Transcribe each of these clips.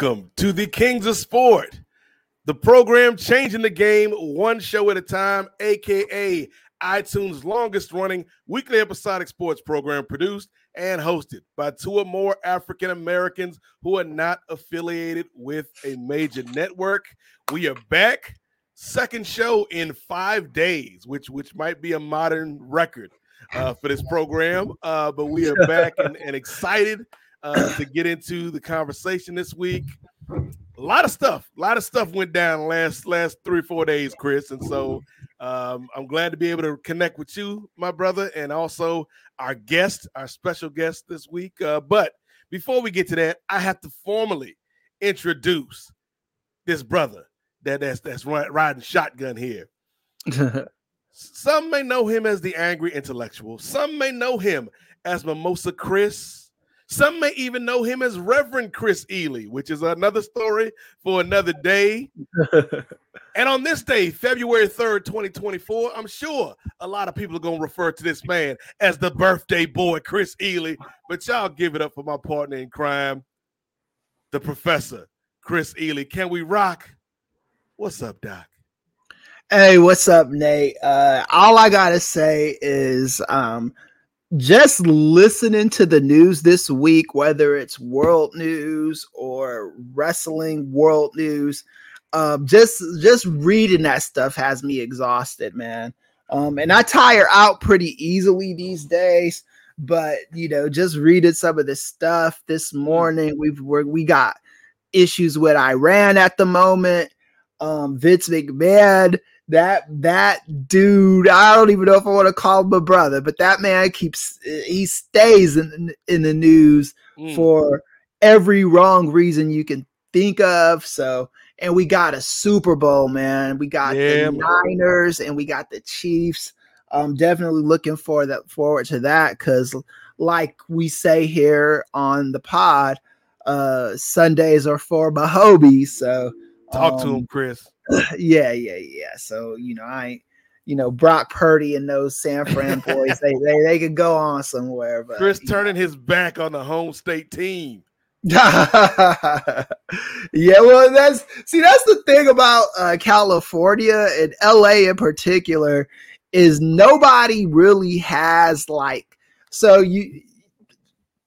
Welcome to the Kings of Sport, the program changing the game one show at a time, aka iTunes' longest running weekly episodic sports program produced and hosted by two or more African Americans who are not affiliated with a major network. We are back, second show in five days, which which might be a modern record uh, for this program. Uh, but we are back and, and excited uh, to get into the conversation this week. A lot of stuff, a lot of stuff went down last last three four days, Chris, and so um, I'm glad to be able to connect with you, my brother, and also our guest, our special guest this week. Uh, but before we get to that, I have to formally introduce this brother that that's that's riding shotgun here. Some may know him as the angry intellectual. Some may know him as Mimosa Chris. Some may even know him as Reverend Chris Ely, which is another story for another day. and on this day, February 3rd, 2024, I'm sure a lot of people are going to refer to this man as the birthday boy, Chris Ely. But y'all give it up for my partner in crime, the professor, Chris Ely. Can we rock? What's up, Doc? Hey, what's up, Nate? Uh, all I gotta say is, um, just listening to the news this week, whether it's world news or wrestling world news, um, just just reading that stuff has me exhausted, man. Um, and I tire out pretty easily these days. But you know, just reading some of this stuff this morning, we've we're, we got issues with Iran at the moment. Um, Vince McMahon that that dude i don't even know if i want to call him a brother but that man keeps he stays in in the news Mm. for every wrong reason you can think of so and we got a super bowl man we got Yeah, the man. niners and we got the chiefs i'm definitely looking for that forward to that because like we say here on the pod uh sundays are for mahobies so Talk to um, him, Chris. yeah, yeah, yeah. So you know, I, you know, Brock Purdy and those San Fran boys, they they they could go on somewhere. But Chris you know. turning his back on the home state team. yeah, well, that's see, that's the thing about uh, California and LA in particular is nobody really has like so you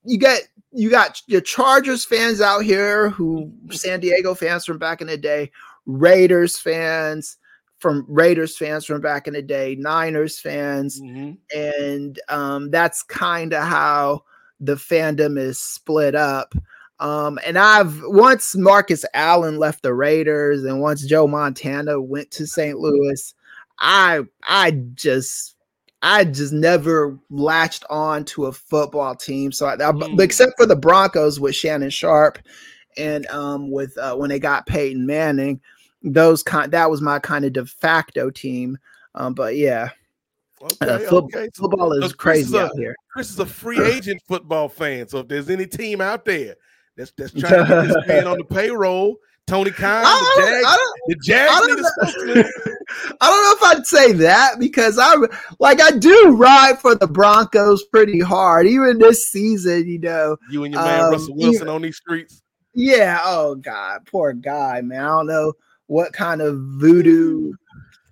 you get you got your Chargers fans out here who San Diego fans from back in the day, Raiders fans from Raiders fans from back in the day, Niners fans, Mhm. and um, that's kind of how the fandom is split up. Um, and I've once Marcus Allen left the Raiders, and once Joe Montana went to St. Louis, I I just I just never latched on to a football team. So I, I, Mm. except for the Broncos with Shannon Sharpe, and um, with uh, when they got Peyton Manning, those kind that was my kind of de facto team. Um, but yeah, Okay, uh, foot- okay. So football is Chris is crazy a- out here. Chris is a free agent football fan. So if there's any team out there that's that's trying to get this man on the payroll, Tony Khan, the I don't- Jags, I don't- the I Jags don't need a spokesman. I don't know if I'd say that because I like I do ride for the Broncos pretty hard. Even this season, you know. You and your man Um, Russell Wilson on these streets. Yeah. Oh God, poor guy, man. I don't know what kind of voodoo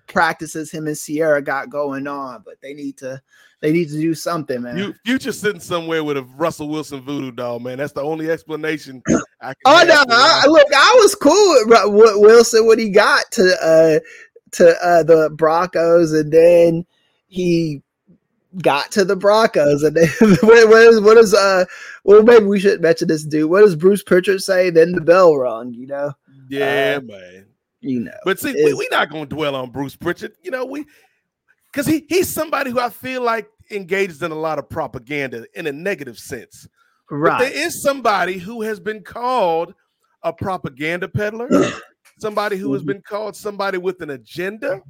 practices him and Ciara got going on, but they need to they need to do something, man. You future sitting somewhere with a Russell Wilson voodoo doll, man. That's the only explanation I can oh no, I, look, I was cool with Wi- Wilson when he got to uh to uh the Broncos, and then he got to the Broncos, and then what, what is what is uh well maybe we should mention this dude. What does Bruce Prichard say? Then the bell rung, you know, Yeah, uh, man. you know. But see, we, we're not going to dwell on Bruce Prichard. You know, we because he he's somebody who I feel like engages in a lot of propaganda in a negative sense. But Right. there is somebody who has been called a propaganda peddler, somebody who has Mhm. been called somebody with an agenda.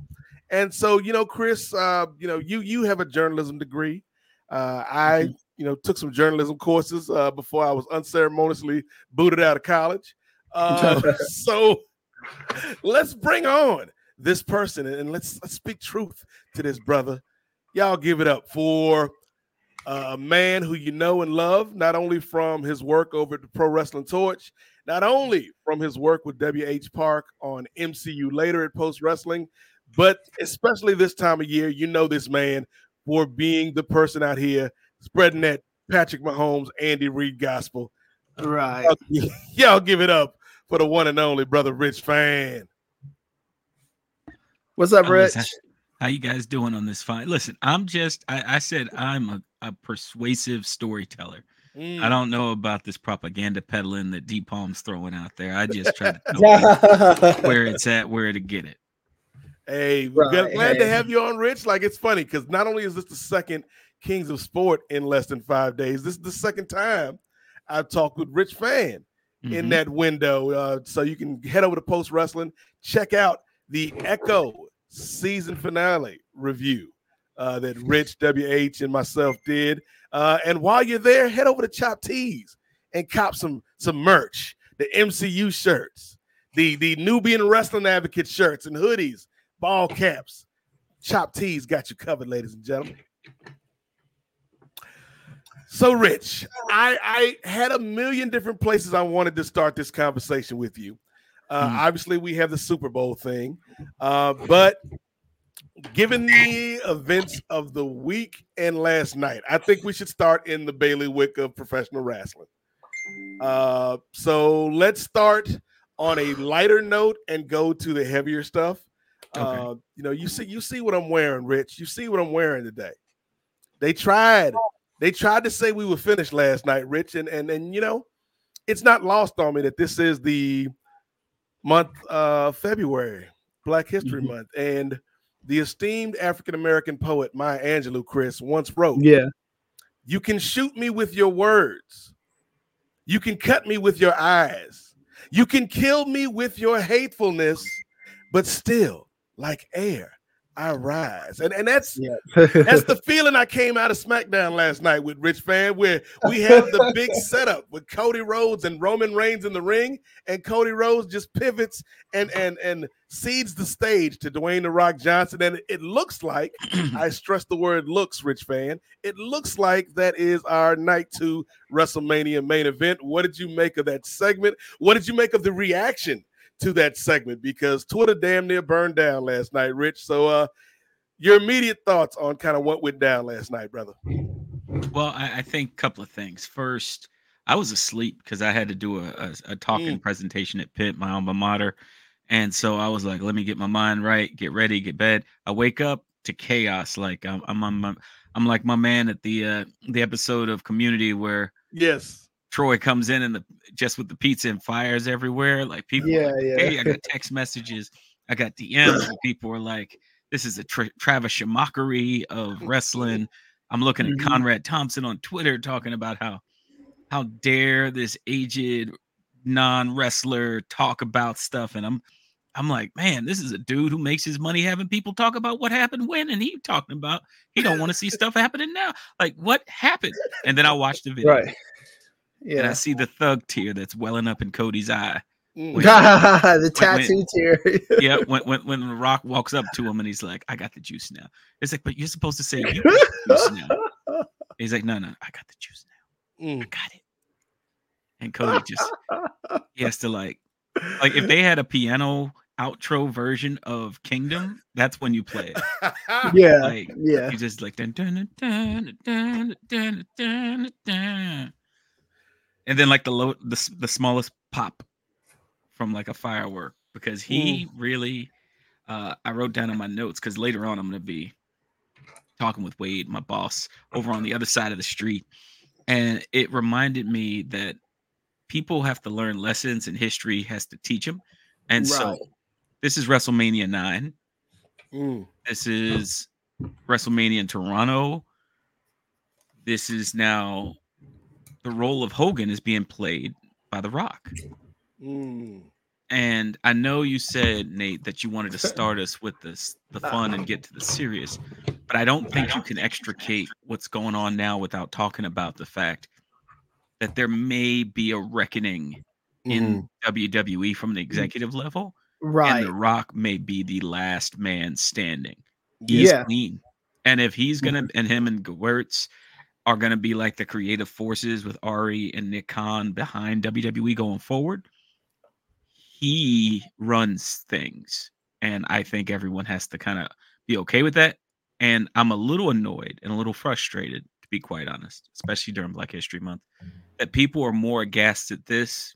And so, you know, Chris, uh, you know, you you have a journalism degree. Uh, I, you know, took some journalism courses uh, before I was unceremoniously booted out of college. Uh, so let's bring on this person and, let's, let's speak truth to this brother. Y'all give it up for a man who you know and love, not only from his work over at the Pro Wrestling Torch, not only from his work with WH Park on MCU later at Post Wrestling, but especially this time of year, you know this man for being the person out here spreading that Patrick Mahomes, Andy Reid gospel. Right. Y'all- Y'all give it up for the one and only brother Rich Fann. What's up, Rich? is How you guys doing on this fine? Listen, I'm just I, I said I'm a, a persuasive storyteller. Mm. I don't know about this propaganda peddling that Deep Palm's throwing out there. I just try to tell where it's at, where to get it. Hey, we're Right, glad to have you on, Rich. Like it's funny because not only is this the second Kings of Sport in less than five days, this is the second time I've talked with Rich Fann in Mhm. that window. Uh, so you can head over to Post Wrestling, check out the Echo season finale review uh, that Rich WH and myself did. Uh, and while you're there, head over to Chop Tees and cop some some merch, the MCU shirts, the the Nubian Wrestling Advocate shirts and hoodies, ball caps. Chop Tees got you covered, ladies and gentlemen. So, Rich, I, I had a million different places I wanted to start this conversation with you. Uh, Mhm. Obviously, we have the Super Bowl thing, uh, but given the events of the week and last night, I think we should start in the bailiwick of professional wrestling. Uh, so let's start on a lighter note and go to the heavier stuff. Okay. Uh, you know, you see, you see what I'm wearing, Rich. You see what I'm wearing today. They tried, they tried to say we were finished last night, Rich, and and and you know, it's not lost on me that this is the month uh February, Black History Mhm. Month, and the esteemed African American poet Maya Angelou, Chris, once wrote, yeah. you can shoot me with your words. You can cut me with your eyes. You can kill me with your hatefulness, but still, like air, I rise. And, and that's Yeah. that's the feeling I came out of SmackDown last night with Rich Fann, where we have the big setup with Cody Rhodes and Roman Reigns in the ring, and Cody Rhodes just pivots and and and cedes the stage to Dwayne the Rock Johnson, and it looks like I stress the word looks, Rich Fann. It looks like that is our night two WrestleMania main event. What did you make of that segment? What did you make of the reaction to that segment? Because Twitter damn near burned down last night, Rich. So uh your immediate thoughts on kind of what went down last night, brother. Well, I, I think a couple of things. First, I was asleep because I had to do a, a, a talking presentation at Pitt, my alma mater. And so I was like, let me get my mind right, get ready, get bed. I wake up to chaos. Like I'm, I'm, I'm, I'm like my man at the uh, the episode of Community where Yes. Troy comes in and the just with the pizza and fires everywhere. Like people, Yeah, like, yeah. hey, I got text messages, I got DMs, and people are like, "This is a tra- Travis mockery of wrestling." I'm looking at Mhm. Conrad Thompson on Twitter talking about how how dare this aged non wrestler talk about stuff, and I'm I'm like, man, this is a dude who makes his money having people talk about what happened when, and he talking about he don't want to see stuff happening now. Like, what happened? And then I watch the video, Right. And I see the thug tear that's welling up in Cody's eye. Mm. Wait. the tattoo tear. Yeah, when when when The Rock walks up to him and he's like, "I got the juice now." It's like, but you're supposed to say, "You got the juice now." He's like, "No, no, I got the juice now. I Mm. got it." And Cody just he has to like like if they had a piano outro version of Kingdom, that's when you play it. yeah. Like Yeah. you just like dun, dun, dun, dun, dun, dun, dun, dun. And then like the low the, the smallest pop from like a firework because he really uh I wrote down in my notes because later on I'm gonna be talking with Wade, my boss, over on the other side of the street. And it reminded me that people have to learn lessons and history has to teach them. And so this is WrestleMania 9. Mm. This is WrestleMania in Toronto. This is now the role of Hogan is being played by The Rock. Mm. And I know you said, Nate, that you wanted to start us with this the fun and get to the serious, but I don't think you can extricate what's going on now without talking about the fact that there may be a reckoning in WWE from the executive level, Right. and The Rock may be the last man standing. He's Yeah. clean. And if he's gonna and him and Gewirtz are gonna be like the creative forces with Ari and Nick Khan behind WWE going forward, he runs things. And I think everyone has to kind of be okay with that. And I'm a little annoyed and a little frustrated, to be quite honest, especially during Black History Month, that people are more aghast at this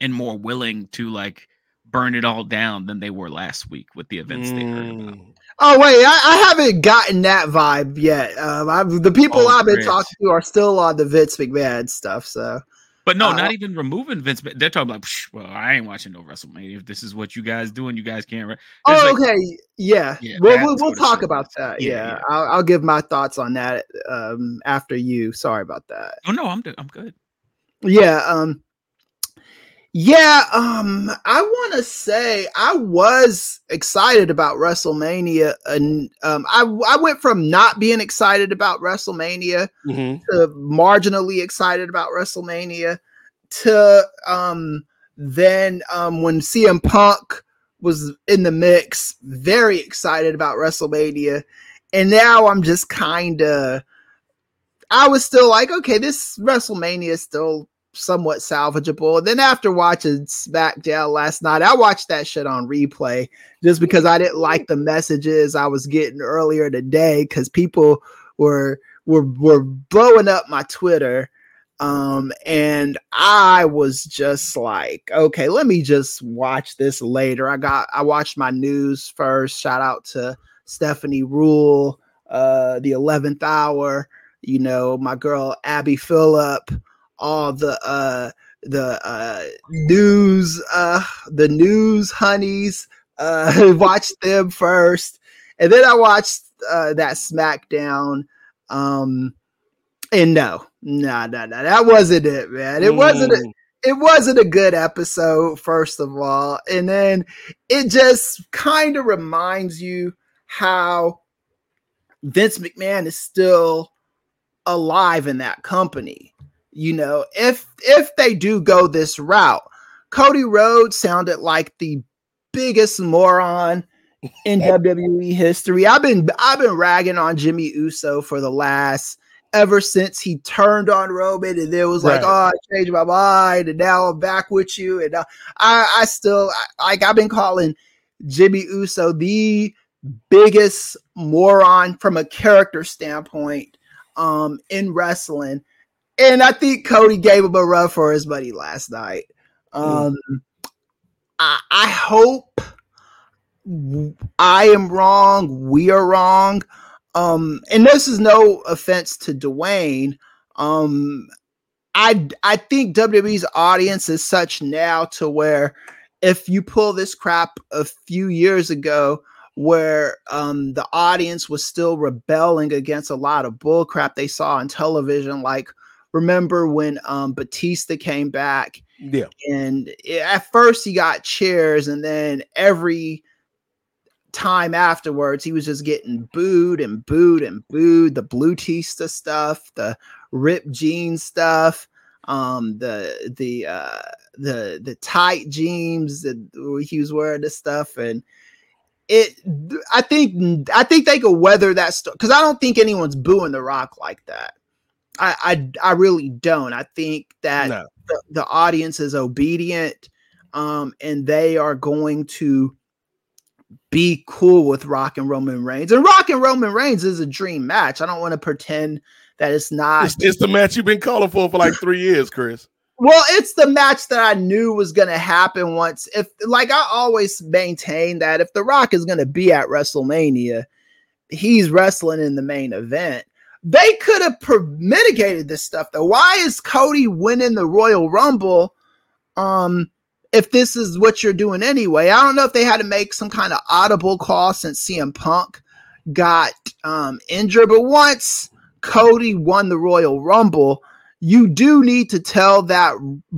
and more willing to like burn it all down than they were last week with the events they heard about. Mm. Oh wait, I, I haven't gotten that vibe yet. Um, I've, the people Oh, I've been Chris. talking to are still on the Vince McMahon stuff. So But no, Uh, not even removing Vince. They're talking about, "Psh, well, I ain't watching no WrestleMania. If this is what you guys doing, you guys can't. Re-. Oh, like, okay, yeah, Yeah, we'll, we'll, we'll talk about that. Yeah, Yeah, yeah. I'll, I'll give my thoughts on that um, after you. Sorry about that. Oh no, I'm I'm good. Yeah, um yeah, um I want to say I was excited about WrestleMania and um I I went from not being excited about WrestleMania Mhm. to marginally excited about WrestleMania to um then um when CM Punk was in the mix very excited about WrestleMania and now I'm just kind of I was still like okay this WrestleMania is still somewhat salvageable then after watching SmackDown last night I watched that shit on replay just because I didn't like the messages I was getting earlier today cuz people were were were blowing up my Twitter. Um, and I was just like, okay, let me just watch this later. I got I watched my news first. Shout out to Stephanie Ruhle, uh, the eleventh hour, you know, my girl Abby Phillip, all the uh the uh news uh the news honeys uh watched them first. And then i watched uh that smackdown um and no no no no that wasn't it man. It wasn't a, Mm. it wasn't a good episode first of all. And then it just kind of reminds you how vince mcmahon is still alive in that company you know if if they do go this route cody rhodes sounded like the biggest moron in WWE history. I've been I've been ragging on Jimmy Uso for the last ever since he turned on Roman and then was like, "Oh, I changed my mind and now I'm back with you." And I I still I, like I've been calling Jimmy Uso the biggest moron from a character standpoint um in wrestling. And I think Cody gave him a run for his money last night. Um I, I hope I am wrong. We are wrong. Um, and this is no offense to Dwayne. Um, I I think WWE's audience is such now to where if you pull this crap a few years ago where um, the audience was still rebelling against a lot of bullcrap they saw on television like remember when um, Batista came back Yeah. and at first he got cheers and then every time afterwards he was just getting booed and booed and booed the blue tista stuff the ripped jeans stuff um the the uh the the tight jeans that he was wearing this stuff and it i think i think they could weather that stuff because i don't think anyone's booing the rock like that i i, I really don't i think that No. the, the audience is obedient um and they are going to be cool with rock and roman reigns and rock and roman reigns is a dream match i don't want to pretend that it's not It's, it's the match you've been calling for for like three years, Chris. well, it's the match that I knew was going to happen once. If, like, I always maintain that if The Rock is going to be at WrestleMania, he's wrestling in the main event. They could have pre- mitigated this stuff, though. Why is Cody winning the Royal Rumble? Um, if this is what you're doing anyway, I don't know if they had to make some kind of audible call since CM Punk got um, injured, but once Cody won the Royal Rumble, you do need to tell that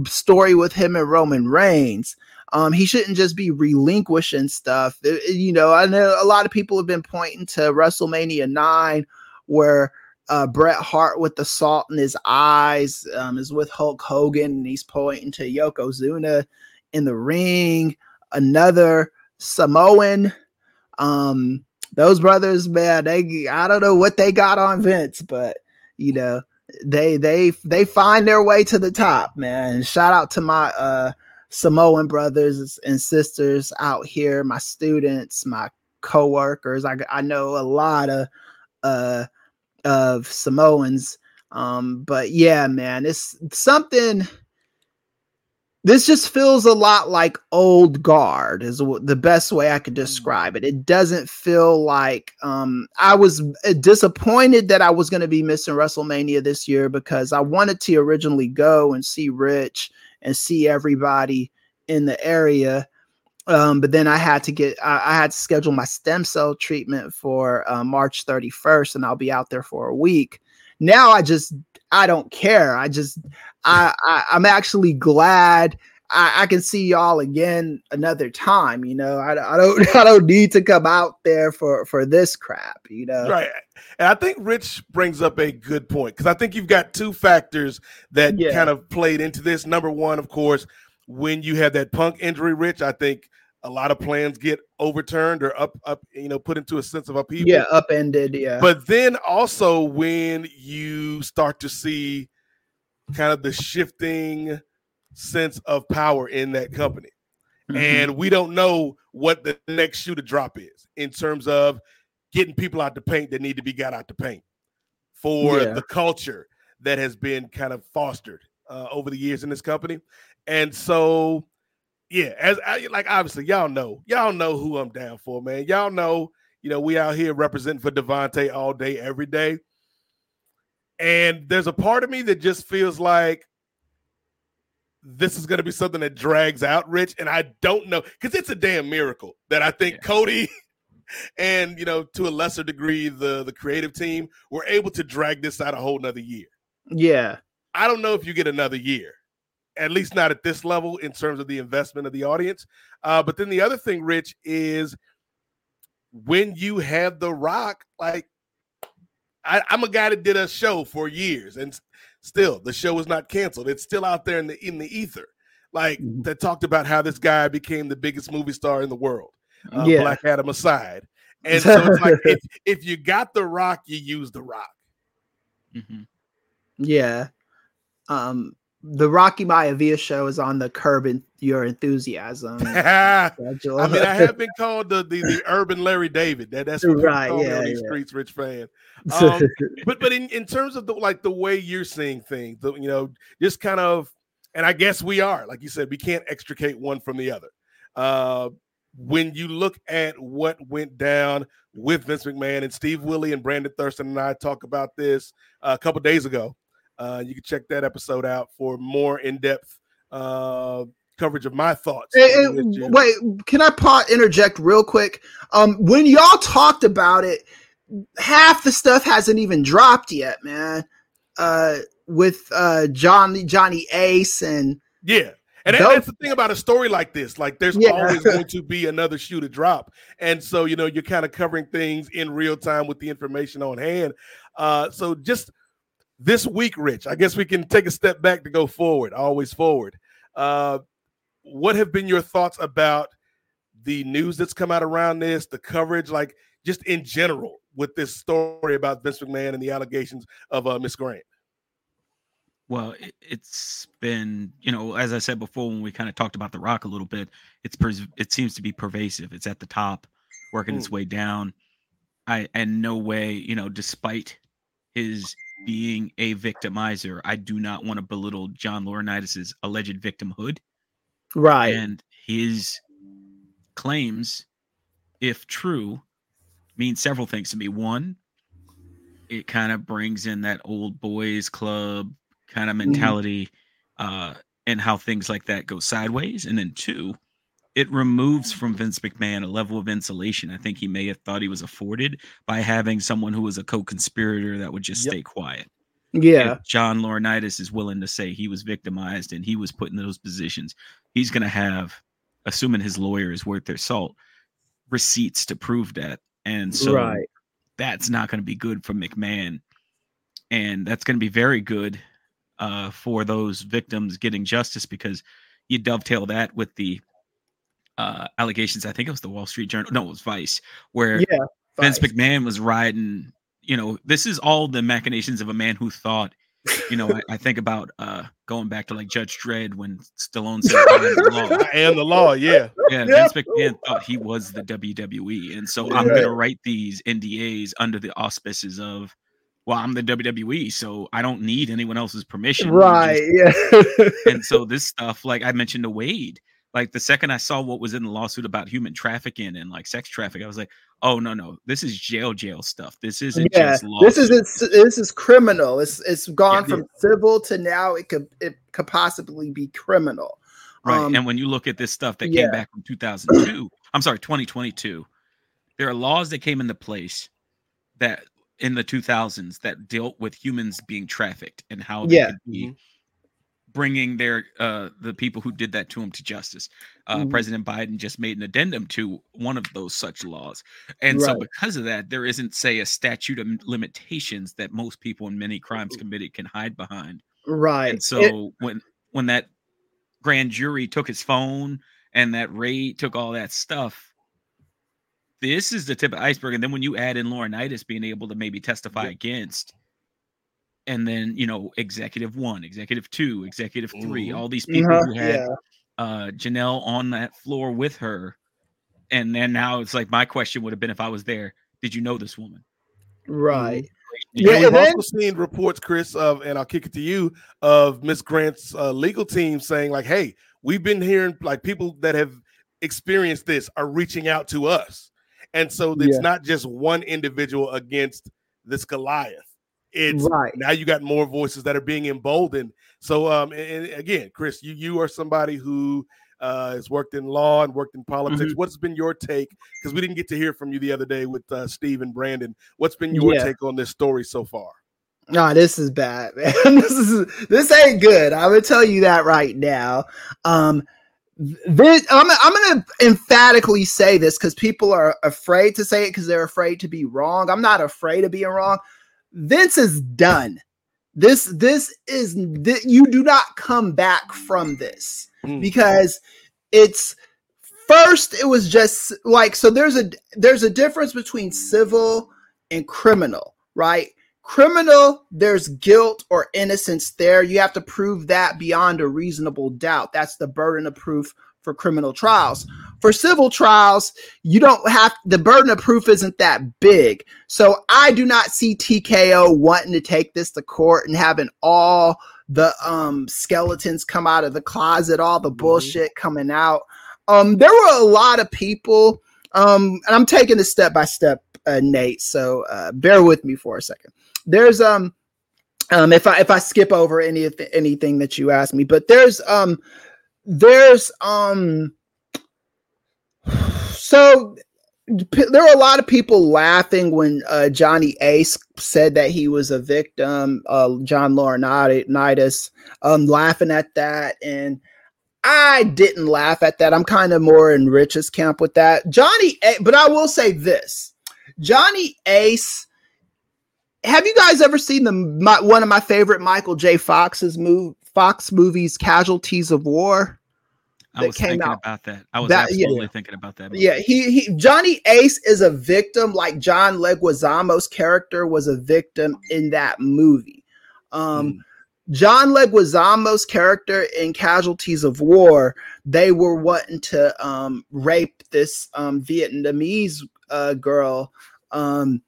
story with him and Roman Reigns. Um, he shouldn't just be relinquishing stuff. It- it- you know, I know a lot of people have been pointing to WrestleMania 9 where uh, Bret Hart with the salt in his eyes um, is with Hulk Hogan and he's pointing to Yokozuna in the ring. Another Samoan. Um, those brothers, man, they I don't know what they got on Vince, but you know, they they they find their way to the top, man. Shout out to my uh Samoan brothers and sisters out here, my students, my co-workers. I I know a lot of uh of Samoans. Um, but yeah, man, it's something this just feels a lot like old guard is the best way i could describe it it doesn't feel like um i was uh, disappointed that i was going to be missing wrestlemania this year because i wanted to originally go and see rich and see everybody in the area um, but then I had to get I, I had to schedule my stem cell treatment for uh, March 31st, and I'll be out there for a week. Now I just I don't care. I just I, I I'm actually glad I, I can see y'all again another time. You know, I, I don't I don't need to come out there for for this crap. You know, Right. And I think Rich brings up a good point because I think you've got two factors that Yeah. kind of played into this. Number one, of course, when you have that punk injury, Rich, I think a lot of plans get overturned or up, up, you know, put into a sense of upheaval. yeah, upended. Yeah, But then also when you start to see kind of the shifting sense of power in that company. Mhm. And we don't know what the next shoe to drop is in terms of getting people out the paint that need to be got out the paint for Yeah. the culture that has been kind of fostered uh, over the years in this company. And so, yeah, as I, like obviously y'all know, y'all know who I'm down for, man. Y'all know, you know, we out here representing for Devontae all day, every day. And there's a part of me that just feels like this is going to be something that drags out, Rich. And I don't know because it's a damn miracle that I think Yeah. Cody and you know to a lesser degree the the creative team were able to drag this out a whole nother year. yeah, I don't know if you get another year, at least not at this level in terms of the investment of the audience. Uh, but then the other thing, Rich, is when you have The Rock, like I, I'm a guy that did a show for years, and still the show is not canceled. It's still out there in the in the ether, like Mhm. that talked about how this guy became the biggest movie star in the world. Uh, yeah, Black Adam aside. And so it's like if, if you got the rock, you use the rock. Mhm. yeah. Um, the Rocky Maivia show is on the Curb in Your Enthusiasm. I mean, I have been called the the, the urban Larry David. That, that's what Right, yeah, on these yeah. streets, Rich Fann. um, But but in, in terms of the like the way you're seeing things, the, you know, just kind of, and I guess we are, like you said, we can't extricate one from the other. Uh, when you look at what went down with Vince McMahon and Steve Willie and Brandon Thurston and I talked about this uh, a couple days ago Uh, you can check that episode out for more in depth uh, coverage of my thoughts. Wait, can I pot interject real quick? Um, when y'all talked about it, half the stuff hasn't even dropped yet, man. Uh, with uh Johnny Johnny Ace and yeah. And that, that's the thing about a story like this. Like, there's yeah. always going to be another shoe to drop, and so you know you're kind of covering things in real time with the information on hand. Uh, so just this week, Rich, I guess we can take a step back to go forward. Always forward. Uh, what have been your thoughts about the news that's come out around this, the coverage, like just in general with this story about Vince McMahon and the allegations of uh, Miss Grant? Well, it, has been, you know, as I said before, when we kind of talked about The Rock a little bit, it's pers- it seems to be pervasive. It's at the top, working its way down. I and no way, you know, despite his being a victimizer, I do not want to belittle John Laurinaitis' alleged victimhood. Right. And his claims, if true, mean several things to me. One, it kind of brings in that old boys club kind of mm-hmm. mentality mm-hmm. uh, and how things like that go sideways. And then two, it removes from Vince McMahon a level of insulation I think he may have thought he was afforded by having someone who was a co-conspirator that would just yep. stay quiet. Yeah. If John Laurinaitis is willing to say he was victimized and he was put in those positions. He's going to have, assuming his lawyer is worth their salt, receipts to prove that. And so right. that's not going to be good for McMahon. And that's going to be very good uh, for those victims getting justice because you dovetail that with the uh, allegations. I think it was the Wall Street Journal. No, it was Vice, where yeah, Vince McMahon was riding. You know, this is all the machinations of a man who thought. You know, I, I think about uh, going back to like Judge Dredd when Stallone said, "I am the law." I am the law. Yeah, yeah. Vince McMahon thought he was the WWE, and so I'm going to write these NDAs under the auspices of well, I'm the WWE, so I don't need anyone else's permission. Right. Just, yeah. and so this stuff, like I mentioned to Wade, like the second I saw what was in the lawsuit about human trafficking and like sex trafficking, I was like, oh no, no, this is jail jail stuff. This isn't yeah, just law. This isn't this is criminal. It's it's gone yeah, from yeah. civil to now it could it could possibly be criminal. Right. Um, and when you look at this stuff that came back from 2002, I'm sorry, 2022, there are laws that came into place that in the 2000s that dealt with humans being trafficked and how they yeah. could be mm-hmm. Bringing their uh the people who did that to him to justice. Uh, mm-hmm. President Biden just made an addendum to one of those such laws, and right. so because of that, there isn't say a statute of limitations that most people in many crimes committed can hide behind. Right. And so it- when when that grand jury took his phone and that Ray took all that stuff this is the tip of iceberg. And then when you add in Laurinaitis being able to maybe testify yeah. against, and then you know, executive one, executive two, executive 3 all these people uh-huh, who had yeah. uh Janel on that floor with her. And then now it's like my question would have been if I was there, did you know this woman? Right. Yeah, we've then, also seen reports, Chris, of and I'll kick it to you of Miss Grant's uh, legal team saying like, "Hey, we've been hearing like people that have experienced this are reaching out to us." And so it's yeah. not just one individual against this Goliath. It's right now you got more voices that are being emboldened. So um and, and again, Chris, you you are somebody who uh, has worked in law and worked in politics. Mm-hmm. What's been your take? Because we didn't get to hear from you the other day with uh, Steve and Brandon. What's been your yeah. take on this story so far? No, this is bad, man. this is this ain't good. I would tell you that right now. Um, this, I'm, I'm going to emphatically say this because people are afraid to say it because they're afraid to be wrong. I'm not afraid of being wrong. Vince is done. This this is th- you do not come back from this mm. because it's first it was just like so there's a there's a difference between civil and criminal, right? Criminal, there's guilt or innocence there. You have to prove that beyond a reasonable doubt. That's the burden of proof for criminal trials. For civil trials, you don't have the burden of proof isn't that big. So I do not see TKO wanting to take this to court and having all the um, skeletons come out of the closet, all the mm-hmm. bullshit coming out. Um, there were a lot of people, um, and I'm taking this step by step, uh, Nate. So uh, bear with me for a second there's um um if i if i skip over any of anything that you asked me but there's um there's um so there were a lot of people laughing when uh, Johnny Ace said that he was a victim. Uh, John Laurinaitis um, laughing at that, and I didn't laugh at that. I'm kind of more in Rich's camp with that. Johnny, A- but I will say this: Johnny Ace. Have you guys ever seen the my, one of my favorite Michael J. Fox's move Fox movies, Casualties of War? I was thinking out. about that. I was that, absolutely yeah. thinking about that. Movie. Yeah, he, he Johnny Ace is a victim, like John Leguizamo's character was a victim in that movie. Um, mm. John Leguizamo's character in Casualties of War, they were wanting to um, rape this um, Vietnamese uh, girl um,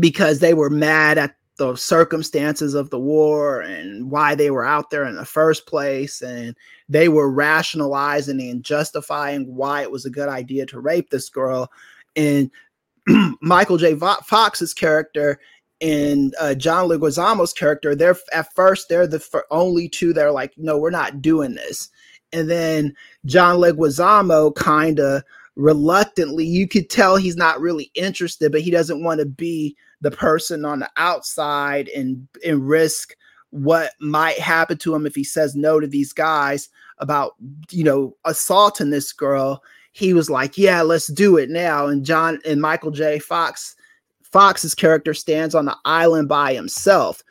because they were mad at the circumstances of the war and why they were out there in the first place. And they were rationalizing and justifying why it was a good idea to rape this girl. And Michael J. Fox's character and uh, John Leguizamo's character, they're at first they're the f- only two that are like, no, we're not doing this. And then John Leguizamo kind of reluctantly, you could tell he's not really interested, but he doesn't want to be the person on the outside and and risk what might happen to him if he says no to these guys about you know assaulting this girl. He was like yeah let's do it now. And john and michael j. Fox fox's character stands on the island by himself.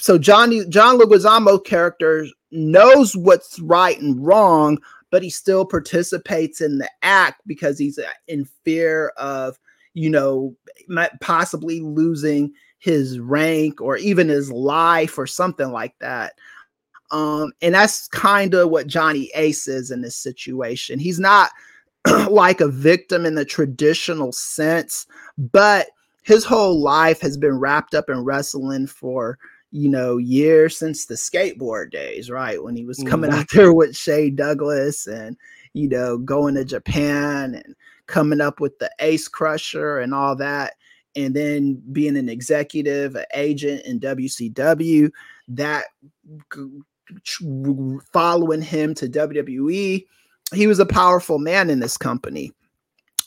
So johnny john leguizamo character knows what's right and wrong but he still participates in the act because he's uh, in fear of you know possibly losing his rank or even his life or something like that. Um, and that's kind of what Johnny Ace is in this situation. He's not like a victim in the traditional sense, but his whole life has been wrapped up in wrestling for you know years since the skateboard days, right? When he was coming mm-hmm. out there with Shane Douglas and you know going to Japan and coming up with the Ace Crusher and all that and then being an executive, an agent in WCW, that following him to WWE, he was a powerful man in this company.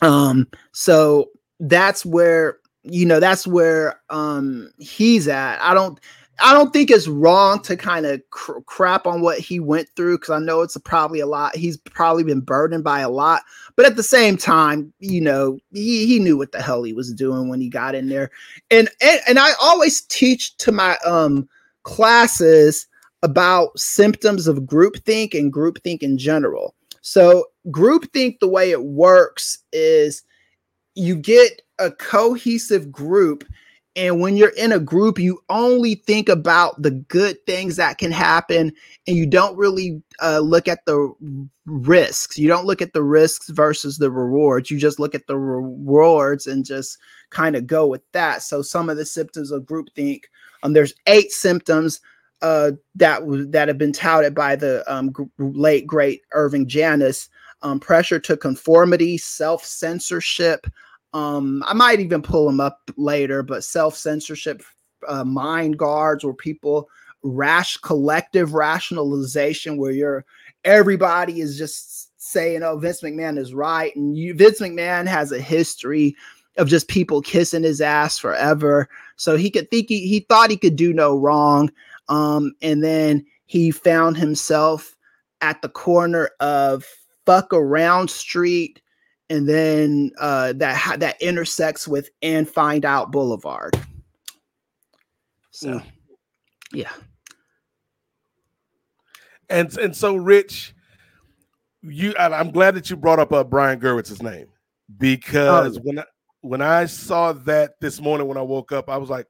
Um, so that's where you know that's where um he's at. I don't I don't think it's wrong to kind of cr- crap on what he went through because I know it's a, probably a lot. He's probably been burdened by a lot, but at the same time, you know, he, he knew what the hell he was doing when he got in there. And and, and I always teach to my um classes about symptoms of groupthink and groupthink in general. So groupthink, the way it works is you get a cohesive group and when you're in a group, you only think about the good things that can happen, and you don't really uh, look at the risks. You don't look at the risks versus the rewards. You just look at the rewards and just kind of go with that. So some of the symptoms of groupthink, um, there's eight symptoms uh, that that have been touted by the um, g- late great Irving Janis. Um, pressure to conformity, self censorship, um, I might even pull them up later, but self censorship, uh, mind guards, or people rash collective rationalization, where you're everybody is just saying, "Oh, Vince McMahon is right," and you, Vince McMahon has a history of just people kissing his ass forever. So he could think he, he thought he could do no wrong. Um, and then he found himself at the corner of fuck around street and then uh, that that intersects with and find out Boulevard. So, mm. yeah. And and so, Rich, you I'm glad that you brought up uh, Brian Gewirtz's name because oh. when I, when I saw that this morning when I woke up, I was like,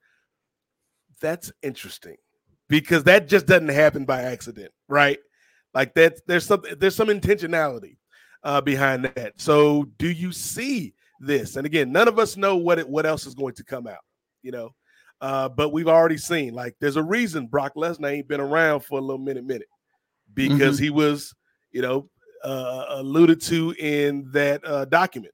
"That's interesting," because that just doesn't happen by accident, right? Like that, there's some there's some intentionality uh, behind that. So, do you see this? And again, none of us know what it, what else is going to come out, you know. Uh, but we've already seen like there's a reason Brock Lesnar ain't been around for a little minute, minute because mm-hmm. he was, you know, uh, alluded to in that uh, document.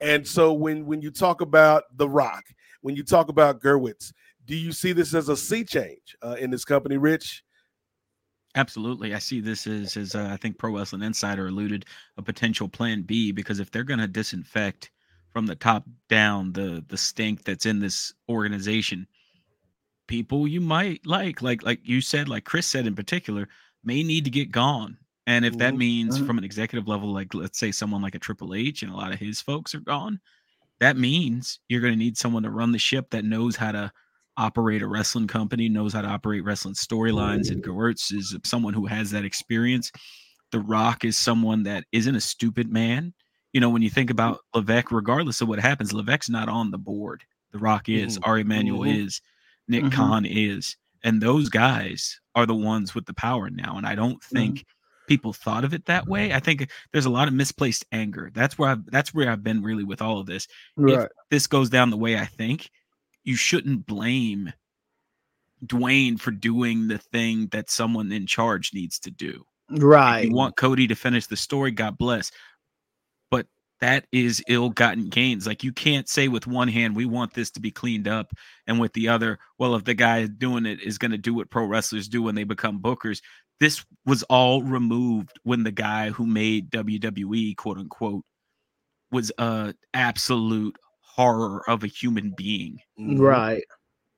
And so when when you talk about The Rock, when you talk about Gewirtz, do you see this as a sea change uh, in this company, Rich? Absolutely. I see this as, as uh, I think Pro Wrestling Insider alluded, a potential plan B because if they're going to disinfect from the top down the the stink that's in this organization, people you might like, like like you said, like Chris said in particular, may need to get gone. And if that Mhm. means Mhm. from an executive level, like let's say someone like a Triple H and a lot of his folks are gone, that means you're going to need someone to run the ship that knows how to operate a wrestling company, knows how to operate wrestling storylines. And Gewirtz is someone who has that experience. The Rock is someone that isn't a stupid man. You know, when you think about Levesque, regardless of what happens, Levesque's not on the board. The Rock is, Mhm. Ari Emanuel Mhm. is, Nick Mhm. Khan is. And those guys are the ones with the power now. And I don't think people thought of it that way. I think there's a lot of misplaced anger. That's where I've that's where I've been really with all of this Right. this goes down the way I think, you shouldn't blame Dwayne for doing the thing that someone in charge needs to do. If Right. you want Cody to finish the story, God bless. But that is ill-gotten gains. Like you can't say with one hand, we want this to be cleaned up, and with the other, well, if the guy doing it is going to do what pro wrestlers do when they become bookers, this was all removed when the guy who made WWE, quote unquote, was a absolute horror of a human being. Mhm. Right.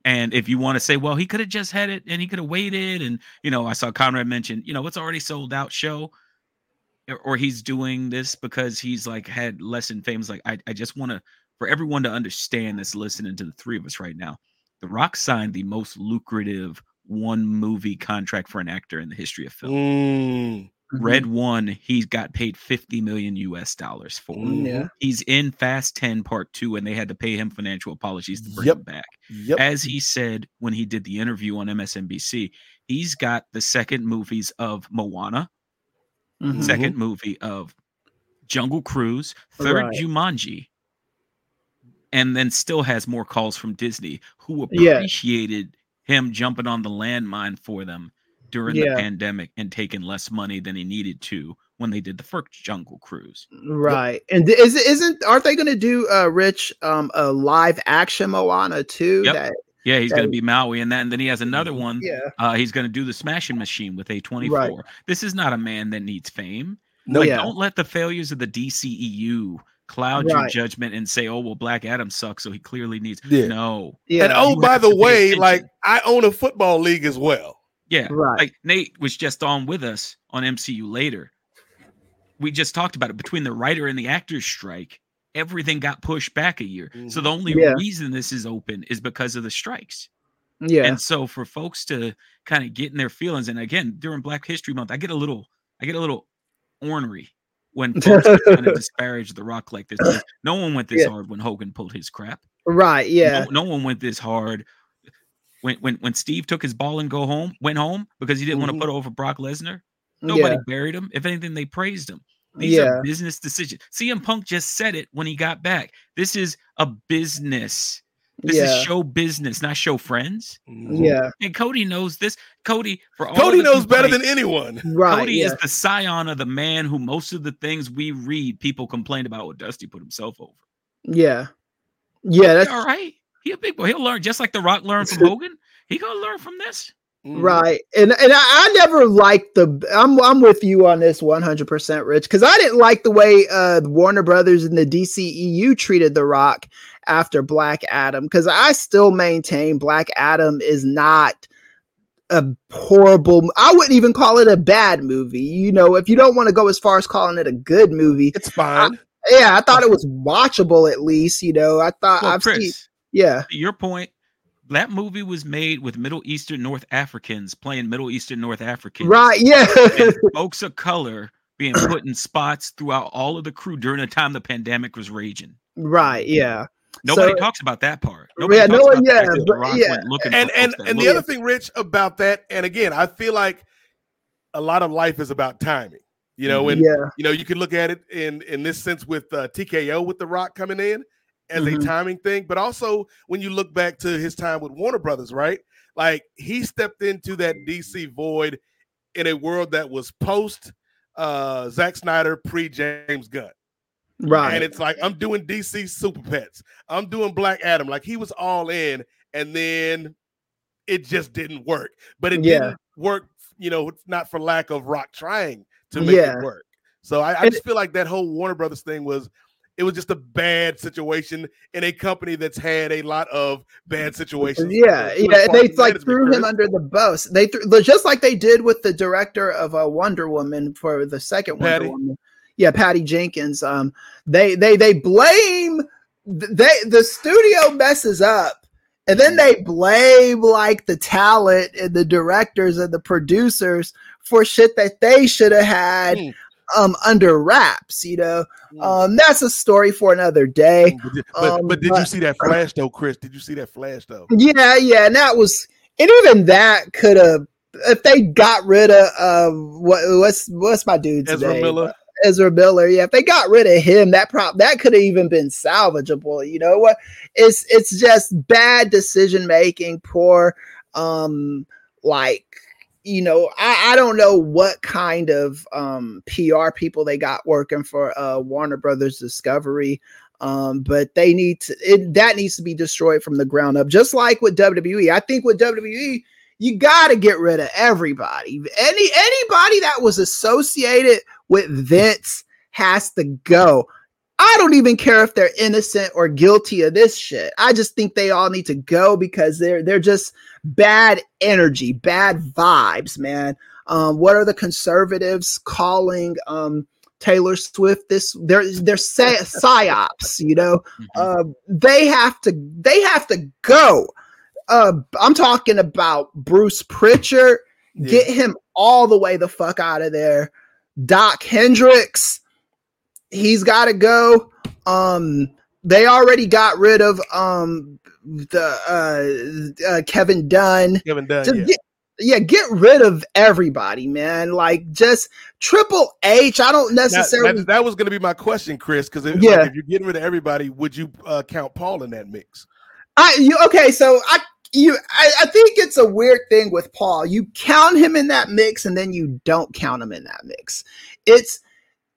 And if you want to say, well, he could have just had it and he could have waited. And, you know, I saw Conrad mention, you know, it's already sold out show. Or, or he's doing this because he's like had less in fame. It's like, I, I just want to, for everyone to understand that's listening to the three of us right now, The Rock signed the most lucrative one movie contract for an actor in the history of film. Mm. Red One, he's got paid 50 million US dollars for. Mhm. Yeah. He's in Fast 10 Part 2, and they had to pay him financial apologies to bring Yep. him back Yep. as he said when he did the interview on MSNBC, he's got the second movies of Moana, Mhm. second movie of Jungle Cruise, third Right. Jumanji, and then still has more calls from Disney who Yeah. appreciated him jumping on the landmine for them during the pandemic and taking less money than he needed to when they did the first Jungle Cruise. Right. And th- is it isn't aren't they gonna do uh Rich um a live action Moana too? Yep. That Yeah, he's going to be Maui, and then, then he has another one yeah. Uh, he's going to do the Smashing Machine with A24. This is not a man that needs fame. No, Like, Yeah. don't let the failures of the DCEU cloud your judgment and say, "Oh, well, Black Adam sucks, so he clearly needs." Yeah. No, Yeah. and oh, by the way, attention. like I own a football league as well. Yeah, right. like Nate was just on with us on MCU later. We just talked about it between the writer and the actors strike. Everything got pushed back a year. So mm-hmm. the only Yeah. reason this is open is because of the strikes. yeah. And so for folks to kind of get in their feelings, and again, during Black History Month, I get a little, I get a little ornery when folks are trying to disparage the rock like this. No one went this Yeah. hard when Hogan pulled his crap. right. Yeah. No, no one went this hard. When, when when Steve took his ball and go home, went home because he didn't want Mhm. to put over Brock Lesnar. Nobody Yeah. buried him. If anything, they praised him. These Yeah. are business decisions. CM Punk just said it when he got back. This is a business. This yeah. is show business, not show friends. yeah. And Cody knows this. Cody, for all Cody knows better than anyone. Right. Cody yeah. is the scion of the man who most of the things we read, people complain about. What Dusty put himself over. yeah. Yeah. That's all right. He a big boy. He'll learn just like The Rock learned from Hogan. He gonna learn from this. Mhm. Right. And and I, I never liked the I'm I'm with you on this 100% Rich cuz I didn't like the way uh Warner Brothers and the DCEU treated The Rock after Black Adam cuz I still maintain Black Adam is not a horrible I wouldn't even call it a bad movie. You know, if you don't want to go as far as calling it a good movie. It's fine. Yeah, I thought it was watchable at least, you know. I thought Well, I've Chris, seen yeah. to your point, that movie was made with Middle Eastern North Africans playing Middle Eastern North Africans. Right, yeah. folks of color being put in spots throughout all of the crew during the time the pandemic was raging. right, yeah. Nobody So- talks about that part. Nobody Yeah, talks no one- about yeah, that but- yeah. went looking and and folks and the other thing, Rich, about that, and again, I feel like a lot of life is about timing. You know, and yeah. you know, you can look at it in in this sense with uh, TKO with The Rock coming in as Mhm. a timing thing, but also when you look back to his time with Warner Brothers, right? Like he stepped into that DC void in a world that was post uh Zack Snyder, pre James Gunn. Right. And it's like I'm doing DC Super Pets. I'm doing Black Adam. Like he was all in, and then it just didn't work. But it Yeah. didn't work, you know, not for lack of Rock trying to make Yeah. it work. So I, I just feel like that whole Warner Brothers thing was it was just a bad situation in a company that's had a lot of bad situations. Yeah, yeah. They like threw him under the bus. They threw just like they did with the director of uh, Wonder Woman for the second Patty. Wonder Woman. Yeah, Patty Jenkins. Um, they they they blame they the studio messes up, and then they blame like the talent and the directors and the producers for shit that they should have had Mm. Um under wraps. You know, um, that's a story for another day. But, did- but, um, but did you see that flash though, Chris? Did you see that flash though? Yeah, yeah, and that was, and even that could have, if they got rid of, uh, what, what's what's my dude's Ezra name? Miller. Ezra Miller. Yeah, if they got rid of him, that prop that could have even been salvageable. You know what? It's it's just bad decision making, poor, um, like you know, I, I don't know what kind of um PR people they got working for uh Warner Brothers Discovery. Um, but they need to it, that needs to be destroyed from the ground up, just like with WWE. I think with WWE, you got to get rid of everybody. Any anybody that was associated with Vince has to go. I don't even care if they're innocent or guilty of this shit. I just think they all need to go because they're they're just bad energy, bad vibes, man. Um, what are the conservatives calling um, Taylor Swift? This they're they're psy- psyops, you know. Uh, they have to they have to go. Uh, I'm talking about Bruce Prichard. Yeah. Get him all the way the fuck out of there. Doc Hendrix, he's got to go. Um, they already got rid of um the uh, uh Kevin Dunn. Kevin Dunn. Just yeah. get, yeah, get rid of everybody, man. Like just Triple H. I don't Now, necessarily. that, that was going to be my question, Chris. Because if, Yeah. like, if you're getting rid of everybody, would you uh, count Paul in that mix? I you okay? So I you I, I think it's a weird thing with Paul. You count him in that mix, and then you don't count him in that mix. It's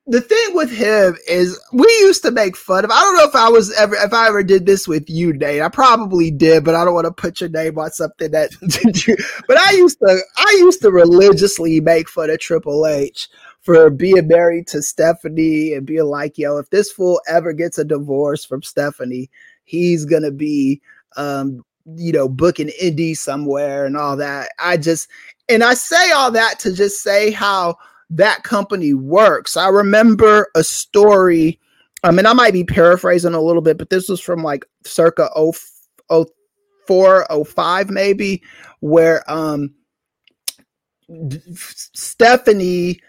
the thing with him is we used to make fun of. I don't know if I was ever if I ever did this with you, Nate. I probably did, but I don't want to put your name on something that. but I used to I used to religiously make fun of Triple H for being married to Stephanie and being like, yo, if this fool ever gets a divorce from Stephanie, he's gonna be um you know booking indie somewhere and all that i just and i say all that to just say how that company works. I remember a story i mean i might be paraphrasing a little bit but this was from like circa 0, 04 05 maybe where um stephanie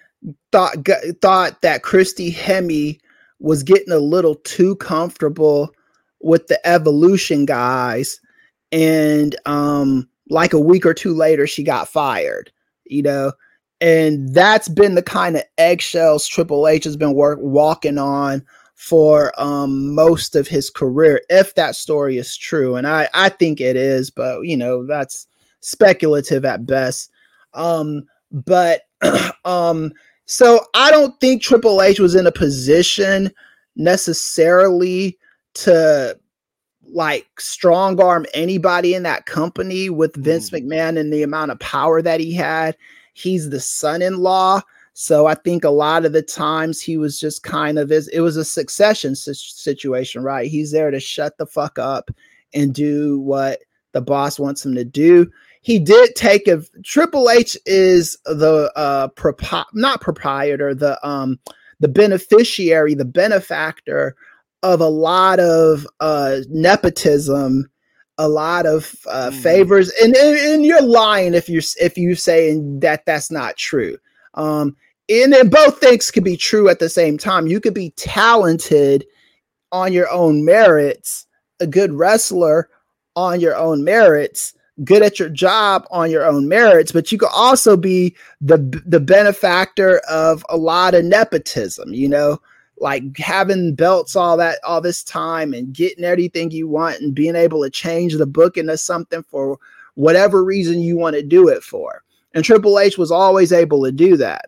thought thought that christy hemme was getting a little too comfortable with the evolution guys and um like a week or two later she got fired you know and that's been the kind of eggshells triple h has been work walking on for um most of his career if that story is true. And i i think it is but you know that's speculative at best. Um but um so i don't think triple h was in a position necessarily to like strong arm anybody in that company with Vince McMahon and the amount of power that he had. He's the son-in-law, so I think a lot of the times he was just kind of it was a succession situation, right? He's there to shut the fuck up and do what the boss wants him to do. He did take a Triple H is the uh propi- not proprietor, the um the beneficiary, the benefactor of a lot of uh nepotism a lot of uh Mhm. favors and, and and you're lying if you're if you saying that that's not true. Um and then both things could be true at the same time. You could be talented on your own merits a good wrestler on your own merits good at your job on your own merits but you could also be the the benefactor of a lot of nepotism you know like having belts all that all this time and getting everything you want and being able to change the book into something for whatever reason you want to do it for. And Triple H was always able to do that.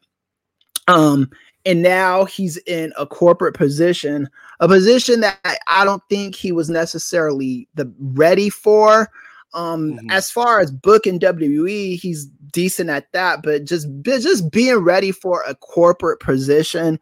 Um and now he's in a corporate position, a position that I don't think he was necessarily the ready for. Um, Mhm. as far as booking WWE, he's decent at that, but just just being ready for a corporate position.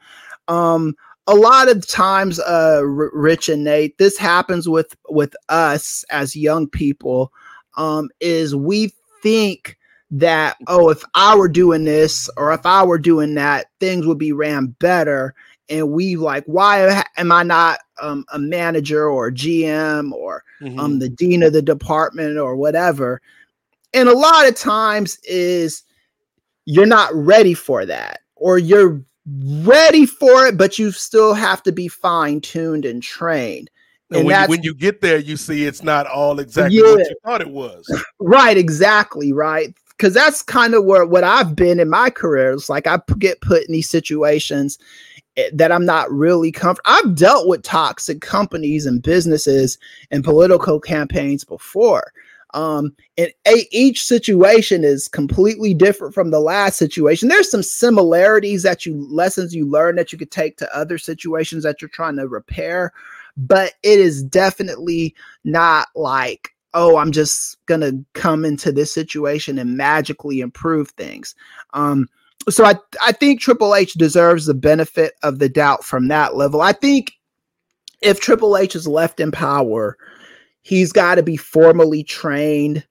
Um, a lot of times, uh, R- Rich and Nate, this happens with with us as young people. Um, is we think that oh, if I were doing this or if I were doing that, things would be ran better. And we like, why am I not um, a manager or GM or Mhm. um the dean of the department or whatever and a lot of times is you're not ready for that or you're ready for it but you still have to be fine-tuned and trained. And and when you, when you get there, you see it's not all exactly what you thought it was. right exactly right. Because that's kind of where what i've been in my career it's like I get put in these situations eh, that i'm not really comfortable i've dealt with toxic companies and businesses and political campaigns before um and a, each situation is completely different from the last situation. There's some similarities that you lessons you learn that you could take to other situations that you're trying to repair but it is definitely not like oh i'm just gonna come into this situation and magically improve things. Um so i i think triple h deserves the benefit of the doubt from that level. I think if triple h is left in power he's got to be formally trained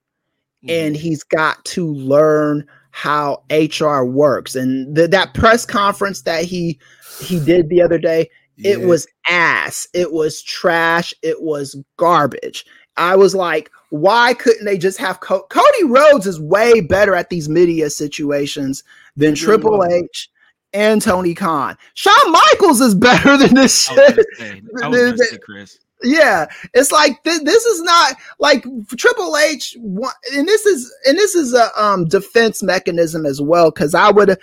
and mm-hmm. he's got to learn how HR works. And th- that press conference that he he did the other day, it was ass. It was trash. It was garbage. I was like, why couldn't they just have Co- Cody Rhodes is way better at these media situations than Triple. H and Tony Khan. Shawn Michaels is better than this I was shit. gonna say, I was gonna say Chris. Yeah, it's like th- this is not like Triple H, and this is and this is a um defense mechanism as well. Because I would,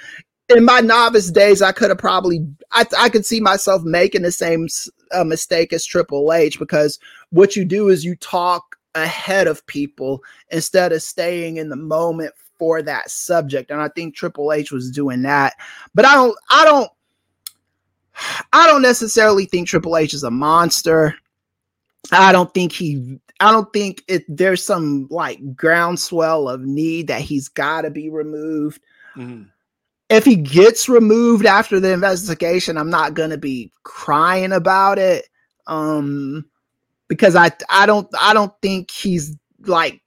in my novice days, I could have probably I I could see myself making the same uh, mistake as Triple H because what you do is you talk ahead of people instead of staying in the moment for that subject, and I think Triple H was doing that. But I don't I don't I don't necessarily think Triple H is a monster. I don't think he I don't think it there's some like groundswell of need that he's got to be removed. Mhm. If he gets removed after the investigation, I'm not going to be crying about it um because I I don't I don't think he's like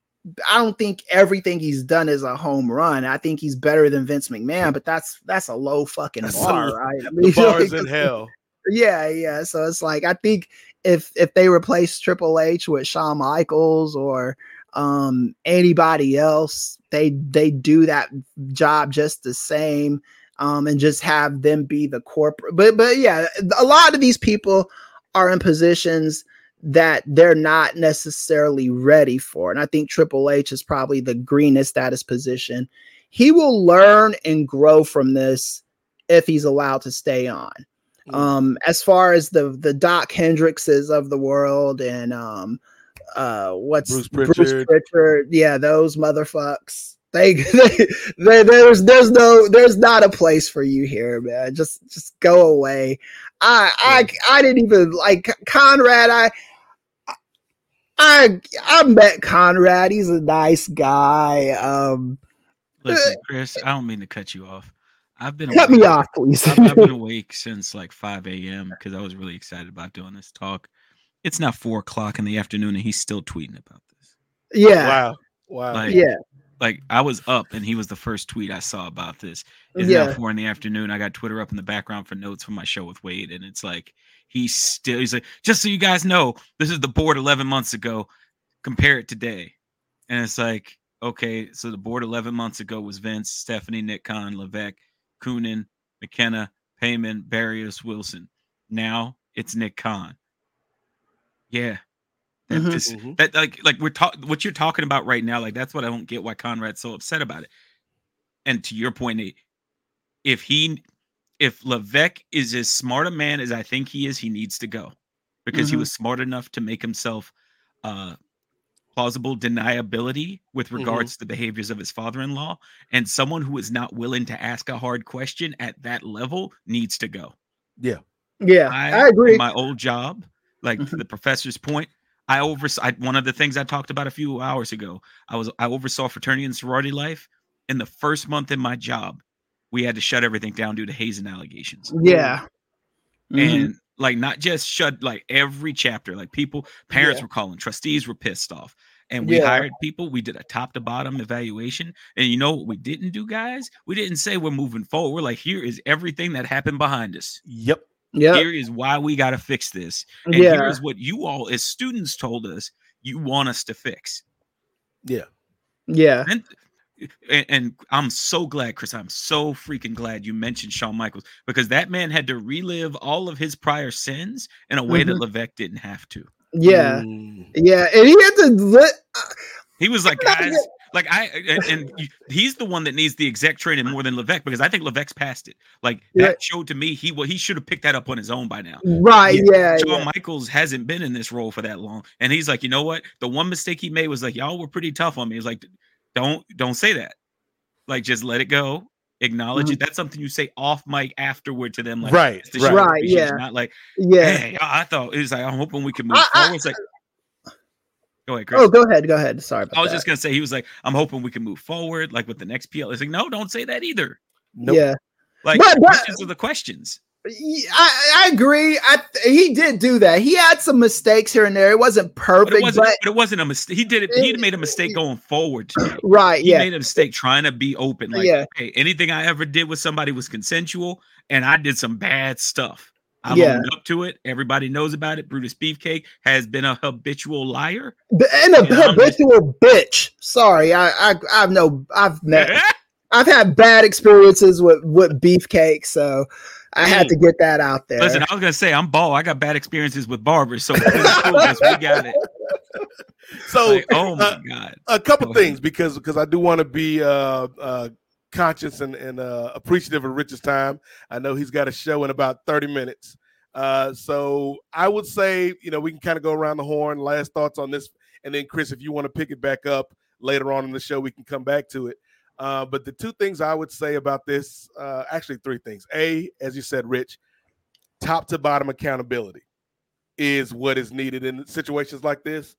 I don't think everything he's done is a home run. I think he's better than Vince McMahon, but that's that's a low fucking That's bar, right? I The mean, bar is like, in hell. yeah, yeah. So it's like I think if if they replace Triple H with Shawn Michaels or um anybody else, they they do that job just the same. Um, and just have them be the corporate. But but yeah, a lot of these people are in positions that they're not necessarily ready for. And I think Triple H is probably the greenest at his position. He will learn and grow from this if he's allowed to stay on Mm. um as far as the the doc hendrixes of the world and um uh what's Bruce bruce Prichard. prichard yeah those motherfucks they, they, they there's there's no there's not a place for you here man just just go away i i i didn't even like conrad i I I met Conrad. He's a nice guy. Um, Listen, Chris, I don't mean to cut you off. I've been cut me awake- off, please. I've, I've been awake since like 5 a.m. because I was really excited about doing this talk. It's now four o'clock in the afternoon and he's still tweeting about this. yeah, Wow. Wow. Like, yeah, like I was up and he was the first tweet I saw about this. It's now yeah. four in the afternoon. I got Twitter up in the background for notes from my show with Wade, and it's like he's still he's like, just so you guys know, this is the board 11 months ago. Compare it today. And it's like, okay, so the board 11 months ago was Vince, Stephanie, Nick Khan, Levesque, Koonin, McKenna, Pamon, Barrios, Wilson. Now it's Nick Khan. Yeah. That Mhm. just Mhm. that like like we're talking what you're talking about right now, like that's what I don't get why Conrad's so upset about it. And to your point, Nate, if he if Levesque is as smart a man as I think he is, he needs to go. Because he Mhm. was smart enough to make himself uh plausible deniability with regards to the behaviors of his father-in-law and someone who is not willing to ask a hard question at that level needs to go Yeah, I, I, agree. my old job, like to Mhm. the professor's point, I oversaw one of the things I talked about a few hours ago. I was I oversaw fraternity and sorority life. In the first month in my job, we had to shut everything down due to hazing allegations. Yeah. Mhm. And like not just shut like every chapter, like people, parents Yeah. were calling, trustees were pissed off. And we Yeah. hired people. We did a top to bottom evaluation. And you know what we didn't do, guys? We didn't say we're moving forward. We're like, here is everything that happened behind us. Yep. Yep. Here is why we got to fix this. And Yeah. here is what you all, as students, told us you want us to fix. Yeah. Yeah. And, and, and I'm so glad, Chris. I'm so freaking glad you mentioned Shawn Michaels because that man had to relive all of his prior sins in a way that Levesque didn't have to. Yeah. Mm. Yeah. And he had to let He was like, guys, yet. like I, and, and you- he's the one that needs the exec training more than Levesque because I think Levesque's passed it. Like Yeah. that showed to me he well, he should have picked that up on his own by now. right. Yeah. Shawn yeah. Michaels hasn't been in this role for that long, and he's like, you know what? The one mistake he made was like, y'all were pretty tough on me. He's like, don't don't say that. Like, just let it go. Acknowledge mm-hmm. it. That's something you say off mic afterward to them. Like, Right, "It's to right. Right, yeah. Not like, Yeah. hey, I thought it was like, I'm hoping we can move I- forward. It's like, go ahead, Chris. Oh, go ahead. Go ahead. Sorry about I was that. just gonna say he was like, I'm hoping we can move forward, like with the next PL. It's like, no, don't say that either. Nope. Yeah. Like But- but- questions are the questions. I, I agree. I he did do that. He had some mistakes here and there. It wasn't But perfect, it but, wasn't. But it wasn't a mistake. He did it. He made a mistake going forward. Today. right. He Yeah. made a mistake trying to be open. Like, Yeah. hey, anything I ever did with somebody was consensual, and I did some bad stuff. I'm Yeah. up to it. Everybody knows about it. Brutus Beefcake has been a habitual liar. And a just- habitual bitch. Sorry, I, I I've no I've met I've had bad experiences with with beefcake, so I had to get that out there. Listen, I was gonna say I'm ball. I got bad experiences with barbers, so please prove us we got it. So Like, oh my uh, god. a couple Go ahead. things because because I do want to be uh, uh, conscious and, and uh, appreciative of Rich's time. I know he's got a show in about 30 minutes. Uh, so I would say, you know, we can kind of go around the horn. Last thoughts on this, and then Chris, if you want to pick it back up later on in the show, we can come back to it. Uh, but the two things I would say about this, uh, actually three things. A, as you said, Rich, top to bottom accountability is what is needed in situations like this.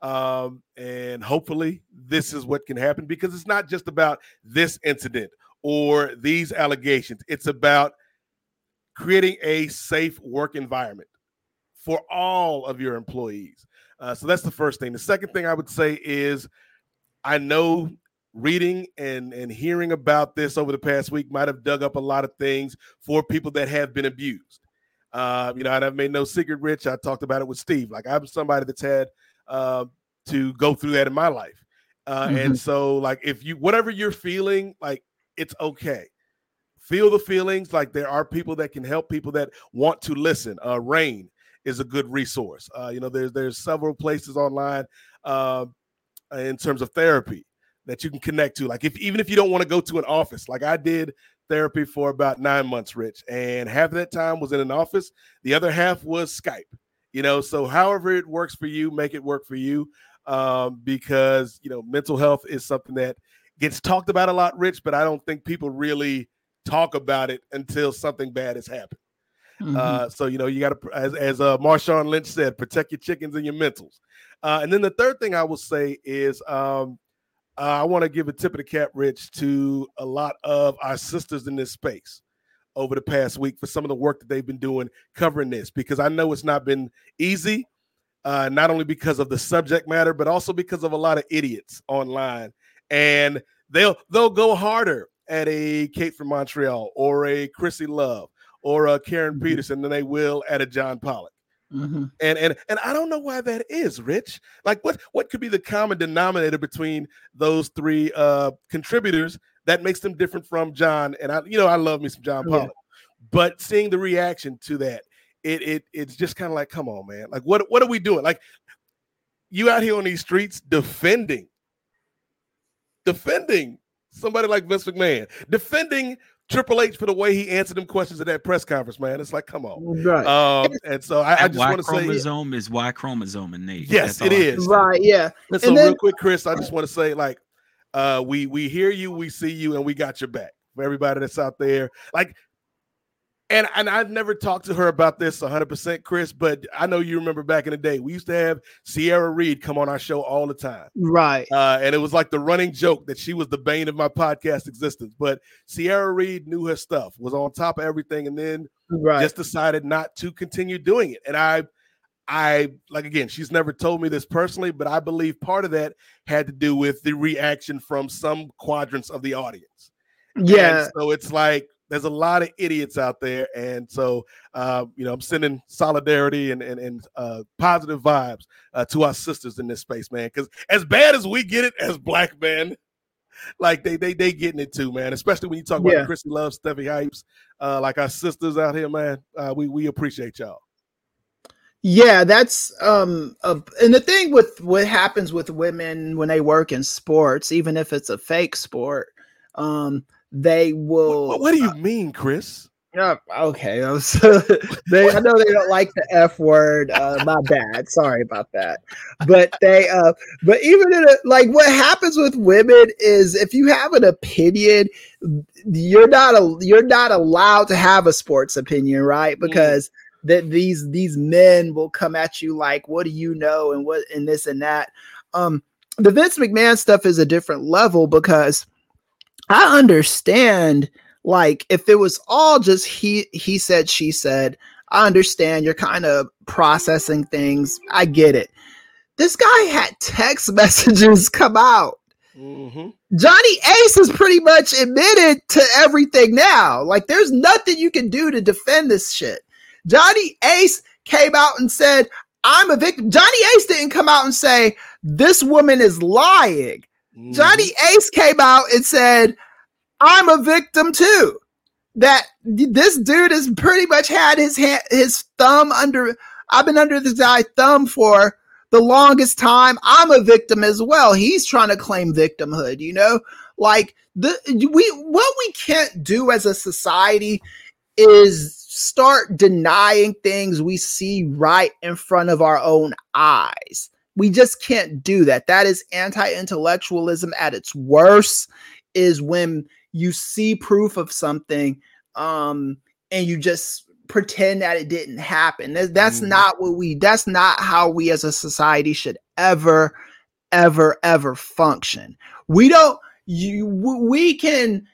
Um, and hopefully this is what can happen because it's not just about this incident or these allegations. It's about creating a safe work environment for all of your employees. Uh, so that's the first thing. The second thing I would say is I know reading and and hearing about this over the past week might have dug up a lot of things for people that have been abused. Uh, you know, and I've made no secret, Rich. I talked about it with Steve. Like I'm somebody that's had uh, to go through that in my life, uh, and so like if you whatever you're feeling, like it's okay. Feel the feelings. Like there are people that can help people that want to listen. Uh, RAINN is a good resource. Uh, you know, there's there's several places online uh, in terms of therapy that you can connect to. Like if even if you don't want to go to an office, like I did therapy for about nine months, Rich, and half of that time was in an office. The other half was Skype. You know, so however it works for you, make it work for you. Um, because you know, mental health is something that gets talked about a lot, Rich, but I don't think people really talk about it until something bad has happened. Mhm. Uh, so you know, you got to, as as uh, Marshawn Lynch said, protect your chickens and your mentals. Uh, and then the third thing I will say is, um, uh, I want to give a tip of the cap, Rich, to a lot of our sisters in this space over the past week for some of the work that they've been doing covering this, because I know it's not been easy. Uh, not only because of the subject matter, but also because of a lot of idiots online, and they'll they'll go harder at a Kate from Montreal or a Chrissy Love or a Karen Mhm. Peterson than they will at a John Pollock. Mhm. And and and I don't know why that is, Rich. Like what what could be the common denominator between those three uh contributors that makes them different from John? And I, you know, I love me some John Yeah. But seeing the reaction to that, it it it's just kind of like, come on, man. Like what what are we doing? Like you out here on these streets defending, defending somebody like Vince McMahon, defending Triple H for the way he answered them questions at that press conference, man. It's like, come on. Right. Um, and so I, I just want to say, chromosome is Y chromosome in Nate. Yes, That's it I is. say. right. Yeah. and so and real quick, Chris, I just want to say, like, uh, we we hear you, we see you, and we got your back. For everybody that's out there, like, and and I've never talked to her about this 100%, Chris, but I know you remember back in the day, we used to have Sierra Reed come on our show all the time. Right. Uh, and it was like the running joke that she was the bane of my podcast existence. But Sierra Reed knew her stuff, was on top of everything, and then Right. just decided not to continue doing it. And I, I like again, she's never told me this personally, but I believe part of that had to do with the reaction from some quadrants of the audience. yeah. And so it's like there's a lot of idiots out there, and so uh, you know I'm sending solidarity and and, and uh, positive vibes uh, to our sisters in this space, man. Because as bad as we get it as black men, like they they they getting it too, man. Especially when you talk about Yeah. Chrissy Love, Steffi Hypes, uh, like our sisters out here, man. Uh, we we appreciate y'all. Yeah, that's um a, and the thing with what happens with women when they work in sports, even if it's a fake sport, um they will What, what do you mean, Chris? Yeah, okay. I they, I know they don't like the F word. Uh, my bad. Sorry about that. But they, uh, but even in a, like what happens with women is if you have an opinion, you're not a, you're not allowed to have a sports opinion, right? Because that these these men will come at you like, what do you know, and what and this and that. Um, the Vince McMahon stuff is a different level because I understand like if it was all just he he said she said i understand you're kind of processing things i get it. This guy had text messages come out. Mhm. johnny ace has pretty much admitted to everything now. Like there's nothing you can do to defend this shit. Johnny ace came out and said i'm a victim. Johnny ace didn't come out and say this woman is lying Johnny mm-hmm. Ace came out and said, "I'm a victim too." That this dude has pretty much had his hand, his thumb under. I've been under this guy's thumb for the longest time. I'm a victim as well. He's trying to claim victimhood. You know, like the we what we can't do as a society is start denying things we see right in front of our own eyes we just can't do that. That is anti-intellectualism at its worst is when you see proof of something um and you just pretend that it didn't happen. That- that's Mhm. not what we that's not how we as a society should ever ever ever function. We don't you we can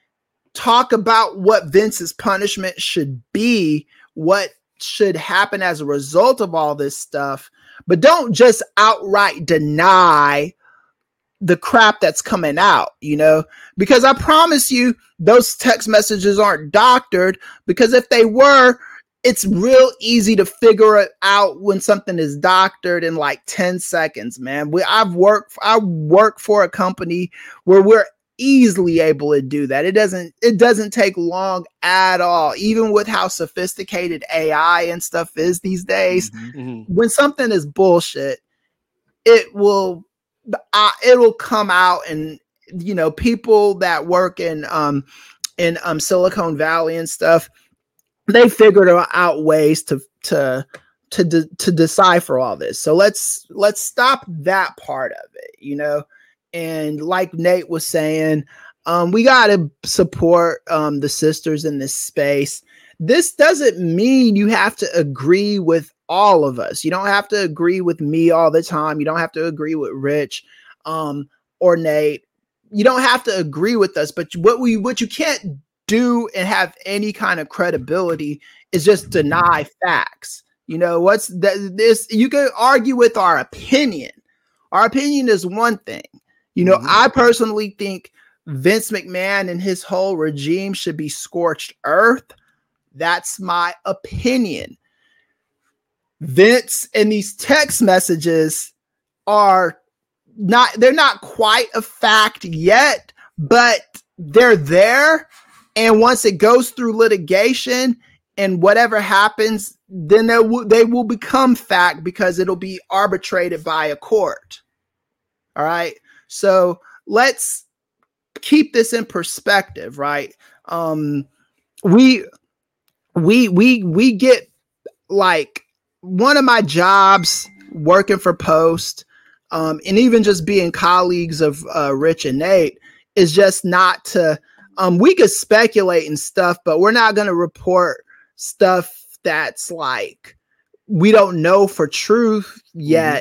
talk about what Vince's punishment should be what should happen as a result of all this stuff but don't just outright deny the crap that's coming out, you know, because I promise you those text messages aren't doctored because if they were, it's real easy to figure it out when something is doctored in like 10 seconds, man. We I've worked I work for a company where we're easily able to do that. It doesn't it doesn't take long at all, even with how sophisticated AI and stuff is these days Mhm. Mhm. when something is bullshit, it will uh, it'll come out and you know people that work in um in um Silicon Valley and stuff they figured out ways to to to de- to decipher all this. So let's let's stop that part of it, you know. And like Nate was saying, um, we got to support um, the sisters in this space. This doesn't mean you have to agree with all of us. You don't have to agree with me all the time. You don't have to agree with Rich um, or Nate. You don't have to agree with us. But what we what you can't do and have any kind of credibility is just deny facts. You know what's that? This you can argue with our opinion. Our opinion is one thing. You know, Mhm. I personally think Vince McMahon and his whole regime should be scorched earth. That's my opinion. Vince and these text messages are not they're not quite a fact yet, but they're there and once it goes through litigation and whatever happens, then they will they will become fact because it'll be arbitrated by a court. All right. So let's keep this in perspective, right? Um we we we we get like one of my jobs working for Post, um, and even just being colleagues of uh, Rich and Nate is just not to. Um, we could speculate and stuff, but we're not going to report stuff that's like we don't know for truth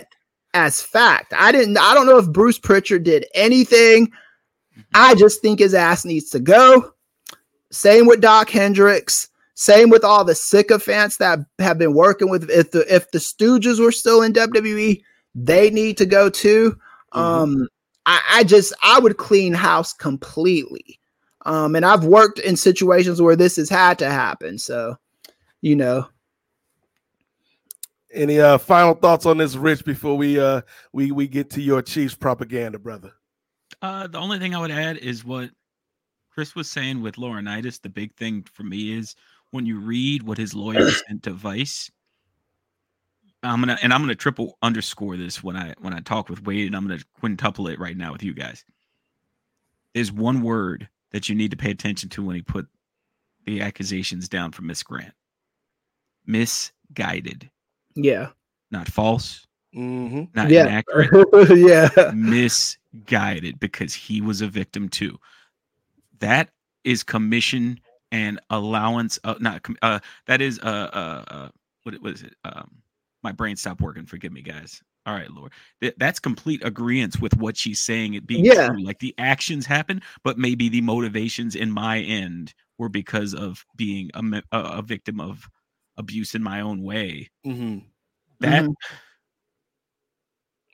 Mm-hmm. As fact. I didn't I don't know if Bruce Prichard did anything. I just think his ass needs to go. Same with Doc Hendrix. Same with all the sycophants that have been working with. If the if the Stooges were still in WWE, they need to go too. Mhm. Um, I, I just I would clean house completely. Um, and I've worked in situations where this has had to happen. So, you know, Any uh, final thoughts on this, Rich, before we uh we we get to your Chiefs propaganda, brother? Uh, the only thing I would add is what Chris was saying with Laurinaitis. The big thing for me is when you read what his lawyer sent to Vice. I'm gonna and I'm gonna triple underscore this when I when I talk with Wade, and I'm gonna quintuple it right now with you guys. There's one word that you need to pay attention to when he put the accusations down for Miss Grant. Misguided, yeah, not false, Mm-hmm. not yeah, inaccurate yeah, misguided because he was a victim too. That is commission and allowance. Uh, not uh, that is uh uh, uh what what is it? Um, my brain stopped working. Forgive me, guys. All right, Lord. Th- that's complete agreement with what she's saying. It being Yeah. true. Like the actions happen, but maybe the motivations in my end were because of being a, a, a victim of abuse in my own way. Mm-hmm. That Mhm.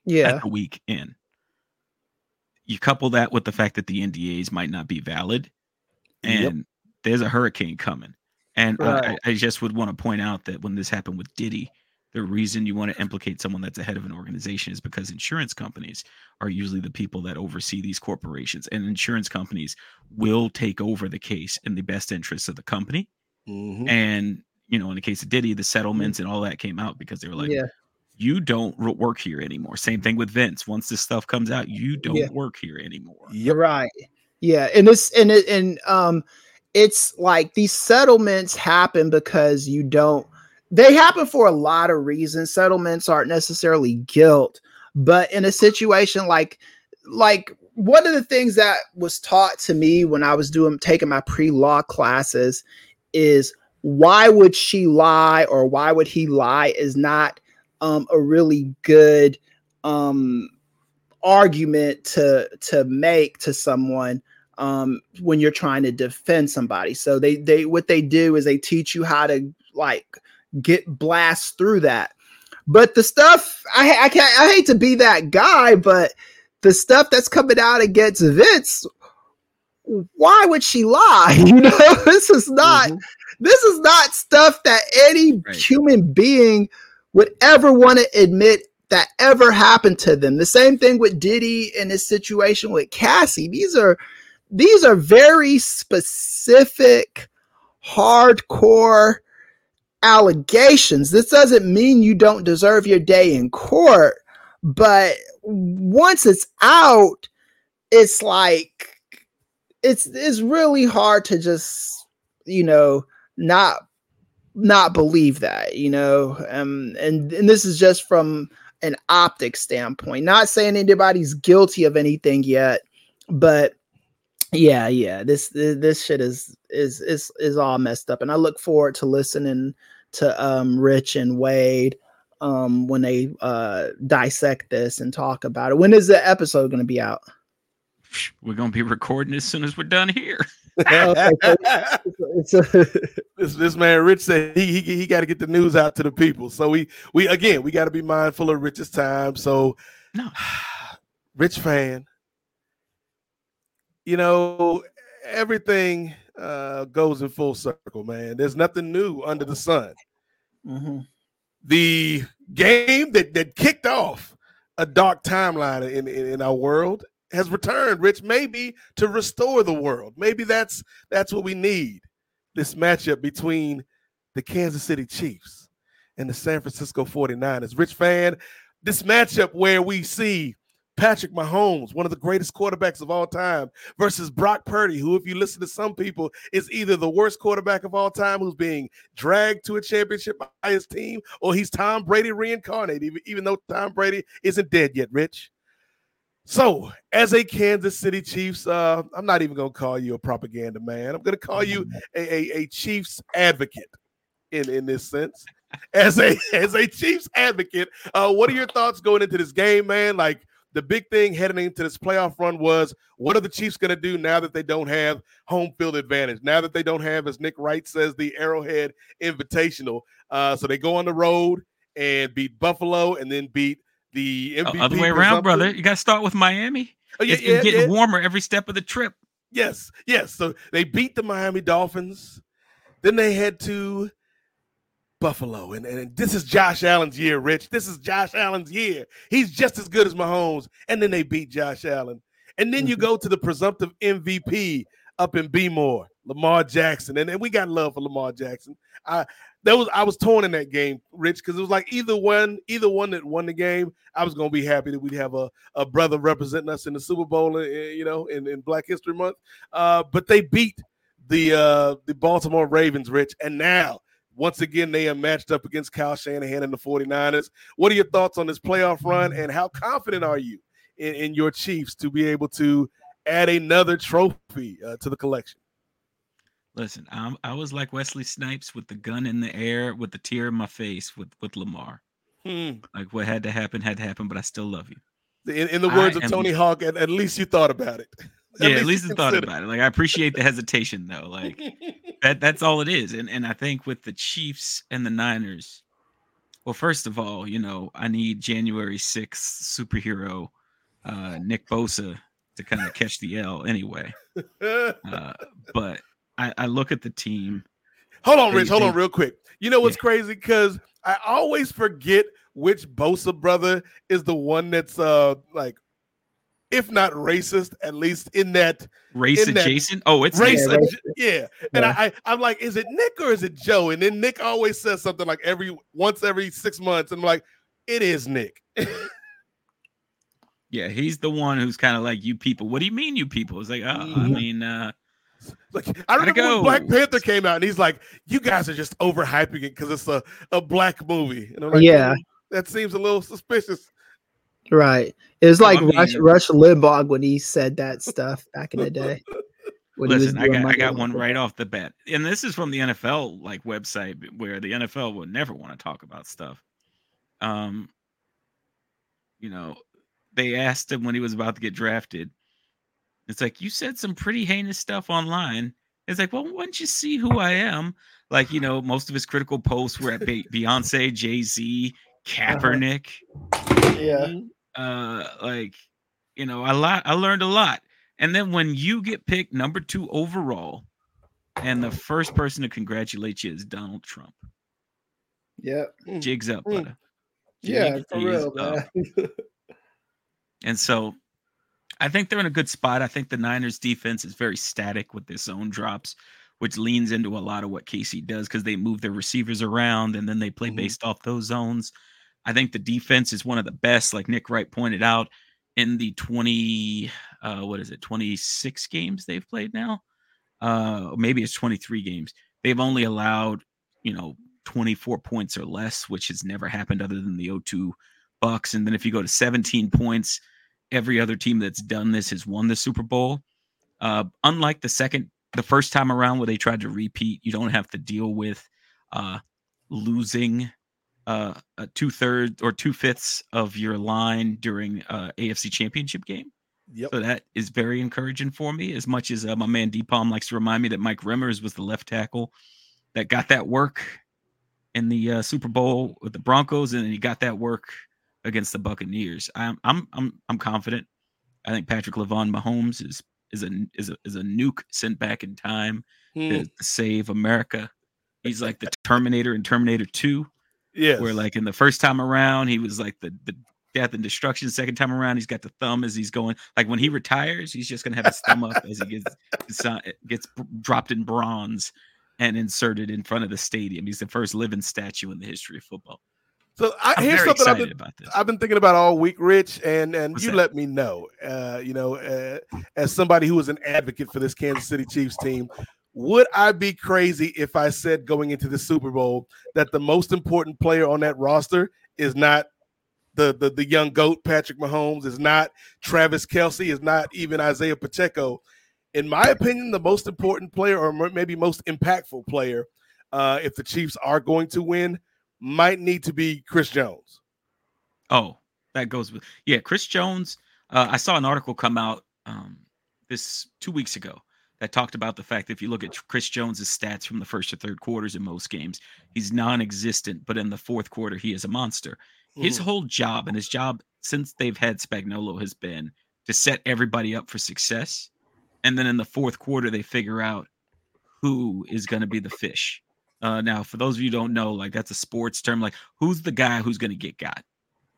yeah, at the week in. You couple that with the fact that the NDAs might not be valid, and Yep. there's a hurricane coming. And I, Right. I I just would want to point out that when this happened with Diddy, the reason you want to implicate someone that's ahead of an organization is because insurance companies are usually the people that oversee these corporations, and insurance companies will take over the case in the best interests of the company. Mm-hmm. And you know, in the case of Diddy, the settlements and all that came out because they were like, yeah, you don't r- work here anymore. Same thing with Vince. Once this stuff comes out, you don't Yeah. work here anymore. You're right, yeah, and it's and it and um, it's like these settlements happen because you don't. They happen for a lot of reasons. Settlements aren't necessarily guilt, but in a situation like like one of the things that was taught to me when I was doing taking my pre-law classes is why would she lie or why would he lie is not um, a really good um, argument to to make to someone um, when you're trying to defend somebody. So they they what they do is they teach you how to like get blast through that. But the stuff I I I hate to be that guy, but the stuff that's coming out against Vince, why would she lie? You know, this is not Mhm. this is not stuff that any Right. human being would ever want to admit that ever happened to them. The same thing with Diddy and his situation with Cassie. These are these are very specific, hardcore allegations. This doesn't mean you don't deserve your day in court, but once it's out, it's like it's it's really hard to just you know not not believe that you know um and and this is just from an optic standpoint not saying anybody's guilty of anything yet but yeah yeah this this, shit is is is is all messed up and i look forward to listening to um rich and wade um when they uh dissect this and talk about it. When is the episode going to be out We're gonna be recording as soon as we're done here. Okay, It's a- this this man Rich said he he, he got to get the news out to the people. So we we again we got to be mindful of Rich's time. So No. Rich Fann, you know everything uh, goes in full circle, man. There's nothing new under the sun. Mhm. The game that that kicked off a dark timeline in, in in our world has returned, Rich, maybe to restore the world. Maybe that's that's what we need. This matchup between the Kansas City Chiefs and the San Francisco 49ers. Rich Fann, this matchup where we see Patrick Mahomes, one of the greatest quarterbacks of all time, versus Brock Purdy, who, if you listen to some people, is either the worst quarterback of all time who's being dragged to a championship by his team, or he's Tom Brady reincarnated, even, even though Tom Brady isn't dead yet, Rich. So, as a Kansas City Chiefs, uh, I'm not even going to call you a propaganda man. I'm going to call you a, a, a Chiefs advocate. in in this sense. As a as a Chiefs advocate, uh, what are your thoughts going into this game, man? Like the big thing heading into this playoff run was what are the Chiefs going to do now that they don't have home field advantage? Now that they don't have, as Nick Wright says, the Arrowhead Invitational. Uh, so they go on the road and beat Buffalo and then beat the MVP. Other way around, brother. You got to start with Miami. Oh, yeah, it's yeah, getting yeah. warmer every step of the trip. Yes, yes. So they beat the Miami Dolphins. Then they head to Buffalo. And, and this is Josh Allen's year, Rich. This is Josh Allen's year. He's just as good as Mahomes. And then they beat Josh Allen. And then you mm-hmm. go to the presumptive MVP up in B-more, Lamar Jackson. And, and we got love for Lamar Jackson. I that was I was torn in that game, Rich, because it was like either one, either one that won the game, I was gonna be happy that we'd have a, a brother representing us in the Super Bowl, uh, you know, in, in Black History Month. Uh, but they beat the uh, the Baltimore Ravens, Rich, and now once again they are matched up against Kyle Shanahan and the 49ers. What are your thoughts on this playoff run, and how confident are you in, in your Chiefs to be able to add another trophy uh, to the collection? Listen, I'm, I was like Wesley Snipes with the gun in the air, with the tear in my face with with Lamar. Hmm. Like what had to happen had to happen, but I still love you. In, in the words I of am, Tony Hawk, at, at least you thought about it. At yeah, at least you thought about it. Like I appreciate the hesitation though. Like that that's all it is. And and I think with the Chiefs and the Niners, well, first of all, you know, I need January 6th superhero uh Nick Bosa to kind of catch the L anyway. Uh, but I, I look at the team. Hold on, Rich. They, hold they, on, real quick. You know what's yeah. crazy? Because I always forget which Bosa brother is the one that's uh like, if not racist, at least in that race in adjacent. That, oh, it's race. Yeah, yeah. and yeah. I, I I'm like, is it Nick or is it Joe? And then Nick always says something like every once every six months, and I'm like, it is Nick. yeah, he's the one who's kind of like you people. What do you mean, you people? It's like, oh, mm-hmm. I mean, uh, like I remember when Black Panther came out, and he's like, "You guys are just overhyping it because it's a, a black movie." And I'm like, "Yeah, that seems a little suspicious." Right. It was like I mean, Rush, Rush Limbaugh when he said that stuff back in the day. Listen, I got I got one right off the bat, and this is from the NFL like website where the NFL would never want to talk about stuff. Um, you know, they asked him when he was about to get drafted it's like you said some pretty heinous stuff online. It's like, well, once you see who I am, like you know, most of his critical posts were at Beyonce, Jay Z, uh-huh. Kaepernick. Yeah. Mm-hmm. Uh, like, you know, a lot. I learned a lot. And then when you get picked number two overall, and the first person to congratulate you is Donald Trump. Yeah. Mm. Jigs up, mm. brother. yeah, for real, man. and so I think they're in a good spot. I think the Niners defense is very static with their zone drops, which leans into a lot of what Casey does because they move their receivers around and then they play mm-hmm. based off those zones. I think the defense is one of the best, like Nick Wright pointed out, in the 20, uh, what is it, 26 games they've played now? Uh, maybe it's 23 games. They've only allowed, you know, 24 points or less, which has never happened other than the 02 Bucks. And then if you go to 17 points, every other team that's done this has won the Super Bowl. Uh, unlike the second, the first time around where they tried to repeat, you don't have to deal with uh, losing uh, two thirds or two fifths of your line during uh, AFC Championship game. Yep. So that is very encouraging for me. As much as uh, my man Palm likes to remind me that Mike Remmers was the left tackle that got that work in the uh, Super Bowl with the Broncos, and he got that work against the Buccaneers. I'm I'm I'm I'm confident. I think Patrick Lavon Mahomes is is a is a is a nuke sent back in time hmm. to, to, save America. He's like the Terminator in Terminator 2. Yeah. Where like in the first time around, he was like the the death and destruction. Second time around, he's got the thumb as he's going. Like when he retires, he's just gonna have his thumb up as he gets gets dropped in bronze and inserted in front of the stadium. He's the first living statue in the history of football. So I, I'm here's something I've been, I've been, thinking about all week, Rich, and and What's you that? let me know. Uh, you know, uh, as somebody who is an advocate for this Kansas City Chiefs team, would I be crazy if I said going into the Super Bowl that the most important player on that roster is not the the, the young goat Patrick Mahomes, is not Travis Kelce, is not even Isaiah Pacheco. In my opinion, the most important player, or maybe most impactful player uh, if the Chiefs are going to win might need to be Chris Jones. Oh, that goes with yeah, Chris Jones. Uh, I saw an article come out um, this two weeks ago that talked about the fact that if you look at Chris Jones's stats from the first to third quarters in most games, he's non-existent, but in the fourth quarter he is a monster. Mm-hmm. His whole job and his job since they've had Spagnuolo has been to set everybody up for success, and then in the fourth quarter they figure out who is going to be the fish. Uh, now, for those of you don't know, like that's a sports term. Like, who's the guy who's going to get got?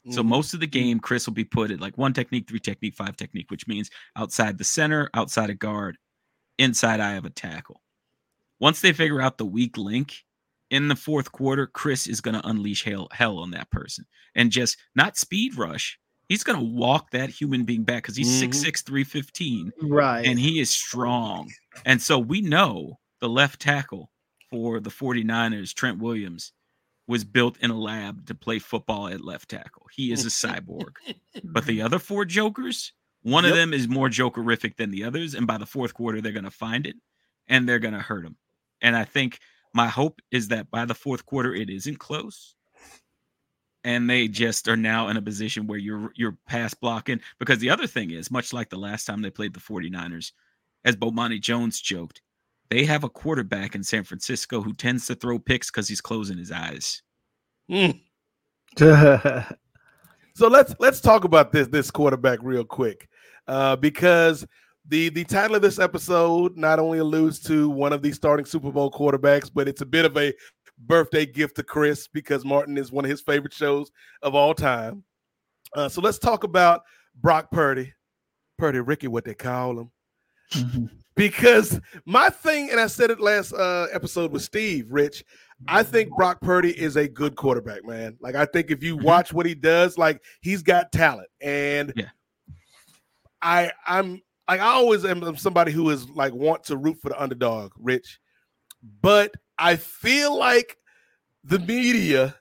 Mm-hmm. So most of the game, Chris will be put at like one technique, three technique, five technique, which means outside the center, outside a guard, inside eye of a tackle. Once they figure out the weak link in the fourth quarter, Chris is going to unleash hell, hell on that person and just not speed rush. He's going to walk that human being back because he's mm-hmm. 6'6, 315. Right. And he is strong. And so we know the left tackle for the 49ers, Trent Williams, was built in a lab to play football at left tackle. He is a cyborg. but the other four jokers, one yep. of them is more jokerific than the others. And by the fourth quarter, they're going to find it and they're going to hurt him. And I think my hope is that by the fourth quarter, it isn't close. And they just are now in a position where you're you're pass blocking. Because the other thing is, much like the last time they played the 49ers, as Bomani Jones joked, they have a quarterback in San Francisco who tends to throw picks because he's closing his eyes. Mm. so let's let's talk about this this quarterback real quick, uh, because the the title of this episode not only alludes to one of the starting Super Bowl quarterbacks, but it's a bit of a birthday gift to Chris because Martin is one of his favorite shows of all time. Uh, so let's talk about Brock Purdy, Purdy Ricky, what they call him. Mm-hmm because my thing, and I said it last uh, episode with Steve, Rich. I think Brock Purdy is a good quarterback, man. Like I think if you mm-hmm. watch what he does, like he's got talent, and yeah. I I'm like I always am somebody who is like want to root for the underdog, Rich, but I feel like the media,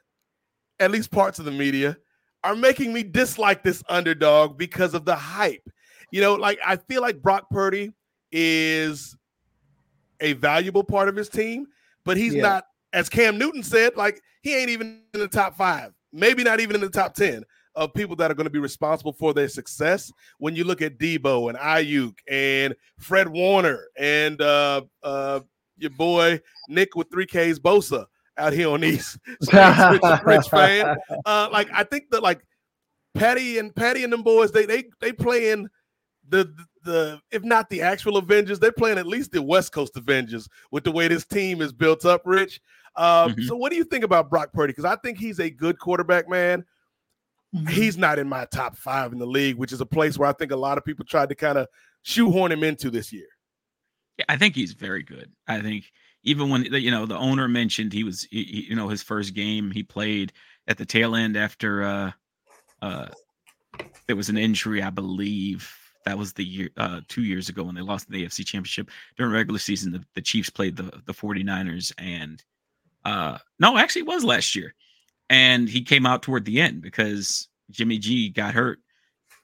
at least parts of the media, are making me dislike this underdog because of the hype. You know, like I feel like Brock Purdy is a valuable part of his team, but he's yeah. not, as Cam Newton said, like he ain't even in the top five, maybe not even in the top 10 of people that are going to be responsible for their success. When you look at Deebo and Aiyuk and Fred Warner and uh, uh, your boy Nick with 3Ks Bosa out here on these rich, rich Fann. Uh, like I think that like Patty and Patty and them boys, they they they playing the the if not the actual Avengers, they're playing at least the West Coast Avengers with the way this team is built up, Rich. Um, mm-hmm. So, what do you think about Brock Purdy? Because I think he's a good quarterback, man. Mm-hmm. He's not in my top five in the league, which is a place where I think a lot of people tried to kind of shoehorn him into this year. Yeah, I think he's very good. I think even when you know the owner mentioned he was, he, you know, his first game he played at the tail end after uh, uh, there was an injury, I believe that was the year uh, two years ago when they lost the AFC championship during regular season. The, the Chiefs played the, the 49ers and uh, no, actually it was last year. And he came out toward the end because Jimmy G got hurt.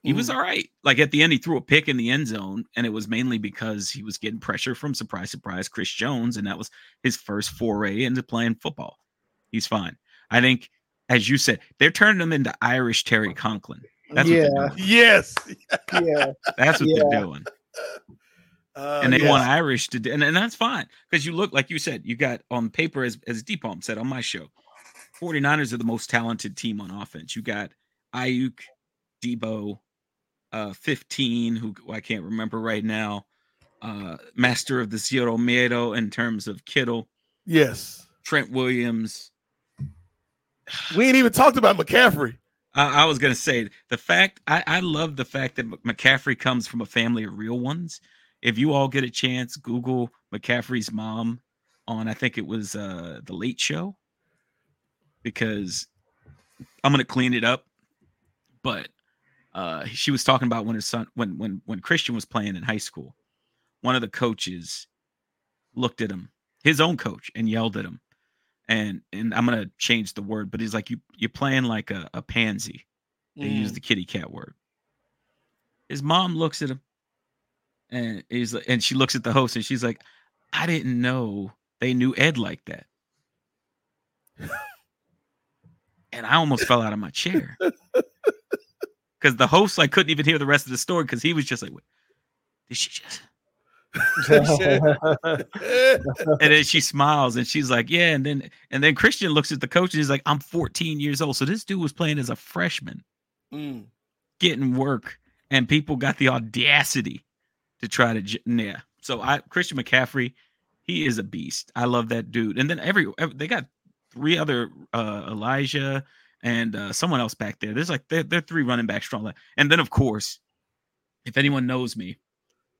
He mm. was all right. Like at the end, he threw a pick in the end zone, and it was mainly because he was getting pressure from surprise, surprise, Chris Jones, and that was his first foray into playing football. He's fine. I think, as you said, they're turning him into Irish Terry Conklin. That's yeah. Yes. yeah. That's what yeah. they're doing. Uh, and they yes. want Irish to do, and, and that's fine because you look like you said you got on paper as as Deepalm said on my show, 49ers are the most talented team on offense. You got Aiyuk, Deebo, uh, 15, who I can't remember right now, uh, master of the Zero Miedo in terms of Kittle. Yes. Trent Williams. We ain't even talked about McCaffrey. I, I was gonna say the fact I, I love the fact that McCaffrey comes from a family of real ones. If you all get a chance, Google McCaffrey's mom on I think it was uh the Late Show because I'm gonna clean it up. But uh she was talking about when his son when when when Christian was playing in high school, one of the coaches looked at him, his own coach, and yelled at him and and I'm gonna change the word, but he's like you you're playing like a, a pansy. They mm. use the kitty cat word. His mom looks at him and he's like, and she looks at the host and she's like, I didn't know they knew Ed like that. and I almost fell out of my chair because the host like couldn't even hear the rest of the story because he was just like, "Did she just?" and then she smiles and she's like, "Yeah." And then and then Christian looks at the coach and he's like, "I'm 14 years old." So this dude was playing as a freshman, Mm. getting work, and people got the audacity to try to yeah. So I Christian McCaffrey, he is a beast. I love that dude. And then every, every- they got three other uh Elijah and uh someone else back there. There's like they're, they're three running back strong. And then of course, if anyone knows me,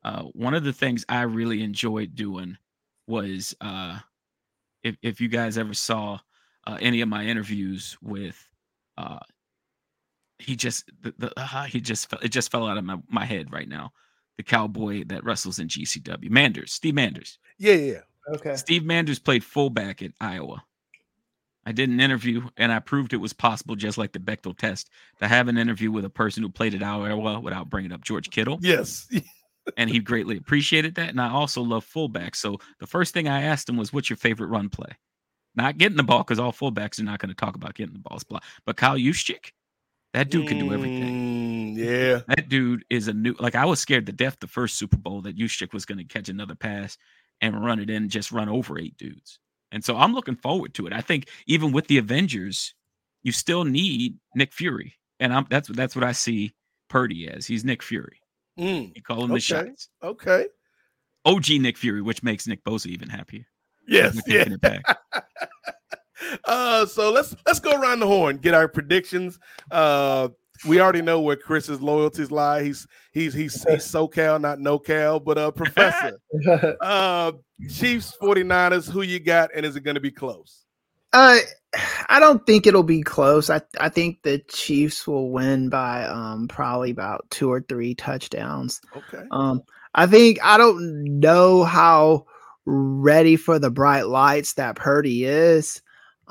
uh one of the things I really enjoyed doing was uh if if you guys ever saw uh, any of my interviews with uh he just the, the uh, he just fell, it just fell out of my, my head right now. The cowboy that wrestles in GCW, Manders, Steve Manders. Yeah, yeah. Okay. Steve Manders played fullback at Iowa. I did an interview and I proved it was possible, just like the Bechdel test, to have an interview with a person who played at Iowa without bringing up George Kittle. Yes. And he greatly appreciated that. And I also love fullback. So the first thing I asked him was, What's your favorite run play? Not getting the ball, because all fullbacks are not going to talk about getting the ball. But Kyle Juszczyk, that dude can do everything. Mm, yeah. That dude is a new. Like I was scared to death the first Super Bowl that Juszczyk was going to catch another pass and run it in, just run over eight dudes. And so I'm looking forward to it. I think even with the Avengers, you still need Nick Fury, and I'm that's that's what I see Purdy as. He's Nick Fury. Mm, You call him the Okay. shots. okay. OG Nick Fury, which makes Nick Bosa even happier. Yes. We're Yeah. taking it back. uh so let's let's go around the horn get our predictions uh we already know where chris's loyalties lie he's he's he's, he's socal not no cal but uh professor uh chiefs 49ers who you got and is it going to be close Uh, I don't think it'll be close. I I think the Chiefs will win by um probably about two or three touchdowns. okay Um, I think I don't know how ready for the bright lights that Purdy is.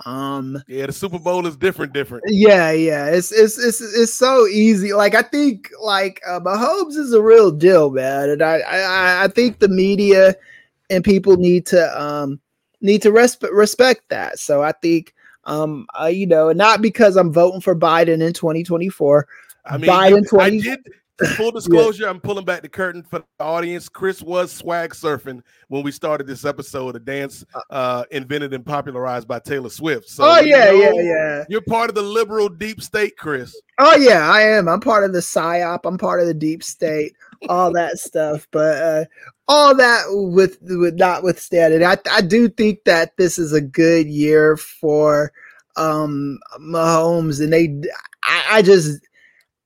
Um, yeah the super bowl is different different yeah, yeah, it's it's it's it's so easy. Like I think like uh, Mahomes is a real deal, man, and I I I think the media and people need to um need to respect respect that. So I think um uh, you know not because I'm voting for Biden in 2024. i mean Biden you- i 20 did full disclosure i'm pulling back the curtain for the audience chris was swag surfing when we started this episode a dance uh invented and popularized by taylor swift so oh yeah, yeah, know- yeah. You're part of the liberal deep state, Chris. Oh yeah, I am. I'm part of the psyop. I'm part of the deep state. All that stuff, but uh, all that with with notwithstanding, I I do think that this is a good year for um Mahomes, and they I, I just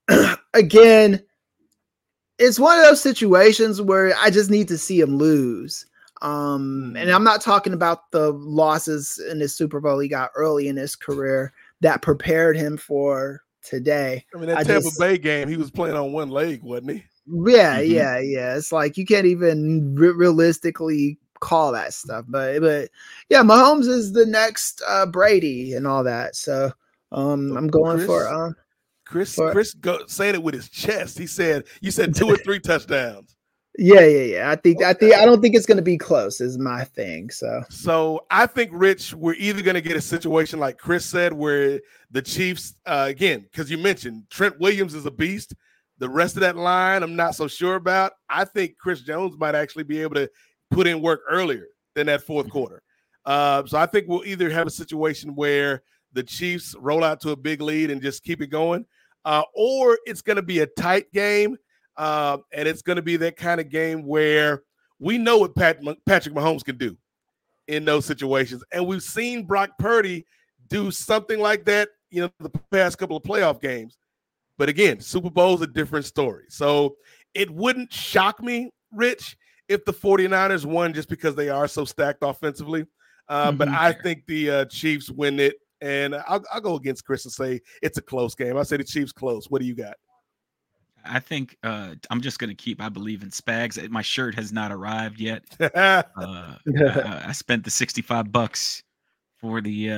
again, it's one of those situations where I just need to see him lose. Um, and I'm not talking about the losses in his Super Bowl he got early in his career that prepared him for today. I mean, that I Tampa just- Bay game, he was playing on one leg, wasn't he? Yeah, Mhm. yeah, yeah. It's like you can't even re- realistically call that stuff. But but yeah, Mahomes is the next uh, Brady and all that. So um, I'm going for Chris? um, Chris, But- Chris, go, saying it with his chest. He said, "You said two or three touchdowns." yeah, yeah, yeah. I think I think I don't think it's going to be close. Is my thing. So So I think, Rich, we're either going to get a situation like Chris said, where the Chiefs, uh, again, because you mentioned Trent Williams is a beast. The rest of that line, I'm not so sure about. I think Chris Jones might actually be able to put in work earlier than that fourth quarter. Uh, so I think we'll either have a situation where the Chiefs roll out to a big lead and just keep it going, uh, or it's going to be a tight game, uh, and it's going to be that kind of game where we know what Pat, Patrick Mahomes can do in those situations, and we've seen Brock Purdy do something like that, you know, the past couple of playoff games. But again, Super Bowl is a different story. So it wouldn't shock me, Rich, if the 49ers won just because they are so stacked offensively. Uh, But Mhm. I think the uh, Chiefs win it. And I'll, I'll go against Chris and say it's a close game. I say the Chiefs close. What do you got? I think uh, I'm just gonna keep. I believe in Spags. My shirt has not arrived yet. Uh, I, I spent the 65 bucks for the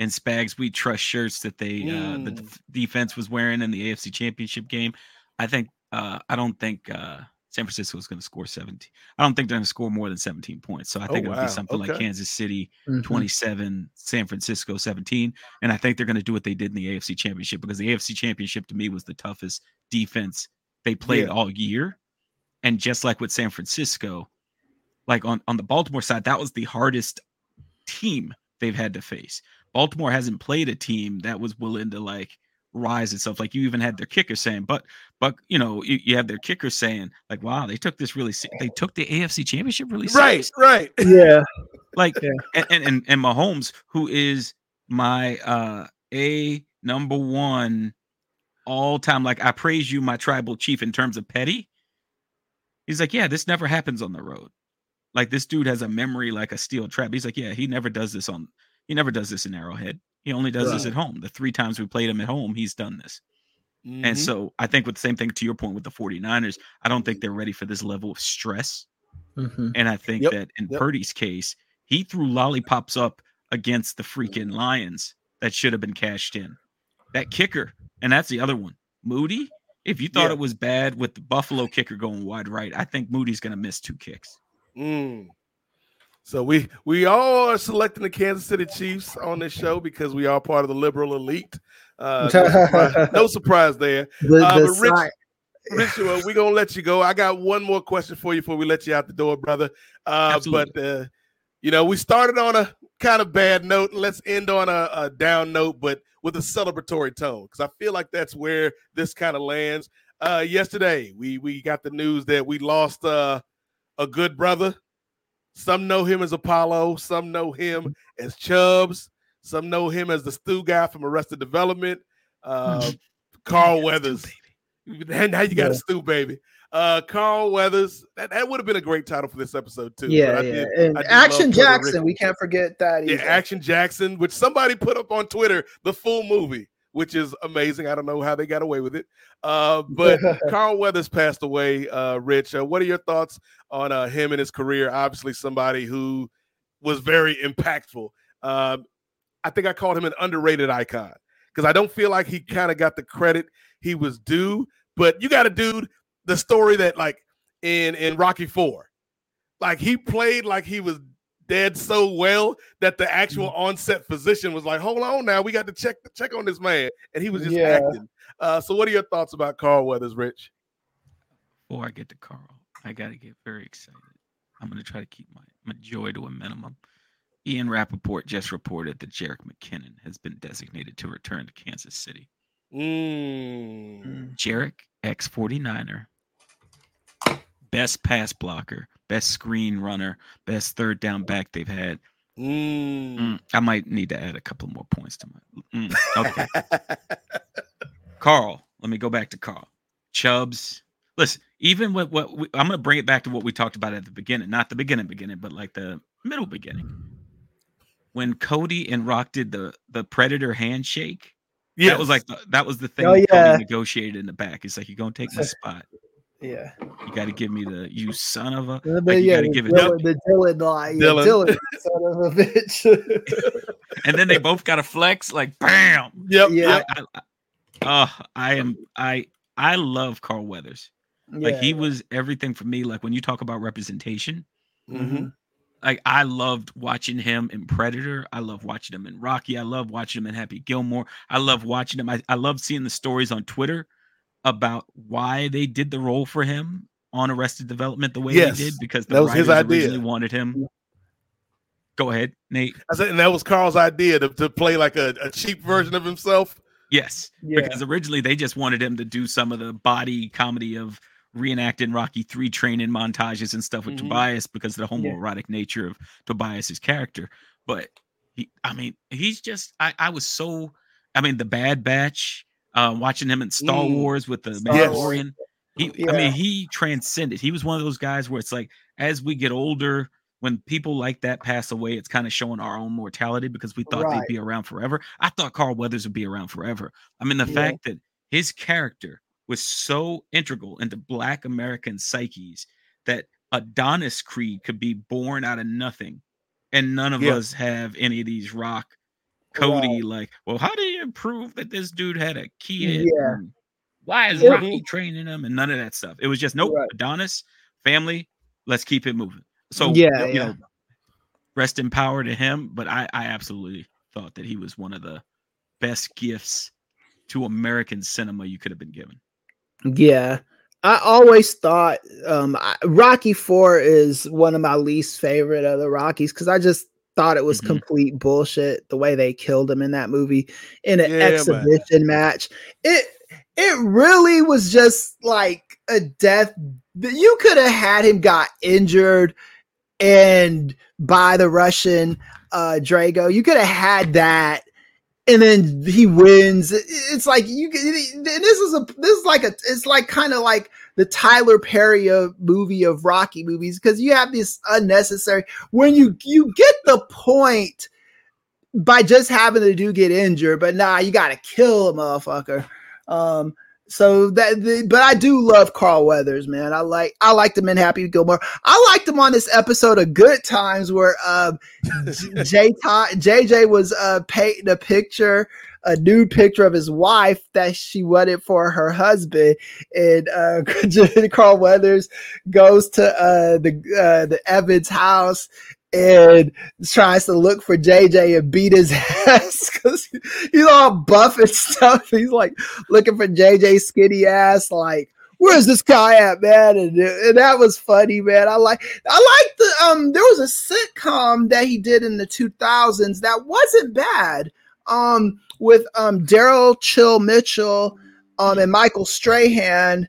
uh, in Spags We Trust shirts that they uh, the Mm. def- defense was wearing in the AFC Championship game. I think uh, I don't think uh, San Francisco is going to score 17. I don't think they're going to score more than 17 points. So I think Oh, it'll wow. be something like Kansas City Mhm. 27, San Francisco 17. And I think they're going to do what they did in the AFC Championship because the AFC Championship to me was the toughest defense they played Yeah. all year. And just like with San Francisco, like on, on the Baltimore side, that was the hardest team they've had to face. Baltimore hasn't played a team that was willing to like rise itself. Like you even had their kicker saying, but but you know, you, you have their kicker saying, like, wow, they took this really se- they took the AFC championship really Right, serious. right. Yeah. Like Yeah. and, and and and Mahomes, who is my uh a number one all time, like I praise you, my tribal chief, in terms of petty. He's like, yeah, this never happens on the road. Like this dude has a memory like a steel trap. He's like, yeah, he never does this on. He never does this in Arrowhead. He only does this at home. The three times we played him at home, he's done this. Mhm. And so I think with the same thing to your point with the 49ers, I don't think they're ready for this level of stress. Mhm. And I think Yep, that in yep. Purdy's case, he threw lollipops up against the freaking Lions that should have been cashed in. That kicker, and that's the other one. Moody, if you thought Yeah. it was bad with the Buffalo kicker going wide right, I think Moody's going to miss two kicks. Mm. So we we all are selecting the Kansas City Chiefs on this show because we are part of the liberal elite. Uh, no, surprise, no surprise there. The, Uh, the but Rich- si- Rich, we're gonna let you go. I got one more question for you before we let you out the door, brother. Uh, but uh, you know, we started on a kind of bad note. Let's end on a, a down note, but with a celebratory tone, because I feel like that's where this kind of lands. Uh, yesterday, we we got the news that we lost uh, a good brother. Some know him as Apollo. Some know him as Chubbs. Some know him as the stew guy from Arrested Development. Uh, Carl Weathers. And now you got a stew baby. Uh, Carl Weathers. That, that would have been a great title for this episode too. yeah, yeah. did- and Action Jackson, we can't forget that. Yeah. Action Jackson, which somebody put up on Twitter, the full movie, which is amazing. I don't know how they got away with it. Uh, but Carl Weathers passed away. Uh, Rich, uh, what are your thoughts on uh, him and his career? Obviously, somebody who was very impactful. Um, I think I called him an underrated icon because I don't feel like he kind of got the credit he was due. But you got a dude, the story that like in in Rocky Four, like he played like he was dead so well that the actual onset physician was like, "Hold on, now we got to check check on this man," and he was just Yeah. acting. Uh, so, what are your thoughts about Carl Weathers, Rich? Before I get to Carl, I got to get very excited. I'm going to try to keep my, my joy to a minimum. Ian Rapoport just reported that Jerick McKinnon has been designated to return to Kansas City. Mm. Jerick, ex 49er, best pass blocker, best screen runner, best third down back they've had. Mm. Mm, I might need to add a couple more points to my. Mm, okay. Carl, let me go back to Carl. Chubbs. Listen, even with what we, I'm going to bring it back to what we talked about at the beginning, not the beginning, beginning, but like the middle beginning. When Cody and Rock did the the Predator handshake, that was like the, that was the thing Oh, yeah. Cody negotiated in the back. He's like, "You're gonna take my spot. Yeah. You got to give me the you son of a." But Like, you yeah, gotta the give it Dylan, up. the Dylan line. Yeah, Dylan. Dylan. son of a bitch. And then they both got a flex, like bam. Yep. Yeah. I, I, I, oh, I am I I love Carl Weathers. Like he Yeah. was everything for me. Like when you talk about representation, Mhm. like I loved watching him in Predator. I love watching him in Rocky. I love watching him in Happy Gilmore. I love watching him. I, I love seeing the stories on Twitter about why they did the role for him on Arrested Development the way Yes, they did because the that was his writers idea. originally wanted him. Go ahead, Nate. I said, and that was Carl's idea to, to play like a, a cheap version of himself. Yes, Yeah. because originally they just wanted him to do some of the body comedy of reenacting Rocky three training montages and stuff with Mhm. Tobias because of the Yeah. homoerotic nature of Tobias's character. But he, I mean, he's just I, I was so I mean, the Bad Batch, uh, watching him in Star Mm. Wars with the Star. Mandalorian. He, I mean, he transcended. He was one of those guys where it's like, as we get older, when people like that pass away, it's kind of showing our own mortality because we thought Right. they'd be around forever. I thought Carl Weathers would be around forever. I mean, the Yeah. fact that his character was so integral into Black American psyches that Adonis Creed could be born out of nothing, and none of Yeah. us have any of these rock Cody Right. like. Well, how do you prove that this dude had a kid? Yeah. Why is. Rocky training him and none of that stuff? It was just nope, Right. Adonis, family, let's keep it moving. So Yeah, you yeah. know, rest in power to him. But I, I absolutely thought that he was one of the best gifts to American cinema you could have been given. Yeah. I always thought um I- Rocky 4 is one of my least favorite of the Rockies cuz I just thought it was Mhm. complete bullshit the way they killed him in that movie in an Yeah, exhibition match. It it really was just like a death you could have had him got injured and by the Russian uh Drago. You could have had that and then he wins. It's like you. and This is a. This is like a. It's like kind of like the Tyler Perry of movie of Rocky movies because you have this unnecessary when you you get the point by just having the dude get injured, but nah, you got to kill a motherfucker. Um. So that, the, but I do love Carl Weathers, man. I like I liked him in Happy Gilmore. I liked him on this episode of Good Times where um J JJ was uh painting a picture, a nude picture of his wife that she wanted for her husband, and uh Carl Weathers goes to uh the uh the Evans house and tries to look for JJ and beat his ass because he's all buff and stuff. He's like looking for JJ's skinny ass, like where's this guy at, man? And, and that was funny, man. I like I like the um there was a sitcom that he did in the 2000s that wasn't bad. Um with um Daryl Chill Mitchell um and Michael Strahan.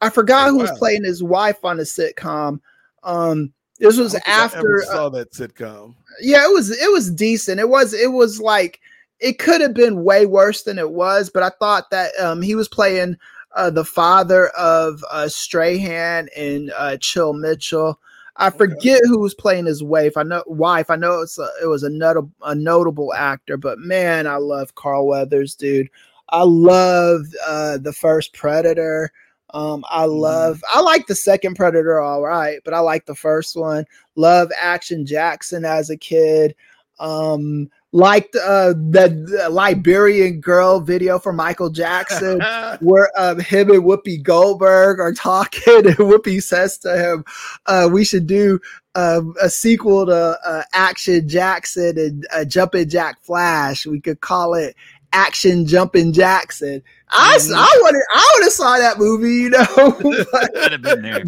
I forgot Oh, who was wow. playing his wife on the sitcom. Um this was I think I after uh, saw that sitcom. yeah it was it was decent it was it was like it could have been way worse than it was but i thought that um he was playing uh the father of uh strahan and uh chill mitchell i forget who was playing his wife. I know wife. I know it's a, it was a notable a notable actor but man i love carl weathers dude. I love uh the first predator. Um i love i like the second predator all right but i like the first one. Love action jackson as a kid. Um liked uh the, the liberian girl video for michael jackson where um him and whoopi goldberg are talking and whoopi says to him uh we should do um, a sequel to uh, action jackson and uh, jumping jack flash. We could call it action jumping jackson. I, s- I wanted i would have saw that movie you know but- have been there.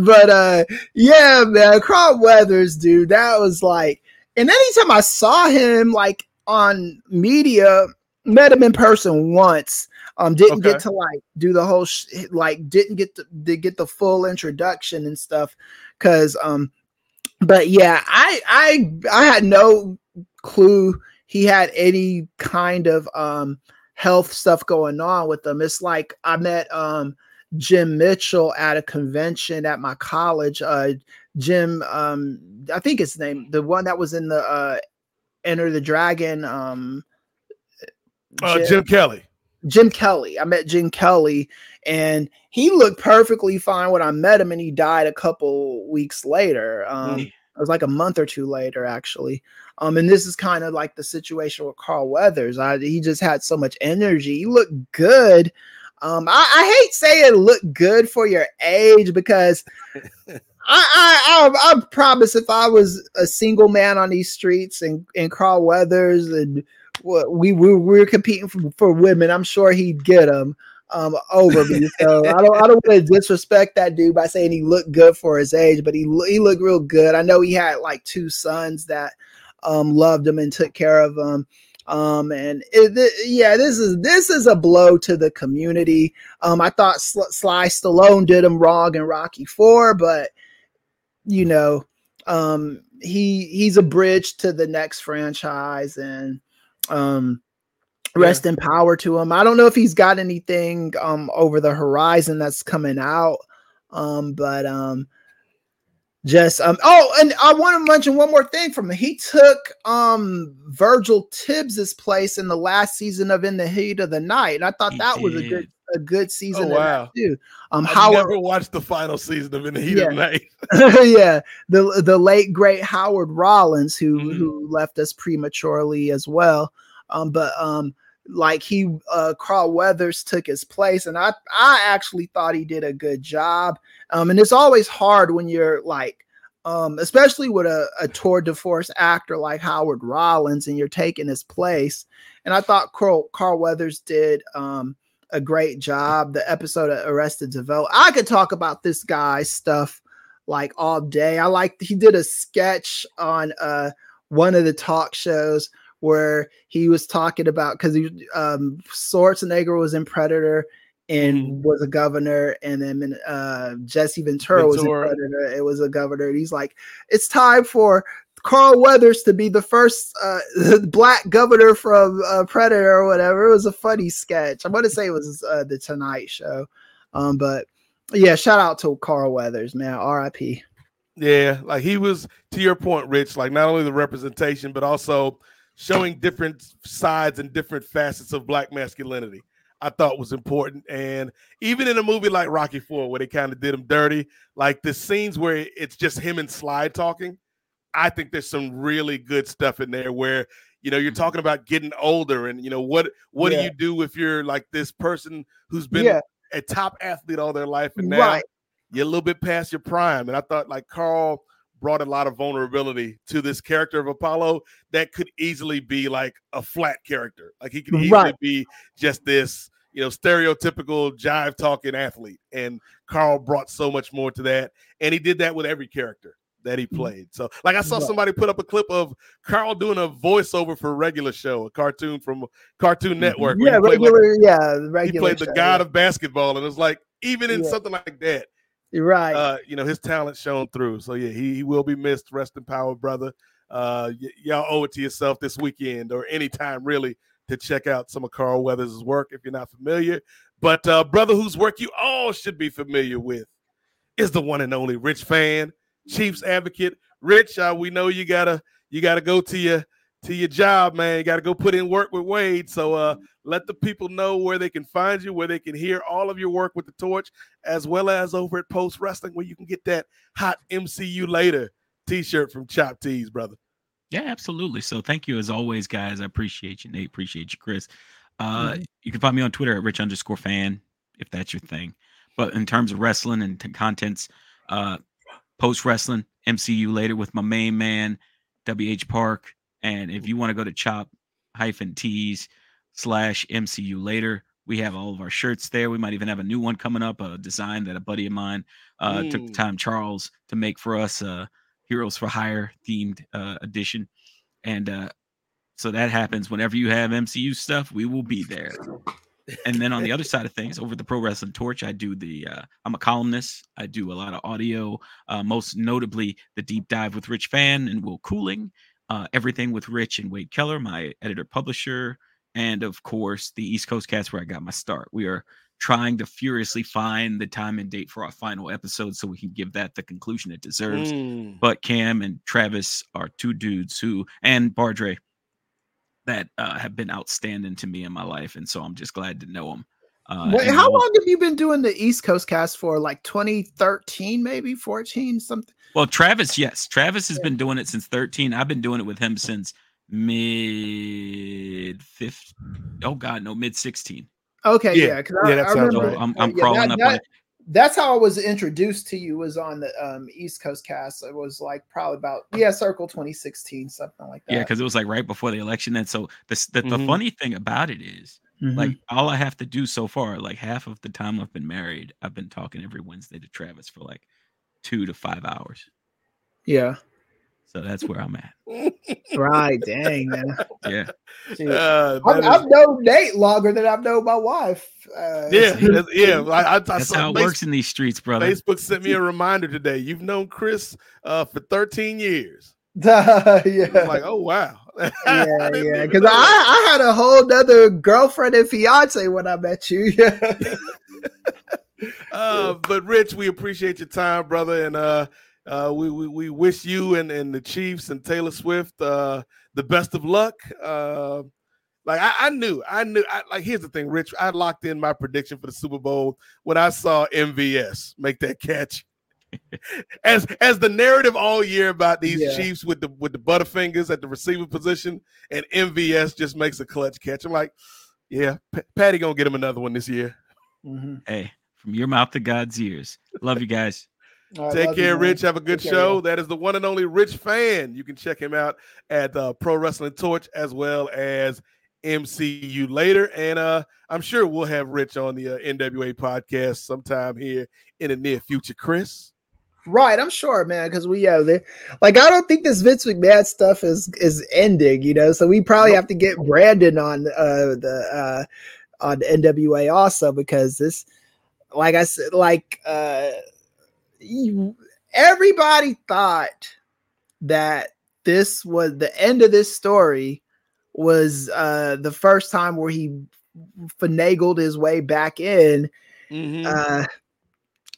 but uh yeah man carl weathers dude that was like and anytime i saw him like on media met him in person once um didn't Okay. get to like do the whole sh- like didn't get to, to get the full introduction and stuff because um but yeah i i i had no clue he had any kind of um health stuff going on with him it's like i met um Jim Mitchell at a convention at my college. Uh, Jim, um, I think his name, the one that was in the uh, Enter the Dragon. Um, Uh, Jim- Jim Kelly. Jim Kelly. I met Jim Kelly, and he looked perfectly fine when I met him, and he died a couple weeks later. Um, Mm. It was like a month or two later, actually. Um, and this is kind of like the situation with Carl Weathers. I, he just had so much energy. He looked good. Um, I, I hate saying look good for your age because I, I, I, I promise if I was a single man on these streets and, and Carl Weathers and we, we, we were competing for, for women, I'm sure he'd get them um, over me. So I don't I don't want to disrespect that dude by saying he looked good for his age, but he he looked real good. I know he had like two sons that um, loved him and took care of him. Um, and it, yeah, this is this is a blow to the community. Um, I thought Sl- Sly Stallone did him wrong in Rocky Four, but you know, um, he he's a bridge to the next franchise, and um, rest in power to him. I don't know if he's got anything um over the horizon that's coming out. Um, but um just um oh and I want to mention one more thing from him. He took um Virgil Tibbs's place in the last season of In the Heat of the Night. And I thought He that was a good did. A good season Oh, wow. too. Um I Howard never watched the final season of In the Heat of the Night. yeah, the the late great Howard Rollins, who Mhm. who left us prematurely as well. Um, but um, like he uh Carl Weathers took his place and I I actually thought he did a good job. Um and it's always hard when you're like um especially with a, a tour de force actor like Howard Rollins and you're taking his place. And I thought Carl Carl Weathers did um a great job. The episode of Arrested Development. I could talk about this guy's stuff like all day. I like he did a sketch on uh one of the talk shows where he was talking about because he um Schwarzenegger was in Predator and Mhm. was a governor, and then uh Jesse Ventura, was in Ventura. Predator. It was a governor, and he's like, it's time for Carl Weathers to be the first uh, black governor from uh, Predator or whatever. It was a funny sketch. I'm to say it was uh, the Tonight Show, um, but yeah, shout out to Carl Weathers, man. R.I.P. Yeah, like he was to your point, Rich. Like not only the representation, but also showing different sides and different facets of black masculinity. I thought was important, and even in a movie like Rocky Four, where they kind of did him dirty, like the scenes where it's just him and Slide talking, I think there's some really good stuff in there where you know you're mm-hmm. talking about getting older, and you know what what do you do if you're like this person who's been Yeah, a top athlete all their life, and now right. you're a little bit past your prime. And I thought like Carl brought a lot of vulnerability to this character of Apollo that could easily be like a flat character. Like he could easily Right. be just this, you know, stereotypical jive talking athlete. And Carl brought so much more to that. And he did that with every character that he played. So like I saw somebody put up a clip of Carl doing a voiceover for a regular show, a cartoon from Cartoon Mhm. Network. Yeah, played, like, regular. he regular. played the god yeah. of basketball. And it was like, even in Yeah. something like that, right. uh, you know, his talent shone through. So yeah, he, he will be missed. Rest in power, brother. Uh, y- y'all owe it to yourself this weekend or anytime really to check out some of Carl Weathers' work if you're not familiar. But uh, brother, whose work you all should be familiar with is the one and only Rich Fann, Chiefs advocate. Rich, uh, we know you gotta you gotta go to your to your job, man. You gotta go put in work with Wade. So uh, let the people know where they can find you, where they can hear all of your work with the torch as well as over at Post Wrestling, where you can get that hot MCU later t-shirt from Chop Tees, brother. Yeah, absolutely. So thank you as always, guys. I appreciate you, Nate. Appreciate you, Chris. Uh, Mhm. You can find me on Twitter at rich underscore fan if that's your thing. But in terms of wrestling and t- contents, uh, post wrestling, MCU later with my main man, WH Park. And if you want to go to chop hyphen tees slash MCU later, we have all of our shirts there. We might even have a new one coming up, a design that a buddy of mine uh, took the Mm. time, Charles, to make for us, uh, Heroes for Hire themed uh, edition. And uh, so that happens whenever you have MCU stuff, we will be there. And then on the other side of things, over the Pro Wrestling Torch, I do the uh, I'm a columnist. I do a lot of audio, uh, most notably the deep dive with Rich Fann and Will Cooling, uh, everything with Rich and Wade Keller, my editor publisher, and of course the East Coast Cast where I got my start. We are trying to furiously find the time and date for our final episode so we can give that the conclusion it deserves Mm. but Cam and Travis are two dudes who and Bardre that uh, have been outstanding to me in my life, and so I'm just glad to know them. Uh, Wait, how long have you been doing the East Coast cast for? Like 2013, maybe 14, something. Well, Travis, yes, Travis has been doing it since 13. I've been doing it with him since mid fifth. Oh God, no, mid 16. Okay, Yeah, yeah, yeah, I, that I sounds So remember. right. I'm, uh, I'm yeah, crawling that- up that- on it. That's how I was introduced to you. Was on the um, East Coast cast. It was like probably about yeah, Circle 2016, something like that. Yeah, because it was like right before the election, and so the the, the Mhm. funny thing about it is, Mhm. like all I have to do so far, like half of the time I've been married, I've been talking every Wednesday to Travis for like two to five hours. yeah, So that's where I'm at. right. Dang man. Yeah. Uh, I've, that is- I've known Nate longer than I've known my wife. Uh, yeah, that's- yeah. I, I, I That's saw how it Face- works in these streets, brother. Facebook sent me a reminder today. You've known Chris uh, for 13 years. yeah. I'm like, oh wow. yeah, yeah. Because I, I had a whole nother girlfriend and fiance when I met you. Yeah. Uh, but Rich, we appreciate your time, brother, and uh, uh, we, we we wish you and, and the Chiefs and Taylor Swift uh, the best of luck. Uh, like I, I knew, I knew. I, like here's the thing, Rich. I locked in my prediction for the Super Bowl when I saw MVS make that catch. as as the narrative all year about these Yeah. Chiefs with the with the butterfingers at the receiver position, and MVS just makes a clutch catch. I'm like, Yeah, P- Patty gonna get him another one this year. Mhm. Hey, from your mouth to God's ears. Love you guys. Right, Take you, care, man. Rich. Have a good Take show. y'all. That is the one and only Rich Fann. You can check him out at uh, Pro Wrestling Torch as well as MCU later. And uh, I'm sure we'll have Rich on the uh, NWA podcast sometime here in the near future. Chris, Right, I'm sure, man, because we they, like I don't think this Vince McMahon stuff is is ending, you know. So we probably have to get Brandon on uh the uh on NWA also because this, like I said, like uh, you, everybody thought that this was the end of this story was uh the first time where he finagled his way back in Mm-hmm. uh,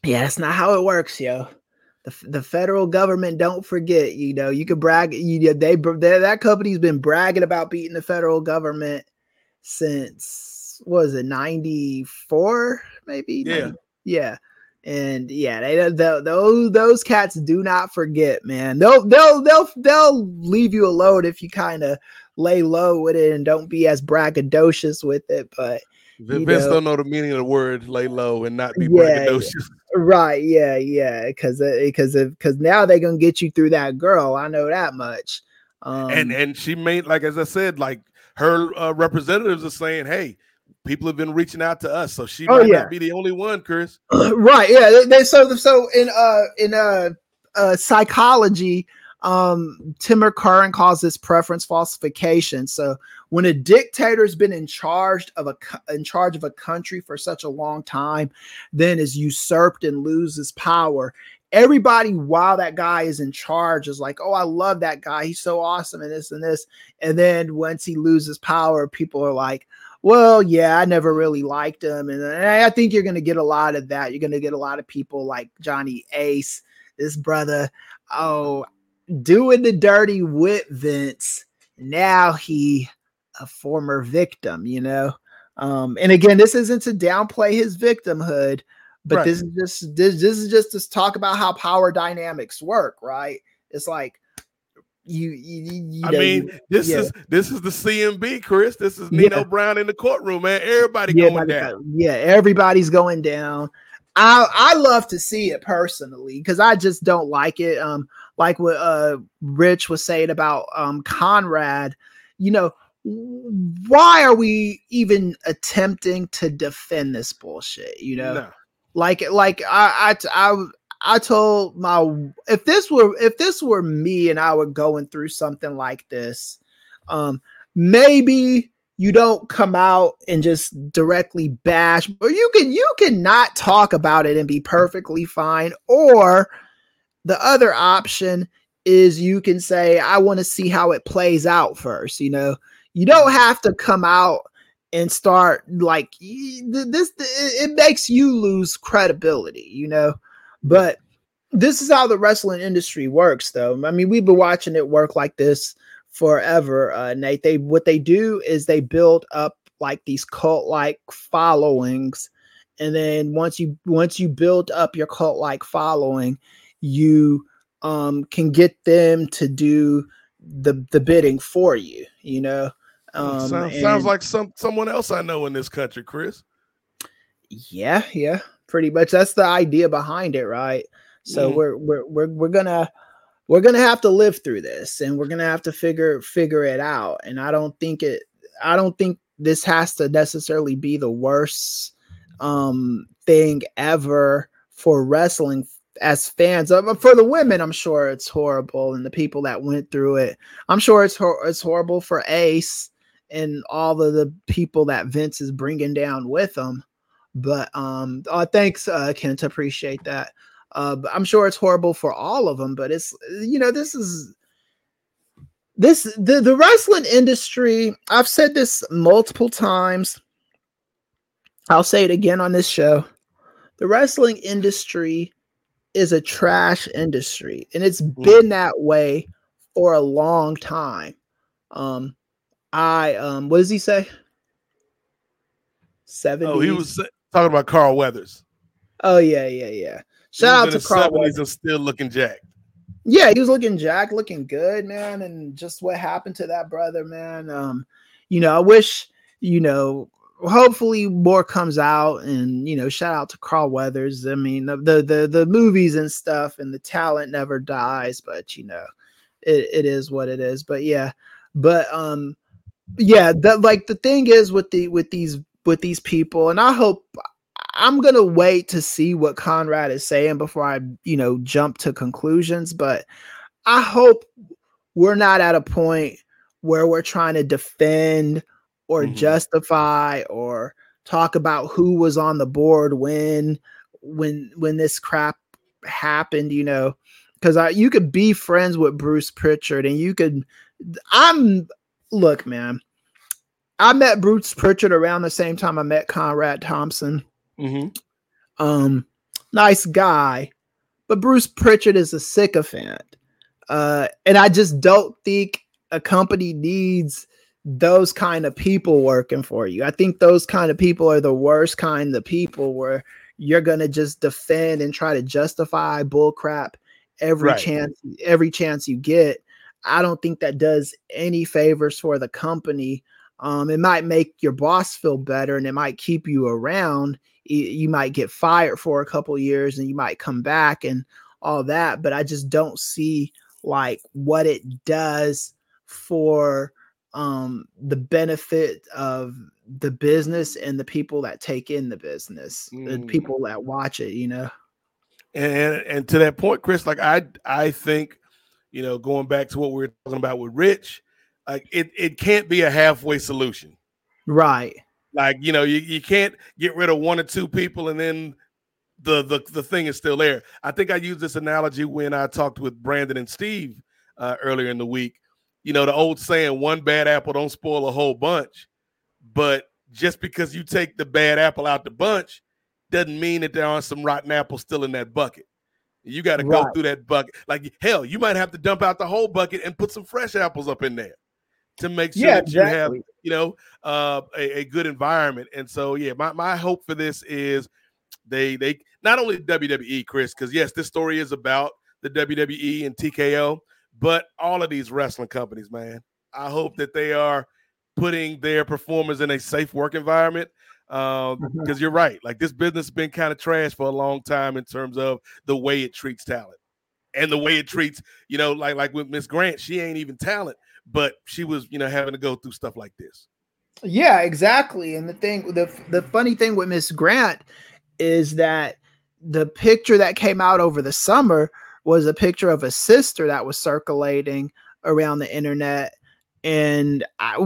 yeah, that's not how it works, yo. The, the federal government don't forget. You know, you can brag. You they, they that company's been bragging about beating the federal government since what was it ninety four maybe? Yeah. 90 yeah. And yeah, they, they those those cats do not forget, man. They'll they'll they'll they'll leave you alone if you kind of lay low with it and don't be as braggadocious with it. But Vince know. don't know the meaning of the word lay low and not be Yeah, braggadocious. Right. Yeah. Yeah. Because because because now they're gonna get you through that girl. I know that much. Um, and and she made like as I said, like her uh, representatives are saying, "Hey, people have been reaching out to us, so she Oh, might yeah. not be the only one." Chris, right. Yeah. They, so so in uh in uh, uh psychology, um Timur Kuran calls this preference falsification. So when a dictator's been in charge of a in charge of a country for such a long time, then is usurped and loses power. Everybody, while that guy is in charge, is like, "Oh, I love that guy. He's so awesome," and this and this. And then once he loses power, people are like, "Well, yeah, I never really liked him." And I think you're going to get a lot of that. You're going to get a lot of people like Johnny Ace, this brother. Oh, doing the dirty with Vince. Now he a former victim, you know. Um, and again, this isn't to downplay his victimhood, but Right. this is just this, this is just to talk about how power dynamics work, right? It's like you, you, you I know, mean, you- this yeah. is this is the CMB, Chris. This is Yeah. Nino Brown in the courtroom, man. Everybody yeah, going down. yeah, everybody's going down. I I love to see it personally because I just don't like it. Um, like what uh Rich was saying about um Conrad, you know, why are we even attempting to defend this bullshit? You know, No. like like I I I told my if this were if this were me and I were going through something like this, um, maybe you don't come out and just directly bash, but you can you can not talk about it and be perfectly fine, or the other option is you can say I want to see how it plays out first. You know, you don't have to come out and start like this it makes you lose credibility you know but this is how the wrestling industry works though. I mean we've been watching it work like this forever uh nate. They what they do is they build up like these cult like followings and then once you once you build up your cult like following you um can get them to do the the bidding for you you know? Um, sounds, sounds like some someone else I know in this country, Chris. yeah yeah pretty much that's the idea behind it right so Mhm. we're, we're we're we're gonna we're gonna have to live through this and we're gonna have to figure figure it out and i don't think it i don't think this has to necessarily be the worst um thing ever for wrestling as fans um, for the women i'm sure it's horrible and the people that went through it i'm sure it's hor- it's horrible for ace and all of the people that vince is bringing down with him but um uh, thanks uh kent appreciate that uh i'm sure it's horrible for all of them but it's you know this is this the, the wrestling industry i've said this multiple times. I'll say it again on this show. The wrestling industry is a trash industry and it's been that way for a long time. Um i um what does he say? 70s Oh, he was sa- talking about Carl Weathers. Oh yeah, yeah, yeah. Shout out to Carl. 70s Weathers. and still looking jacked. Yeah, he was looking jack, looking good, man. And just what happened to that brother, man. Um, you know, I wish, you know, hopefully more comes out and you know shout out to carl weathers i mean the, the the movies and stuff and the talent never dies but you know it, it is what it is but yeah but um yeah the like the thing is with the with these with these people and i hope i'm gonna wait to see what conrad is saying before i you know jump to conclusions but i hope we're not at a point where we're trying to defend or mm-hmm. justify or talk about who was on the board when when when this crap happened you know because i you could be friends with bruce prichard and you could i'm look man i met bruce prichard around the same time i met conrad thompson mm-hmm. um nice guy but bruce prichard is a sycophant uh and i just don't think a company needs those kind of people working for you. I think those kind of people are the worst kind of people where you're gonna just defend and try to justify bullcrap every right. chance every chance you get. I don't think that does any favors for the company. Um, it might make your boss feel better and it might keep you around. You might get fired for a couple years and you might come back and all that, but I just don't see like what it does for um the benefit of the business and the people that take in the business mm. the people that watch it you know and and to that point chris like i i think you know going back to what we are talking about with rich like it it can't be a halfway solution right like you know you, you can't get rid of one or two people and then the the the thing is still there i think i used this analogy when i talked with brandon and steve uh, earlier in the week you know, the old saying, one bad apple don't spoil a whole bunch. But just because you take the bad apple out the bunch doesn't mean that there aren't some rotten apples still in that bucket. You got to right. go through that bucket. Like hell, you might have to dump out the whole bucket and put some fresh apples up in there to make sure yeah, that you have, you know, uh, a, a, good environment. And so, yeah, my, my hope for this is they they not only WWE, Chris, because yes, this story is about the WWE and TKO, but all of these wrestling companies, man, I hope that they are putting their performers in a safe work environment. Because um, mm-hmm. you're right, like this business has been kind of trash for a long time in terms of the way it treats talent and the way it treats, you know, like like with Miss Grant, she ain't even talent, but she was, you know, having to go through stuff like this. Yeah, exactly. And the thing, the the funny thing with Miss Grant is that the picture that came out over the summer was a picture of a sister that was circulating around the internet and I,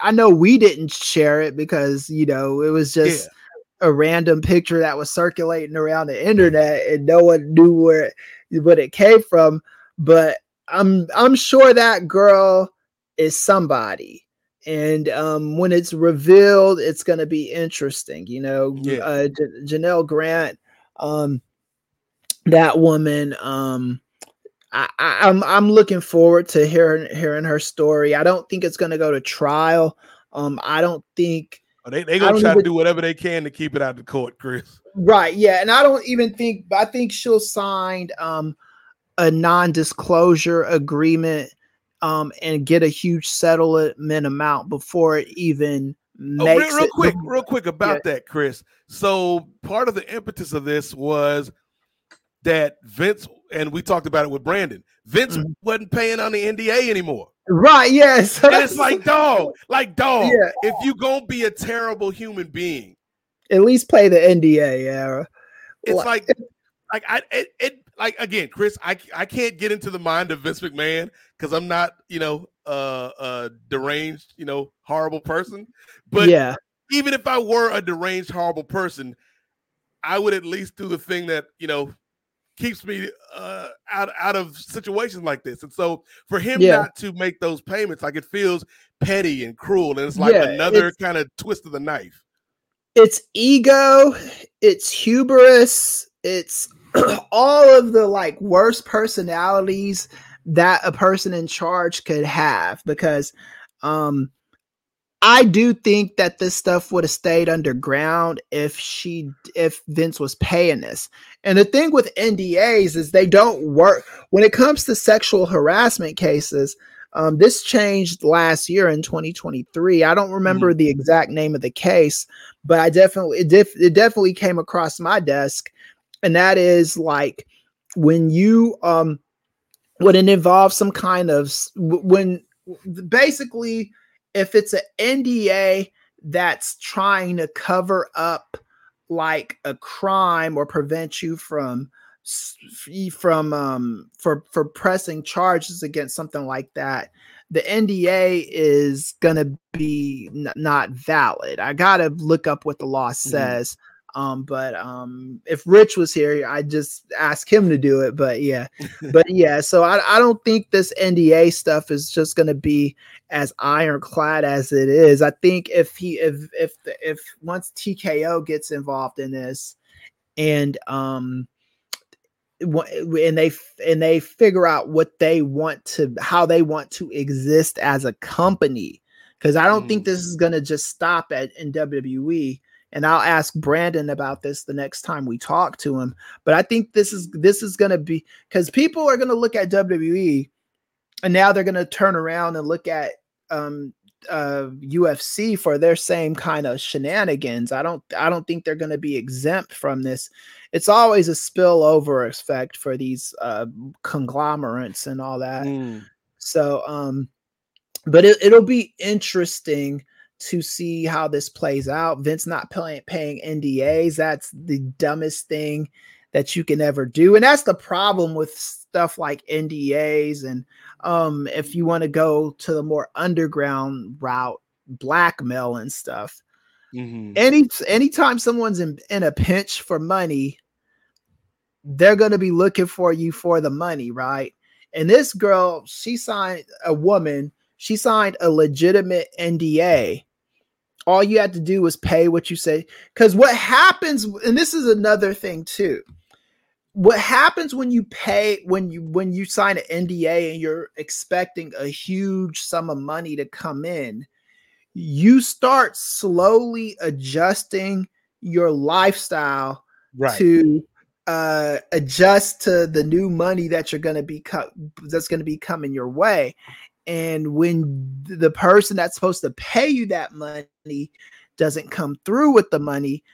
I know we didn't share it because you know it was just yeah. A random picture that was circulating around the internet and no one knew where what it came from but i'm i'm sure that girl is somebody and um, when it's revealed it's going to be interesting you know yeah. uh, J- janel grant um, that woman um I, am I'm, I'm looking forward to hearing hearing her story. I don't think it's gonna go to trial. Um, I don't think they they gonna try even, to do whatever they can to keep it out of the court, Chris. Right? Yeah, and I don't even think. I think she'll sign um a non-disclosure agreement um and get a huge settlement amount before it even makes oh, real, real it. quick, real quick about yeah. that, Chris. So part of the impetus of this was that Vince and we talked about it with Brandon. Vince mm-hmm. wasn't paying on the NDA anymore. Right. Yes. and it's like dog, like dog. Yeah. If you gonna be a terrible human being, at least play the NDA. Yeah. It's like, like I it, it like again, Chris. I I can't get into the mind of Vince McMahon because I'm not you know uh a deranged you know horrible person. But yeah, even if I were a deranged horrible person, I would at least do the thing that you know keeps me uh, out out of situations like this. And so for him yeah. not to make those payments, like it feels petty and cruel, and it's like yeah, another kind of twist of the knife. It's ego, it's hubris, it's all of the like worst personalities that a person in charge could have because um I do think that this stuff would have stayed underground if she if Vince was paying this. And the thing with NDAs is they don't work when it comes to sexual harassment cases. Um, this changed last year in 2023. I don't remember mm-hmm. the exact name of the case, but I definitely it, def- it definitely came across my desk, and that is like when you um when it involves some kind of when basically if it's an NDA that's trying to cover up like a crime or prevent you from from um for for pressing charges against something like that the nda is going to be n- not valid i gotta look up what the law mm-hmm. says mm um but um if rich was here I'd just ask him to do it but yeah. But yeah so I, I don't think this nda stuff is just going to be as ironclad as it is. I think if he if if if once tko gets involved in this and um and they and they figure out what they want to how they want to exist as a company because i don't mm. think this is going to just stop at in wwe and i'll ask brandon about this the next time we talk to him but i think this is this is going to be because people are going to look at wwe and now they're going to turn around and look at um uh UFC for their same kind of shenanigans. I don't I don't think they're going to be exempt from this. It's always a spillover effect for these uh conglomerates and all that. Mm. So um but it, it'll be interesting to see how this plays out. Vince not paying paying NDAs, that's the dumbest thing that you can ever do. And that's the problem with stuff like NDAs and um if you want to go to the more underground route, blackmail and stuff. Mm-hmm. Any anytime someone's in, in a pinch for money, they're going to be looking for you for the money, right? And this girl, she signed a woman, she signed a legitimate NDA. All you had to do was pay what you say. Because what happens, and this is another thing too what happens when you pay when you when you sign an NDA and you're expecting a huge sum of money to come in, you start slowly adjusting your lifestyle right. to uh, adjust to the new money that you're going to be cut that's going to be coming your way. And when the person that's supposed to pay you that money doesn't come through with the money,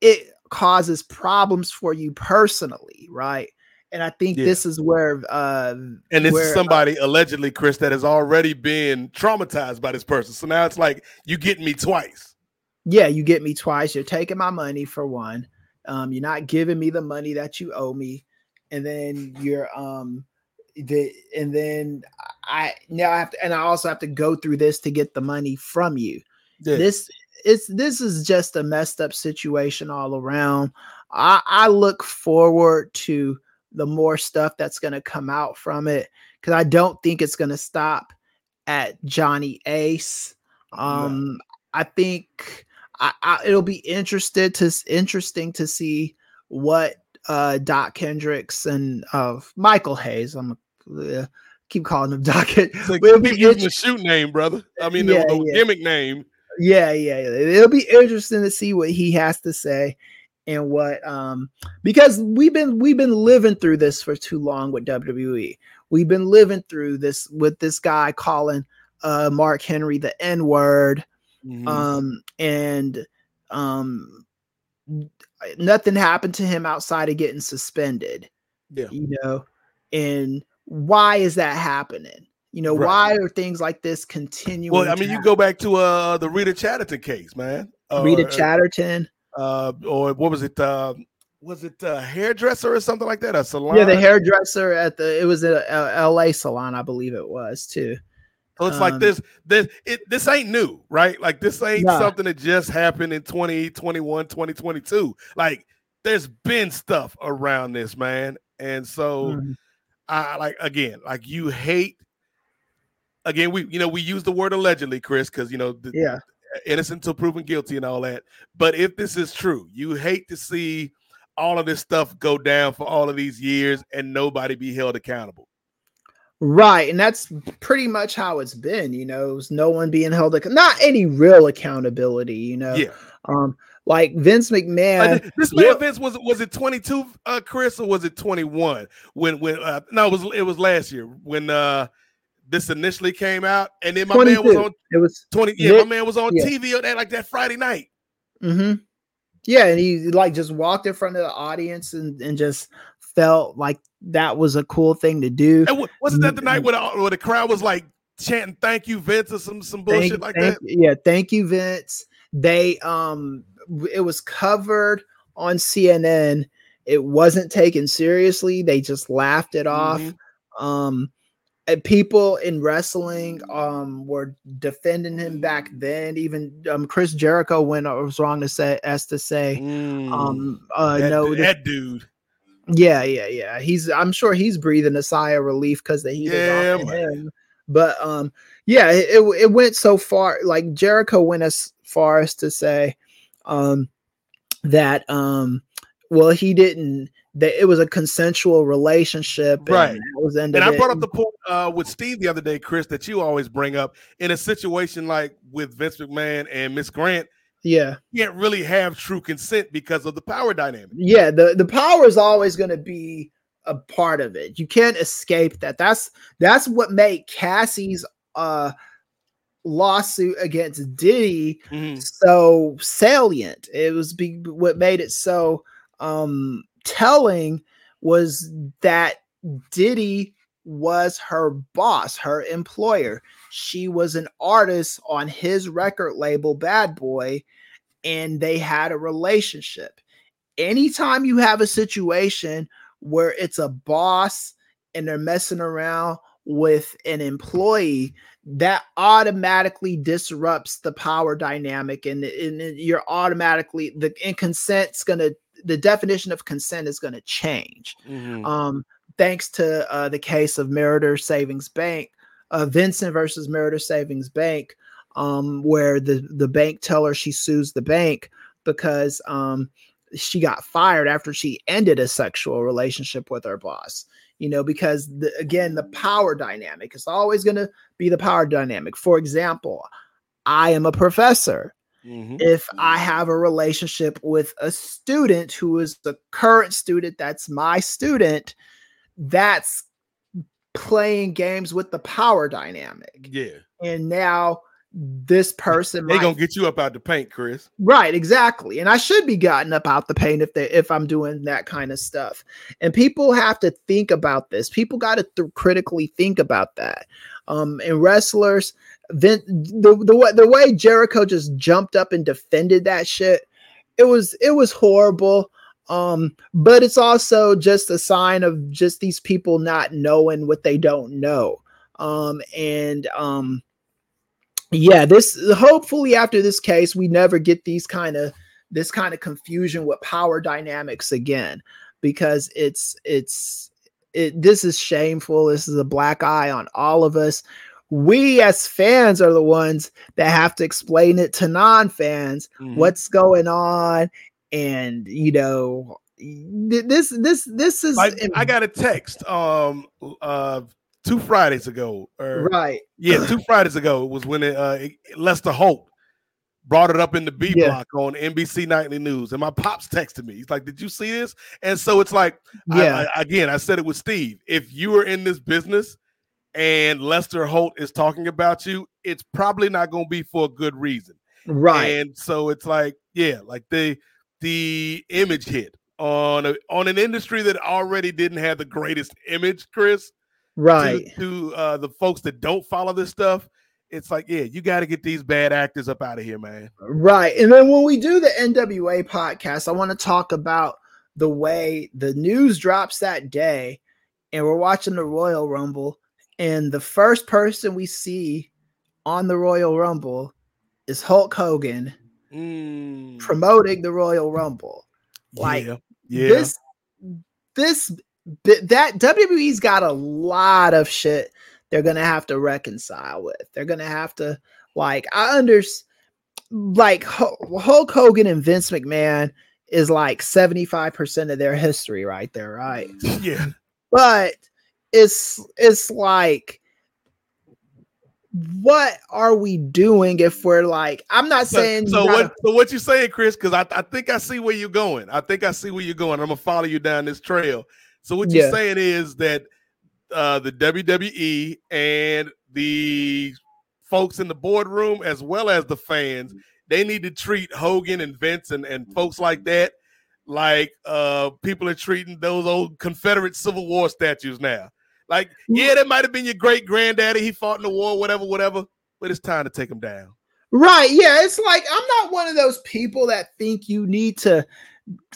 it causes problems for you personally, right? And I think yeah. this is where uh and this where, is uh, somebody uh, allegedly, Chris, that has already been traumatized by this person. So now it's like you get me twice. Yeah, you get me twice. You're taking my money for one. Um, you're not giving me the money that you owe me, and then you're um the and then I now I have to and I also have to go through this to get the money from you. Yeah. This it's this is just a messed up situation all around. I, I look forward to the more stuff that's going to come out from it because I don't think it's going to stop at Johnny Ace. Um, I think I, I, it'll be interested to interesting to see what uh, Doc Hendrix and uh, Michael Hayes. I'm uh, keep calling him Doc. Like, it'll be using the shoot name, brother. I mean, yeah, the, the yeah. gimmick name Yeah, yeah, yeah, it'll be interesting to see what he has to say and what um because we've been we've been living through this for too long with WWE. We've been living through this with this guy calling uh Mark Henry the N-word. Mm-hmm. Um and um nothing happened to him outside of getting suspended. Yeah. You know, and why is that happening? You know, right. why are things like this continuing? Well, I mean, you go back to uh the Rita Chatterton case, man. Uh, Rita Chatterton. Uh, or what was it? Uh, was it a hairdresser or something like that? A salon? Yeah, the hairdresser at the it was a, a L.A. salon, I believe it was too. So it's um, like this, this, it, this ain't new, right? Like this ain't nah. something that just happened in 2021, 2022. Like there's been stuff around this, man. And so mm-hmm. I like again, like you hate again, we you know we use the word allegedly, Chris, because you know the, yeah, innocent until proven guilty and all that. But if this is true, you hate to see all of this stuff go down for all of these years and nobody be held accountable. Right, and that's pretty much how it's been. You know, no one being held ac- not any real accountability. You know, yeah. Um, like Vince McMahon. This man Vince was was it 22, uh, Chris, or was it 21? When when uh, no, it was it was last year when uh this initially came out, and then my man was on It was twenty. Yeah, Vic- my man was on yeah. TV on that like that Friday night. hmm Yeah, and he like just walked in front of the audience and, and just felt like that was a cool thing to do. And wa- wasn't that the night where the, where the crowd was like chanting "Thank you, Vince" or some some bullshit Thank- like thank- that? Yeah, thank you, Vince. They um it was covered on CNN. It wasn't taken seriously. They just laughed it off. Mhm. Um people in wrestling um were defending him back then. Even um Chris Jericho went I was wrong to say as to say Mm. um uh that, no the- that dude. Yeah, yeah, yeah. He's I'm sure he's breathing a sigh of relief because the heat Yeah, is off him. But um, yeah, it, it it went so far. Like Jericho went as far as to say, um, that um, well, he didn't. That it was a consensual relationship, Right. that was And I it. brought up the point uh, with Steve the other day, Chris, that you always bring up in a situation like with Vince McMahon and Miss Grant. yeah, You can't really have true consent because of the power dynamic. yeah. The the power is always going to be a part of it. You can't escape that. That's that's what made Cassie's uh lawsuit against Diddy Mhm. so salient. It was be, what made it so um telling was that Diddy was her boss, her employer. She was an artist on his record label Bad Boy and they had a relationship. Anytime you have a situation where it's a boss and they're messing around with an employee, that automatically disrupts the power dynamic and, and you're automatically the and consent's gonna the definition of consent is gonna change Mhm. um thanks to uh the case of Meritor Savings Bank uh Vinson versus Meritor Savings Bank um where the the bank teller she sues the bank because um she got fired after she ended a sexual relationship with her boss you know because the, again the power dynamic is always going to be the power dynamic for example i am a professor Mhm. if i have a relationship with a student who is the current student that's my student that's playing games with the power dynamic Yeah. and now this person They might gonna get you up out the paint, Chris. Right, exactly. And I should be gotten up out the paint if they if I'm doing that kind of stuff. And people have to think about this. People got to th- critically think about that. Um, and wrestlers, then the the way the way Jericho just jumped up and defended that shit, it was it was horrible. Um, but it's also just a sign of just these people not knowing what they don't know. Um, and um, yeah this hopefully after this case we never get these kind of this kind of confusion with power dynamics again because it's it's it this is shameful this is a black eye on all of us we as fans are the ones that have to explain it to non-fans Mhm. what's going on and you know this this this is Like, I got a text um uh two Fridays ago, or right yeah, two Fridays ago was when it, uh, Lester Holt brought it up in the B Yeah. block on NBC Nightly News, and my pops texted me. He's like, "Did you see this?" And so it's like, I- yeah I, again, I said it with Steve. If you are in this business and Lester Holt is talking about you, it's probably not going to be for a good reason. right And so it's like, yeah, like the the image hit on a, on an industry that already didn't have the greatest image, Chris. To- right To, uh, the folks that don't follow this stuff, it's like, yeah, you got to get these bad actors up out of here, man. Right. And then when we do the NWA podcast, I want to talk about the way the news drops that day and we're watching the Royal Rumble and the first person we see on the Royal Rumble is Hulk Hogan Mm, promoting the Royal Rumble. like, yeah, yeah. This this that WWE's got a lot of shit they're to have to reconcile with. They're to have to like I understand like Hulk Hogan and Vince McMahon is like 75% of their history right there, right? yeah. But it's it's like what are we doing if we're like I'm not So, saying so gotta- what? So what you saying, Chris? Because I, I think I see where you're going. I think I see where you're going. I'm gonna follow you down this trail. So what you're saying is that uh, the WWE and the folks in the boardroom as well as the fans, they need to treat Hogan and Vince and, and folks like that like uh people are treating those old Confederate Civil War statues now. Like, yeah, that might have been your great granddaddy. He fought in the war, whatever, whatever. But it's time to take him down. Right. Yeah. It's like I'm not one of those people that think you need to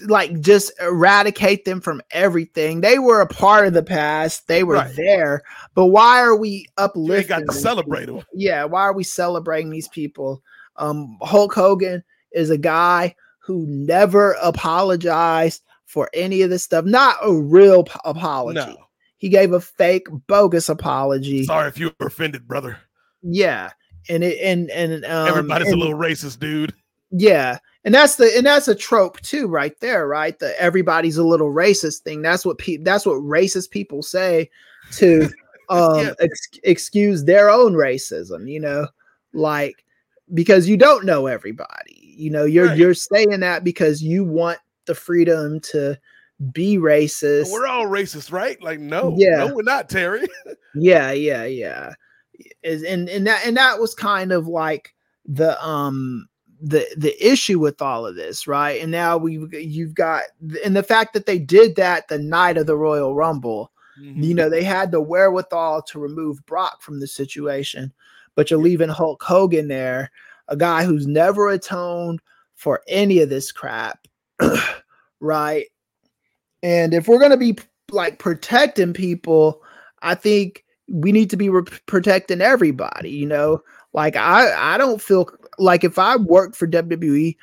like just eradicate them from everything. They were a part of the past. They were Right. there. But why are we uplifting? ain't got to celebrate them. Yeah. Why are we celebrating these people? Um, Hulk Hogan is a guy who never apologized for any of this stuff. Not a real p- apology. No. He gave a fake, bogus apology. Sorry if you were offended, brother. Yeah. And it and and um, Everybody's a little racist, dude. yeah. And that's the and that's a trope too, right there, right? The everybody's a little racist thing. That's what people that's what racist people say to um Yeah. ex- excuse their own racism, you know, like because you don't know everybody. You know, you're Right. you're saying that because you want the freedom to be racist. We're all racist, right? Like, no, Yeah. no, we're not, Terry. yeah yeah yeah is and and that and that was kind of like the um the the issue with all of this right? And now we you've got and the fact that they did that the night of the royal rumble Mm-hmm. you know they had the wherewithal to remove brock from the situation but you're leaving hulk hogan there a guy who's never atoned for any of this crap right? And if we're going to be like protecting people i think we need to be re- protecting everybody you know? Like i i don't feel like if i worked for wwe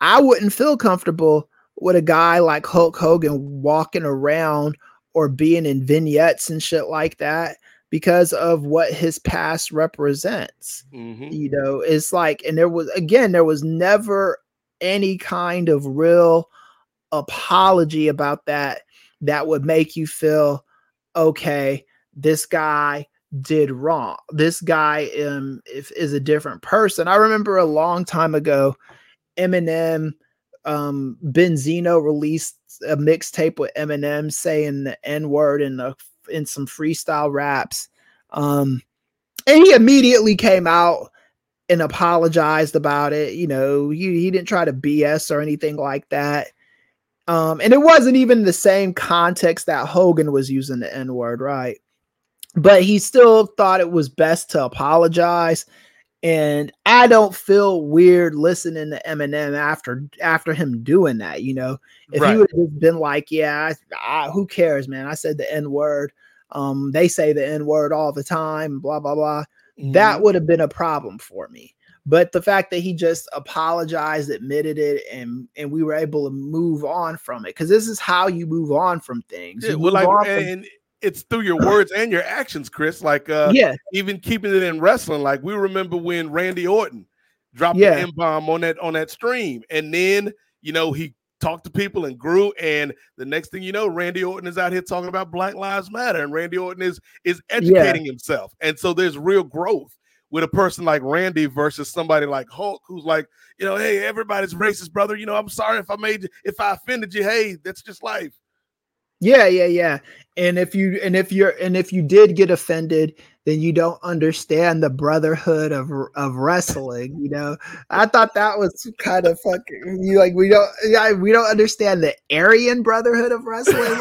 i wouldn't feel comfortable with a guy like hulk hogan walking around or being in vignettes and shit like that because of what his past represents Mhm. you know it's like and there was again there was never any kind of real apology about that that would make you feel okay this guy did wrong this guy um if, is a different person i remember a long time ago eminem um benzino released a mixtape with eminem saying the n-word in the in some freestyle raps um and he immediately came out and apologized about it. You know, he, he didn't try to BS or anything like that. Um, and it wasn't even the same context that Hogan was using the N word, right? But he still thought it was best to apologize. And I don't feel weird listening to Eminem after after him doing that. You know, if Right. he would have just been like, "Yeah, I, I, who cares, man? I said the N word. Um, they say the N word all the time. Blah blah blah." that Mhm. would have been a problem for me. But the fact that he just apologized, admitted it, and and we were able to move on from it, because this is how you move on from things. Yeah, well, like, on from- and it's through your words and your actions, Chris. Like, uh, yeah, even keeping it in wrestling. Like, we remember when Randy Orton dropped Yeah. the M bomb on that on that stream, and then you know he talked to people and grew. And the next thing you know, Randy Orton is out here talking about Black Lives Matter, and Randy Orton is is educating himself. And so there's real growth with a person like Randy versus somebody like Hulk, who's like, you know, hey, everybody's racist, brother. You know, I'm sorry if I made you, if I offended you. Hey, that's just life. Yeah, yeah, yeah. And if you and if you're and if you did get offended, then you don't understand the brotherhood of of wrestling. You know, I thought that was kind of fucking you like we don't yeah, we don't understand the Aryan brotherhood of wrestling.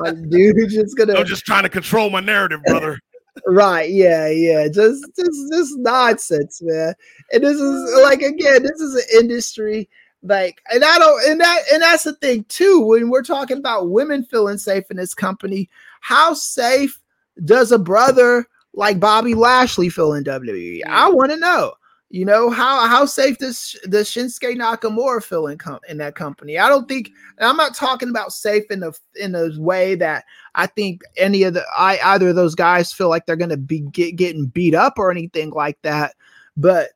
Like, dude, just gonna I'm just trying to control my narrative, brother. Right. Yeah. Yeah. Just, just, just nonsense, man. And this is like again, this is an industry like, and I don't, and that, and that's the thing too. When we're talking about women feeling safe in this company, how safe does a brother like Bobby Lashley feel in WWE? I mm. want to know. You know how how safe does does Shinsuke Nakamura feel in com- in that company? I don't think. And I'm not talking about safe in the in a way that I think any of the I either of those guys feel like they're going to be get, getting beat up or anything like that. But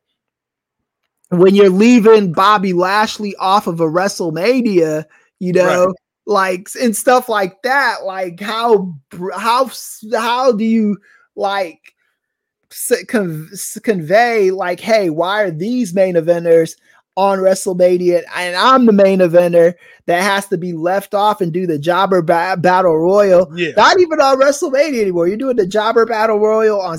when you're leaving Bobby Lashley off of a WrestleMania, you know, Right. like and stuff like that, like how how how do you like con- convey like, hey, why are these main eventers on WrestleMania, and I'm the main eventer that has to be left off and do the Jobber ba- Battle Royal. Yeah. Not even on WrestleMania anymore. You're doing the Jobber Battle Royal on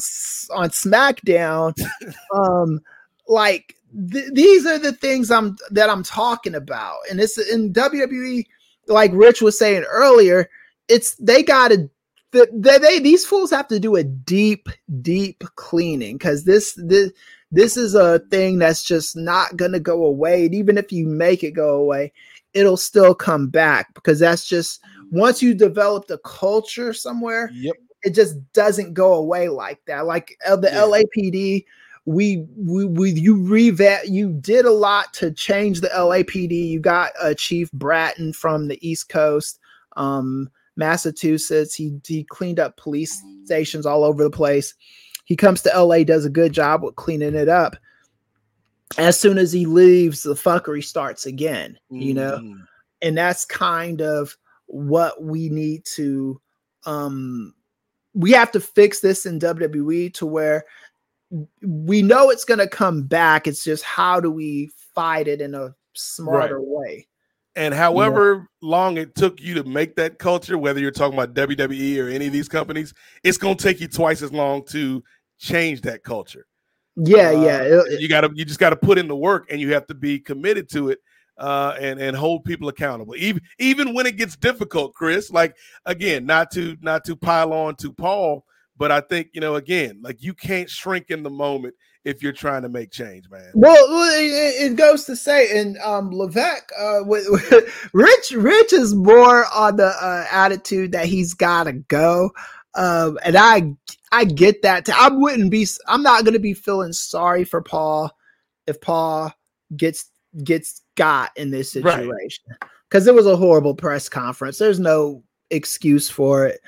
on SmackDown. um, like th- these are the things I'm that I'm talking about, and it's in WWE. Like Rich was saying earlier, it's they got to they, they these fools have to do a deep, deep cleaning because this this this is a thing that's just not gonna go away. And even if you make it go away, it'll still come back because that's just once you develop the culture somewhere, Yep. it just doesn't go away like that. Like uh, the Yeah. LAPD, we we we you revamp you did a lot to change the LAPD. You got uh, Chief Bratton from the East Coast, um, Massachusetts. He he cleaned up police stations all over the place. He comes to LA, does a good job with cleaning it up. As soon as he leaves, the fuckery starts again. You know, Mhm. and that's kind of what we need to um we have to fix this in WWE to where we know it's going to come back it's just how do we fight it in a smarter way And however long it took you to make that culture, whether you're talking about WWE or any of these companies, it's going to take you twice as long to change that culture. yeah Uh, yeah it- you got to you just got to put in the work, and you have to be committed to it, uh, and and hold people accountable, even even when it gets difficult. Chris, like again, not to not to pile on to Paul, but I think you know again, like you can't shrink in the moment if you're trying to make change, man. well it, goes to say and um Levesque uh with, with- Rich Rich is more on the uh, attitude that he's got to go um and I I get that. I wouldn't be. I'm not going to be feeling sorry for Paul if Paul gets gets got in this situation because it was a horrible press conference. There's no excuse for it.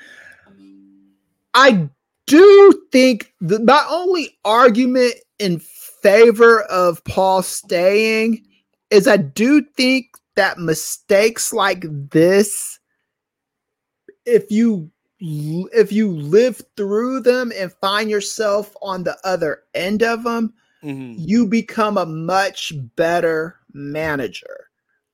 I do think the my only argument in favor of Paul staying is I do think that mistakes like this, if you if you live through them and find yourself on the other end of them, Mhm. you become a much better manager.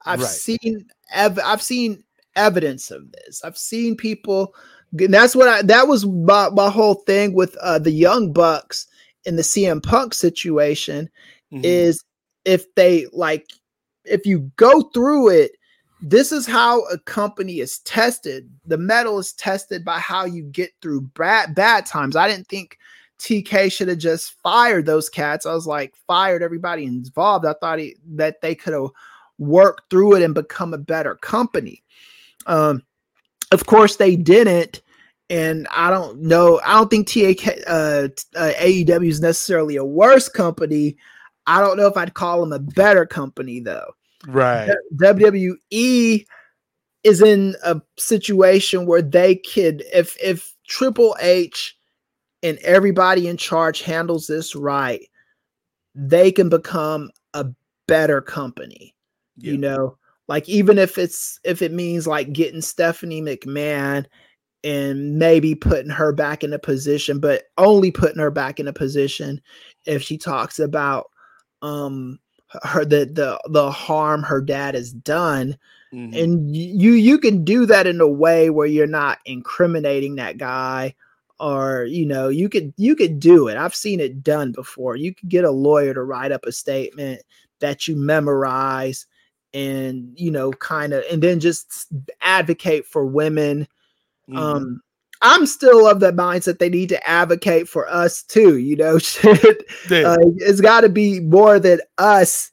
I've Right. seen ev- I've seen evidence of this. I've seen people and that's what I that was my, my whole thing with uh the young bucks in the CM Punk situation Mhm. is if they like if you go through it this is how a company is tested. The metal is tested by how you get through bad bad times. I didn't think tk should have just fired those cats. I was like fired everybody involved. I thought he, that they could have worked through it and become a better company. Um of course they didn't and i don't know i don't think tak uh, uh aew is necessarily a worse company I don't know if I'd call them a better company though. right. WWE is in a situation where they could if if Triple H and everybody in charge handles this right, they can become a better company. Yeah. You know, like even if it's if it means like getting Stephanie McMahon and maybe putting her back in a position, but only putting her back in a position if she talks about um her the the the harm her dad has done. Mhm. and you you can do that in a way where you're not incriminating that guy or you know you could you could do it. I've seen it done before. You could get a lawyer to write up a statement that you memorize and you know kind of and then just advocate for women Mhm. um i'm still of the mindset they need to advocate for us too you know shit. Uh, it's got to be more than us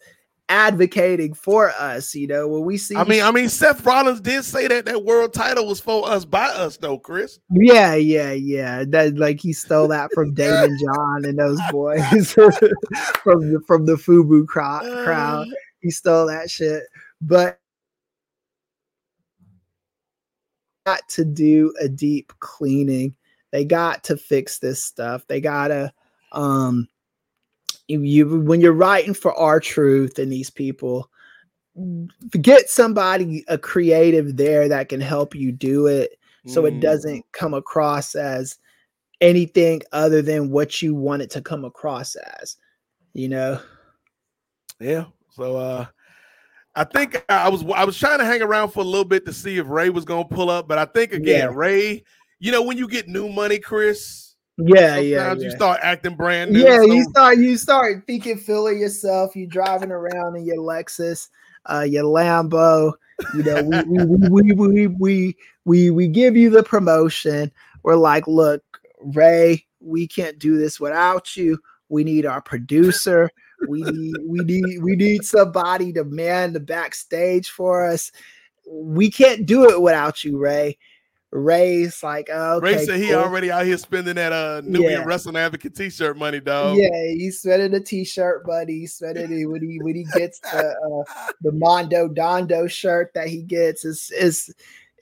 advocating for us you know when we see I mean, I mean, Seth Rollins did say that that world title was for us by us, though, Chris. yeah yeah yeah. That like he stole that from daymond john and those boys from the from the fubu crowd crowd. He stole that shit. But got to do a deep cleaning. They got to fix this stuff. They gotta um you, you when you're writing for our truth and these people get somebody a creative there that can help you do it so it Mm. doesn't come across as anything other than what you want it to come across as you know? Yeah, So uh I think I was I was trying to hang around for a little bit to see if Ray was gonna pull up, but I think again, Yeah. Ray, you know, when you get new money, Chris, Yeah, yeah, yeah. you start acting brand new. yeah, so- you start you start thinking feeling yourself. You driving around in your Lexus, uh, your Lambo. You know, we we, we, we, we we we we give you the promotion. We're like, look, Ray, we can't do this without you. We need our producer. We need we need we need somebody to man the backstage for us. We can't do it without you, Ray. Ray's like, oh, okay, Ray said he cool. already out here spending that uh Nubian Yeah. Wrestling Advocate t-shirt money, dog. Yeah, he's sweating a t-shirt, buddy. He's sweating it when he when he gets the uh, the Mondo Dondo shirt that he gets is is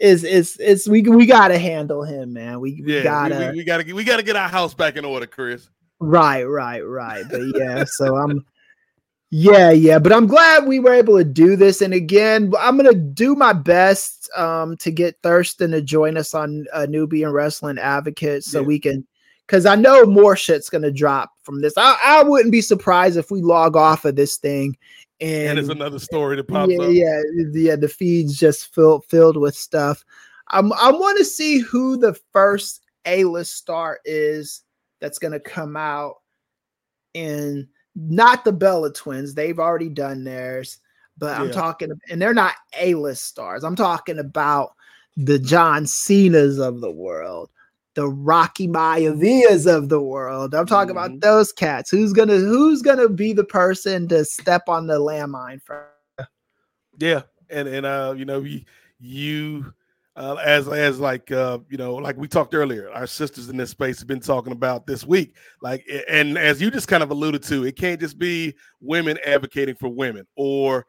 is is is we we gotta handle him, man. We, we Yeah, gotta we, we, we gotta we gotta get our house back in order, Chris. Right, right, right. But yeah, so I'm yeah, yeah. But I'm glad we were able to do this. And again, I'm gonna do my best um to get Thurston to join us on uh, Nubian Wrestling Advocate so Yeah. we can because I know more shit's gonna drop from this. I, I wouldn't be surprised if we log off of this thing And and, it's another story that pops yeah, up. yeah, yeah. The feeds just filled filled with stuff. I'm, I want to see who the first A list star is that's gonna come out in not the Bella twins. They've already done theirs, but I'm talking, and they're not A list stars. I'm talking about the John Cena's of the world, the Rocky Maivias of the world. I'm talking Mhm. about those cats. Who's gonna Who's gonna be the person to step on the landmine first? Yeah, and and uh, you know, you you uh, as as like uh, you know, like we talked earlier, our sisters in this space have been talking about this week. Like, and as you just kind of alluded to, it can't just be women advocating for women or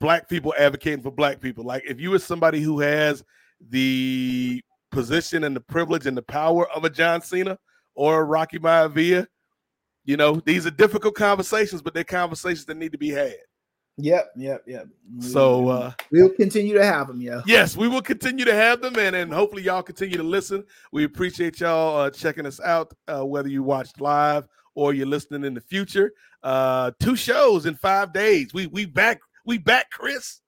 black people advocating for black people. Like, if you are somebody who has the position and the privilege and the power of a John Cena or a Rocky Maivia, you know, these are difficult conversations, but they're conversations that need to be had. Yep, yep, yep. So. uh we'll continue to have them, yeah. Yes, we will continue to have them, and, and hopefully y'all continue to listen. We appreciate y'all uh, checking us out, uh, whether you watched live or you're listening in the future. Uh, two shows in five days. We we back. We back, Chris.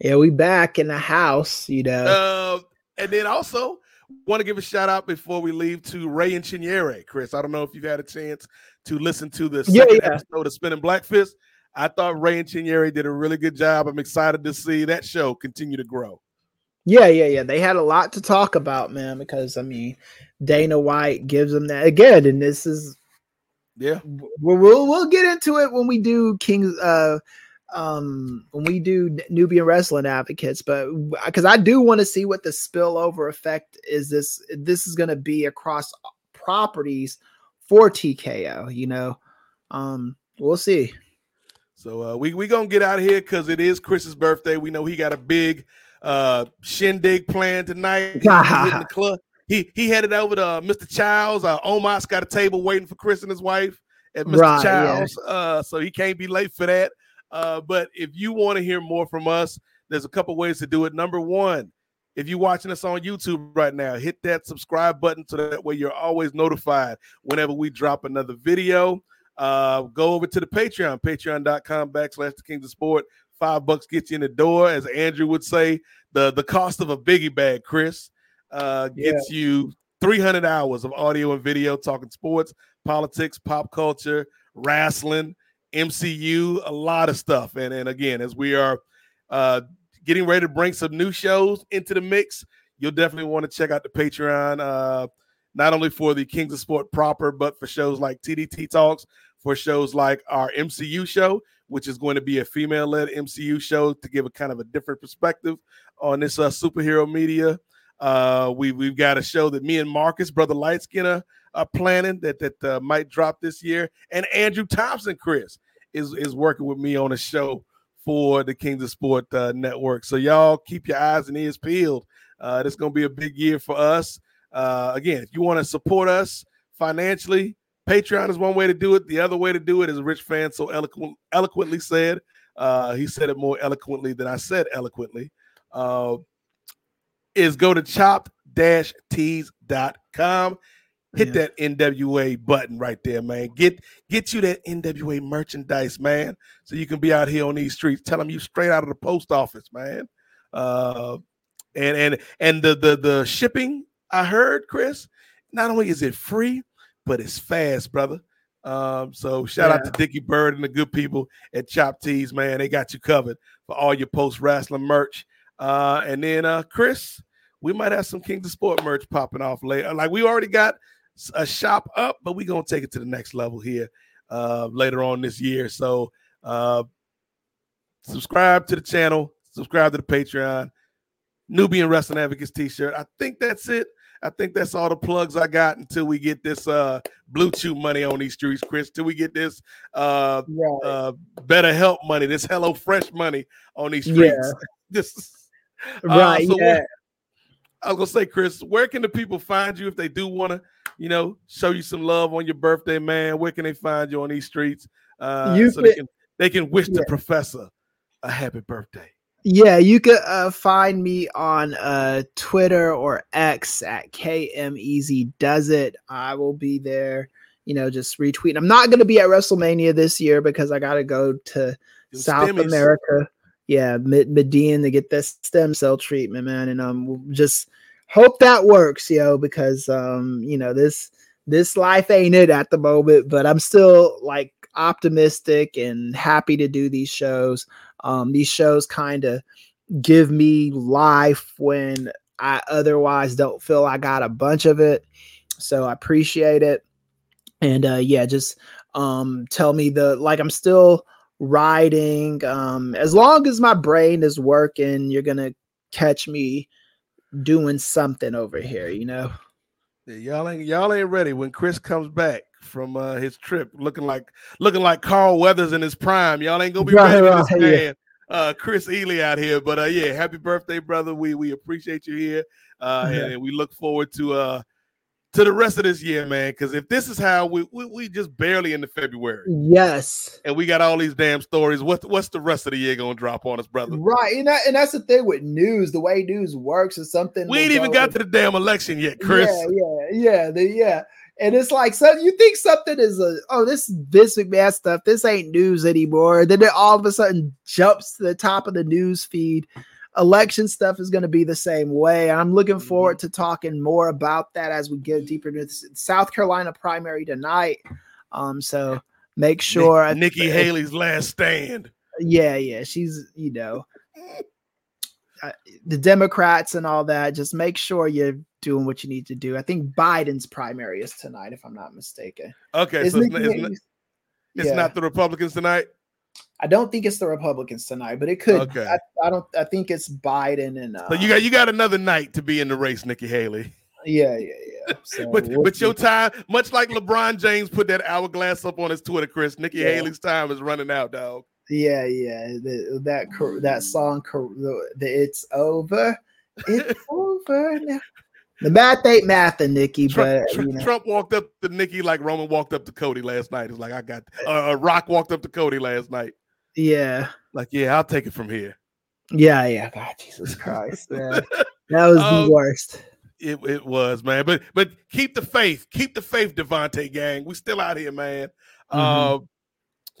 Yeah, we back in the house, you know. Uh, and then also want to give a shout out before we leave to Ray and Chinyere. Chris, I don't know if you've had a chance to listen to the Yeah, second yeah. episode of Spinning Black Fist. I thought Ray and Chinyere did a really good job. I'm excited to see that show continue to grow. Yeah, yeah, yeah. They had a lot to talk about, man, because I mean, Dana White gives them that again, and this is Yeah. we'll we'll, we'll get into it when we do Kings uh um when we do Nubian wrestling advocates, but because I do want to see what the spillover effect is this this is going to be across properties for TKO, you know. Um we'll see. So uh, we we gonna get out of here because it is Chris's birthday. We know he got a big uh, shindig planned tonight. He, he the club. He he headed over to uh, Mr. Childs. Uh, Omar's got a table waiting for Chris and his wife at Mr. Right, yeah. Childs. Uh, so he can't be late for that. Uh, but if you want to hear more from us, there's a couple ways to do it. Number one, if you're watching us on YouTube right now, hit that subscribe button so that way you're always notified whenever we drop another video uh go over to the patreon patreon.com backslash the kings of sport. Five bucks gets you in the door as andrew would say. The the cost of a biggie bag chris uh gets you 300 hours of audio and video talking sports politics pop culture wrestling mcu a lot of stuff. And and again as we are uh getting ready to bring some new shows into the mix you'll definitely want to check out the patreon uh not only for the Kings of Sport proper, but for shows like TDT Talks, for shows like our MCU show, which is going to be a female led MCU show to give a kind of a different perspective on this uh, superhero media. Uh, we, we've got a show that me and Marcus, Brother Lightskin, are planning that, that uh, might drop this year. And Andrew Thompson, Chris, is, is working with me on a show for the Kings of Sport uh, network. So, y'all keep your eyes and ears peeled. Uh, this is going to be a big year for us. Uh, again, if you want to support us financially, Patreon is one way to do it. The other way to do it is Rich Fann so eloquent, eloquently said. Uh, he said it more eloquently than I said eloquently. Uh, is go to chopped-tees.com. hit Yeah. that NWA button right there, man. Get get you that NWA merchandise, man, so you can be out here on these streets. Tell them you straight out of the post office, man. Uh, and and and the the the shipping I heard, Chris. Not only is it free, but it's fast, brother. Um, so shout out to Dickie Bird and the good people at Chop Tees, man. They got you covered for all your post wrestling merch. Uh, and then uh, Chris, we might have some Kings of Sport merch popping off later. Like we already got a shop up, but we're gonna take it to the next level here uh later on this year. So uh subscribe to the channel, subscribe to the Patreon, Nubian Wrestling Advocates t-shirt. I think that's it. I think that's all the plugs I got until we get this uh BlueChew money on these streets, Chris. Till we get this uh Right. uh BetterHelp money, this HelloFresh money on these streets. Yeah. This uh, right. so yeah. what- I was gonna say, Chris, where can the people find you if they do want to, you know, show you some love on your birthday, man? Where can they find you on these streets? Uh, You so they can- can they can wish the professor a happy birthday. Yeah, you could uh, find me on uh, Twitter or X at KM Easy Does It. I will be there, you know, just retweeting. I'm not going to be at WrestleMania this year because I got to go to Them South stimmies. America. Yeah, Mid- Medellin to get this stem cell treatment, man, and um, just hope that works, yo, because um, you know this this life ain't it at the moment, but I'm still like optimistic and happy to do these shows. Um, these shows kind of give me life when I otherwise don't feel I got a bunch of it. So I appreciate it. And uh yeah, just um tell me the like I'm still riding. Um as long as my brain is working, you're gonna catch me doing something over here, you know. Yeah, y'all ain't y'all ain't ready when Chris comes back from uh, his trip, looking like looking like Carl Weathers in his prime. Y'all ain't gonna be Right, ready for this right, yeah. uh, Chris Ely out here. But uh, yeah, happy birthday, brother. We we appreciate you here, uh, Yeah. and, and we look forward to uh to the rest of this year, man. Because if this is how we, we we just barely into February, Yes. and we got all these damn stories, what what's the rest of the year gonna drop on us, brother? Right. And that, and that's the thing with news, the way news works is something We ain't even go- got to the damn election yet, Chris. Yeah, yeah, yeah, the, yeah. And it's like so you think something is a oh this Vince McMahon stuff this ain't news anymore. Then it all of a sudden jumps to the top of the news feed. Election stuff is going to be the same way. I'm looking Mm-hmm. forward to talking more about that as we get deeper into this South Carolina primary tonight. Um, so make sure Nick- Nikki Haley's last stand. yeah, yeah, she's you know uh, the Democrats and all that. Just make sure you're doing what you need to do. I think Biden's primary is tonight, if I'm not mistaken. Okay, Is so it's, not, it's, not, it's Yeah. not the Republicans tonight. I don't think it's the Republicans tonight, but it could. Okay. I, I don't. I think it's Biden and. Uh, So you got you got another night to be in the race, Nikki Haley. Yeah, yeah, yeah. So But we'll but your time, much like LeBron James put that hourglass up on his Twitter, Chris, Nikki Yeah. Haley's time is running out, dog. Yeah, yeah. The, that that song, the, the "It's Over, It's Over now." The math ain't math, and Nikki, Trump, but Trump, you know. Trump walked up to Nikki like Roman walked up to Cody last night. It's like I got uh, uh, Rock walked up to Cody last night. yeah, Like, yeah, I'll take it from here. yeah, yeah. God, Jesus Christ, man. that was Um, the worst. It, it was, man. But but keep the faith. Keep the faith, Devontae gang. We still out here, man. Uh, Mhm.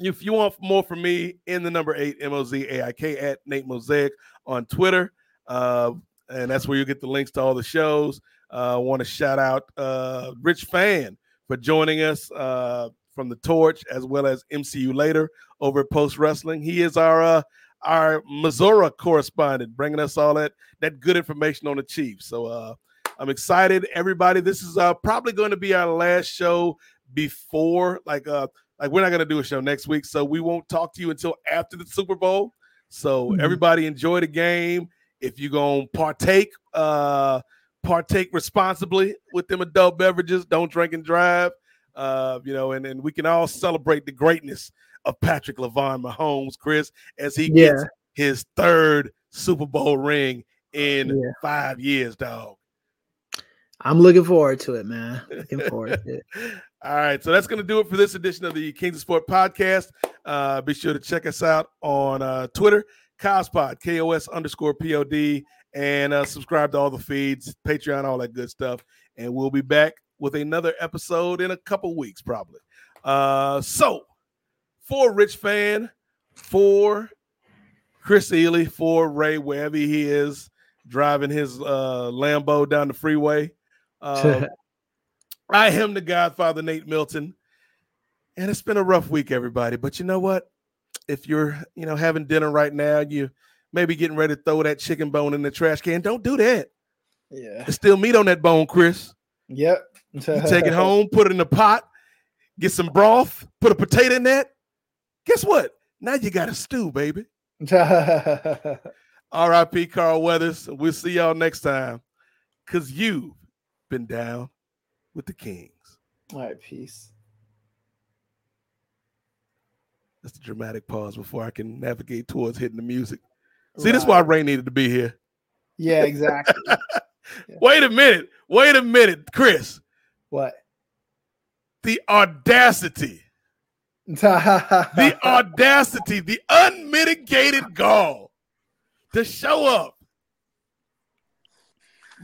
if you want more from me, in the number eight M O Z A I K at Nate Mosaic on Twitter. Uh, and that's where you get the links to all the shows. Uh, I want to shout out uh, Rich Fann for joining us uh, from the Torch as well as MCU later over at Post Wrestling. He is our uh, our Missouri correspondent, bringing us all that that good information on the Chiefs. So uh, I'm excited, everybody. This is uh, probably going to be our last show before, like, uh, like we're not going to do a show next week, so we won't talk to you until after the Super Bowl. So Mhm. everybody enjoy the game. If you're gonna partake, uh, partake responsibly with them adult beverages. Don't drink and drive. Uh, you know, and, and we can all celebrate the greatness of Patrick Lavon Mahomes, Chris, as he Yeah. gets his third Super Bowl ring in Yeah. five years, dog. I'm looking forward to it, man. Looking forward to it. All right, so that's going to do it for this edition of the Kings of Sport podcast. Uh, be sure to check us out on uh, Twitter, Cospod, K O S underscore P O D, and uh, subscribe to all the feeds, Patreon, all that good stuff. And we'll be back with another episode in a couple weeks, probably. Uh, so for Rich Fann, for Chris Ely, for Ray, wherever he is, driving his uh, Lambo down the freeway. Um, I am the Godfather, Nate Milton, and it's been a rough week, everybody. But you know what? If you're, you know, having dinner right now, you maybe getting ready to throw that chicken bone in the trash can. Don't do that. Yeah. There's still meat on that bone, Chris. Yep. You take it home, put it in the pot, get some broth, put a potato in that. Guess what? Now you got a stew, baby. R.I.P. Carl Weathers. We'll see y'all next time. Cause you've been down with the Kings. All right, peace. That's a dramatic pause before I can navigate towards hitting the music. See, this is why Ray needed to be here. Yeah, exactly. Yeah. Wait a minute. Wait a minute, Chris. what? The audacity, the audacity, the unmitigated gall to show up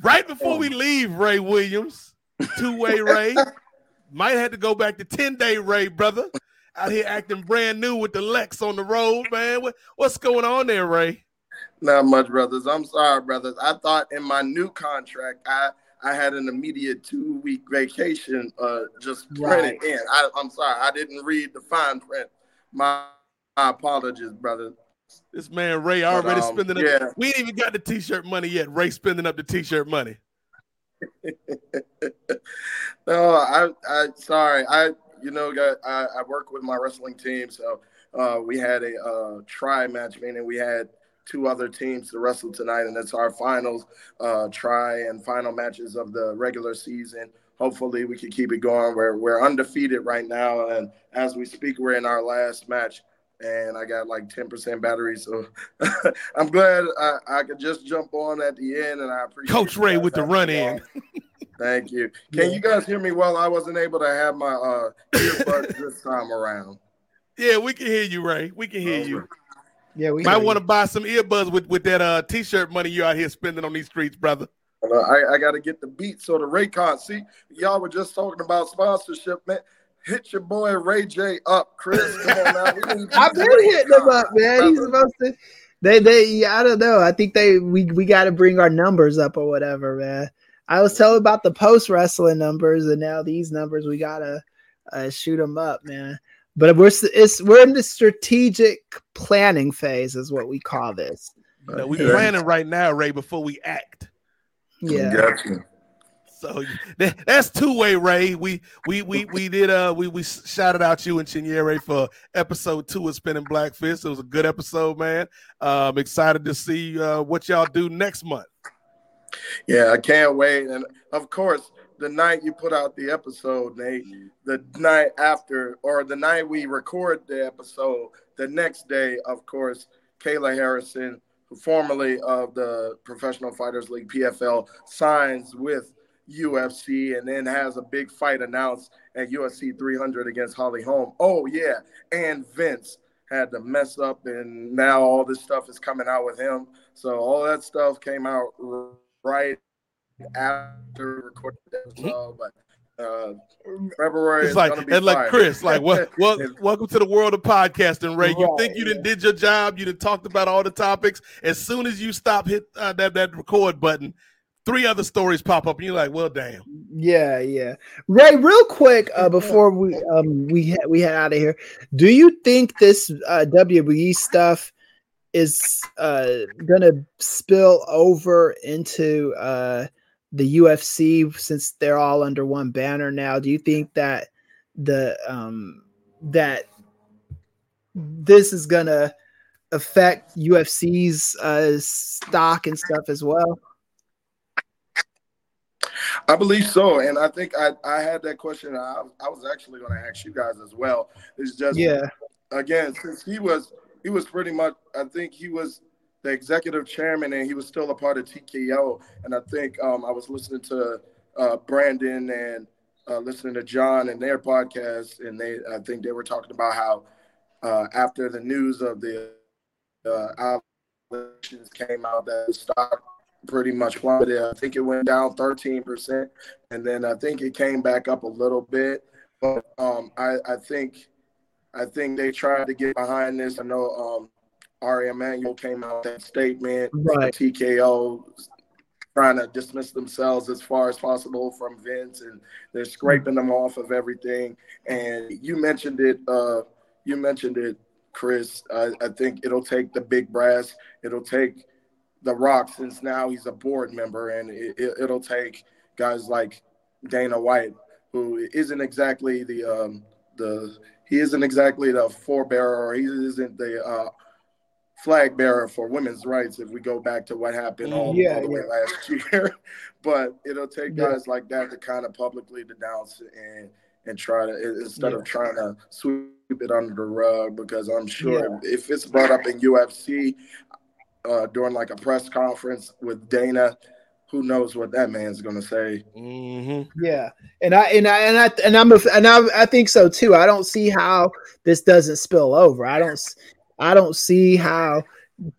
right before we leave Ray Williams, two way Ray. Might have to go back to 10 day Ray, brother. Out here acting brand new with the Lex on the road, man. What, what's going on there, Ray? Not much, brothers. I'm sorry, brothers. I thought in my new contract, I I had an immediate two week vacation uh just printed Right. in. I, I'm sorry, I didn't read the fine print. My, my apologies, brother. This man Ray already um, spending. yeah. Up, we ain't even got the t-shirt money yet. Ray spending up the t-shirt money. No, I I sorry. I you know got, I, I work with my wrestling team, so uh, we had a uh, try match, meaning we had two other teams to wrestle tonight, and it's our finals uh, try and final matches of the regular season. Hopefully, we can keep it going. We're we're undefeated right now, and as we speak, we're in our last match. And I got like 10% battery, so I'm glad I, I could just jump on at the end, and I appreciate Coach Ray with the run in. on. Thank you. Can you guys hear me well? I wasn't able to have my uh, earbuds this time around. Yeah, we can hear you, Ray. We can hear you. Yeah, we Might want to buy some earbuds with, with that uh t-shirt money you're out here spending on these streets, brother. Uh, I, I got to get the beat so the Raycon. See, y'all were just talking about sponsorship, man. Hit your boy Ray J up, Chris. Come on now. I've been hitting him up, man. He's brother. supposed to. They, they. I don't know. I think they. We, we got to bring our numbers up or whatever, man. I was telling about the post wrestling numbers, and now these numbers we gotta uh, shoot them up, man. But we're it's we're in the strategic planning phase, is what we call this. You know, we Yeah. planning right now, Ray, before we act. Yeah, Gotcha. So that, that's two way, Ray. We we we we did uh we we shouted out you and Chinyere for episode two of Spinning Black Fist. It was a good episode, man. Um, excited to see uh, what y'all do next month. Yeah, I can't wait. And of course, the night you put out the episode, Nate, the night after, or the night we record the episode, the next day, of course, Kayla Harrison, formerly of the Professional Fighters League PFL, signs with UFC and then has a big fight announced at UFC 300 against Holly Holm. Oh, yeah. And Vince had to mess up, and now all this stuff is coming out with him. So all that stuff came out right after recording the episode, but uh, February It's is like and like fire. Chris, like what? Well, It's- welcome to the world of podcasting, Ray. You Right, think you done did your job? You done talked about all the topics. As soon as you stop, hit uh, that that record button. Three other stories pop up, and you're like, "Well, damn." yeah, yeah. Ray, real quick, uh, before we um we ha- we head out of here, do you think this uh, WWE stuff is uh gonna spill over into uh the UFC since they're all under one banner now? Do you think that the um that this is gonna affect UFC's uh stock and stuff as well? I believe so, and I think I, I had that question. I, I was actually going to ask you guys as well. It's just Yeah, again since he was he was pretty much I think he was the executive chairman and he was still a part of TKO. And I think um, I was listening to uh, Brandon and uh, listening to John and their podcast, and they I think they were talking about how uh, after the news of the uh, came out that the stock pretty much plummeted. I think it went down 13%, and then I think it came back up a little bit. But um, I, I think I think they tried to get behind this. I know um, Ari Emanuel came out with that statement. Right. TKO trying to dismiss themselves as far as possible from Vince, and they're scraping them off of everything. And you mentioned it. Uh, you mentioned it, Chris. I, I think it'll take the big brass. It'll take the Rock, since now he's a board member, and it, it, it'll take guys like Dana White, who isn't exactly the um, the he isn't exactly the forebearer, or he isn't the uh, flag bearer for women's rights. If we go back to what happened all, Yeah, all the way last year, but it'll take Yeah. guys like that to kind of publicly denounce it and and try to instead Yeah. of trying to sweep it under the rug because I'm sure if it's brought up in UFC uh, during like a press conference with Dana, who knows what that man's gonna say? hmm Yeah, and I and I and I and I'm a, and I, I think so too. I don't see how this doesn't spill over. I don't I don't see how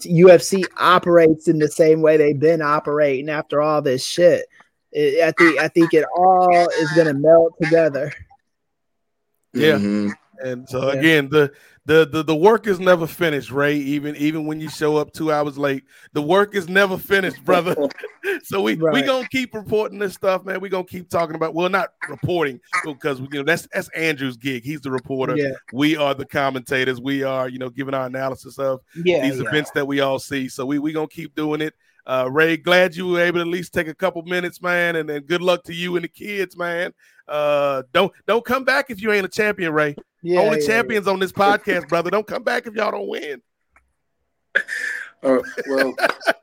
UFC operates in the same way they've been operating after all this shit. It, I think I think it all is gonna meld together. Yeah. Mhm. And so again, the, the the the work is never finished, Ray. Even even when you show up two hours late, the work is never finished, brother. so we we gonna keep reporting this stuff, man. We gonna keep talking about. Well, not reporting because you know that's that's Andrew's gig. He's the reporter. Yeah, We are the commentators. We are you know giving our analysis of yeah, these yeah. events that we all see. So we we gonna keep doing it. Uh, Ray, glad you were able to at least take a couple minutes, man, and then good luck to you and the kids, man. Uh, don't don't come back if you ain't a champion, Ray. yeah, Only yeah, champions on this podcast, brother. Don't come back if y'all don't win. Uh, well,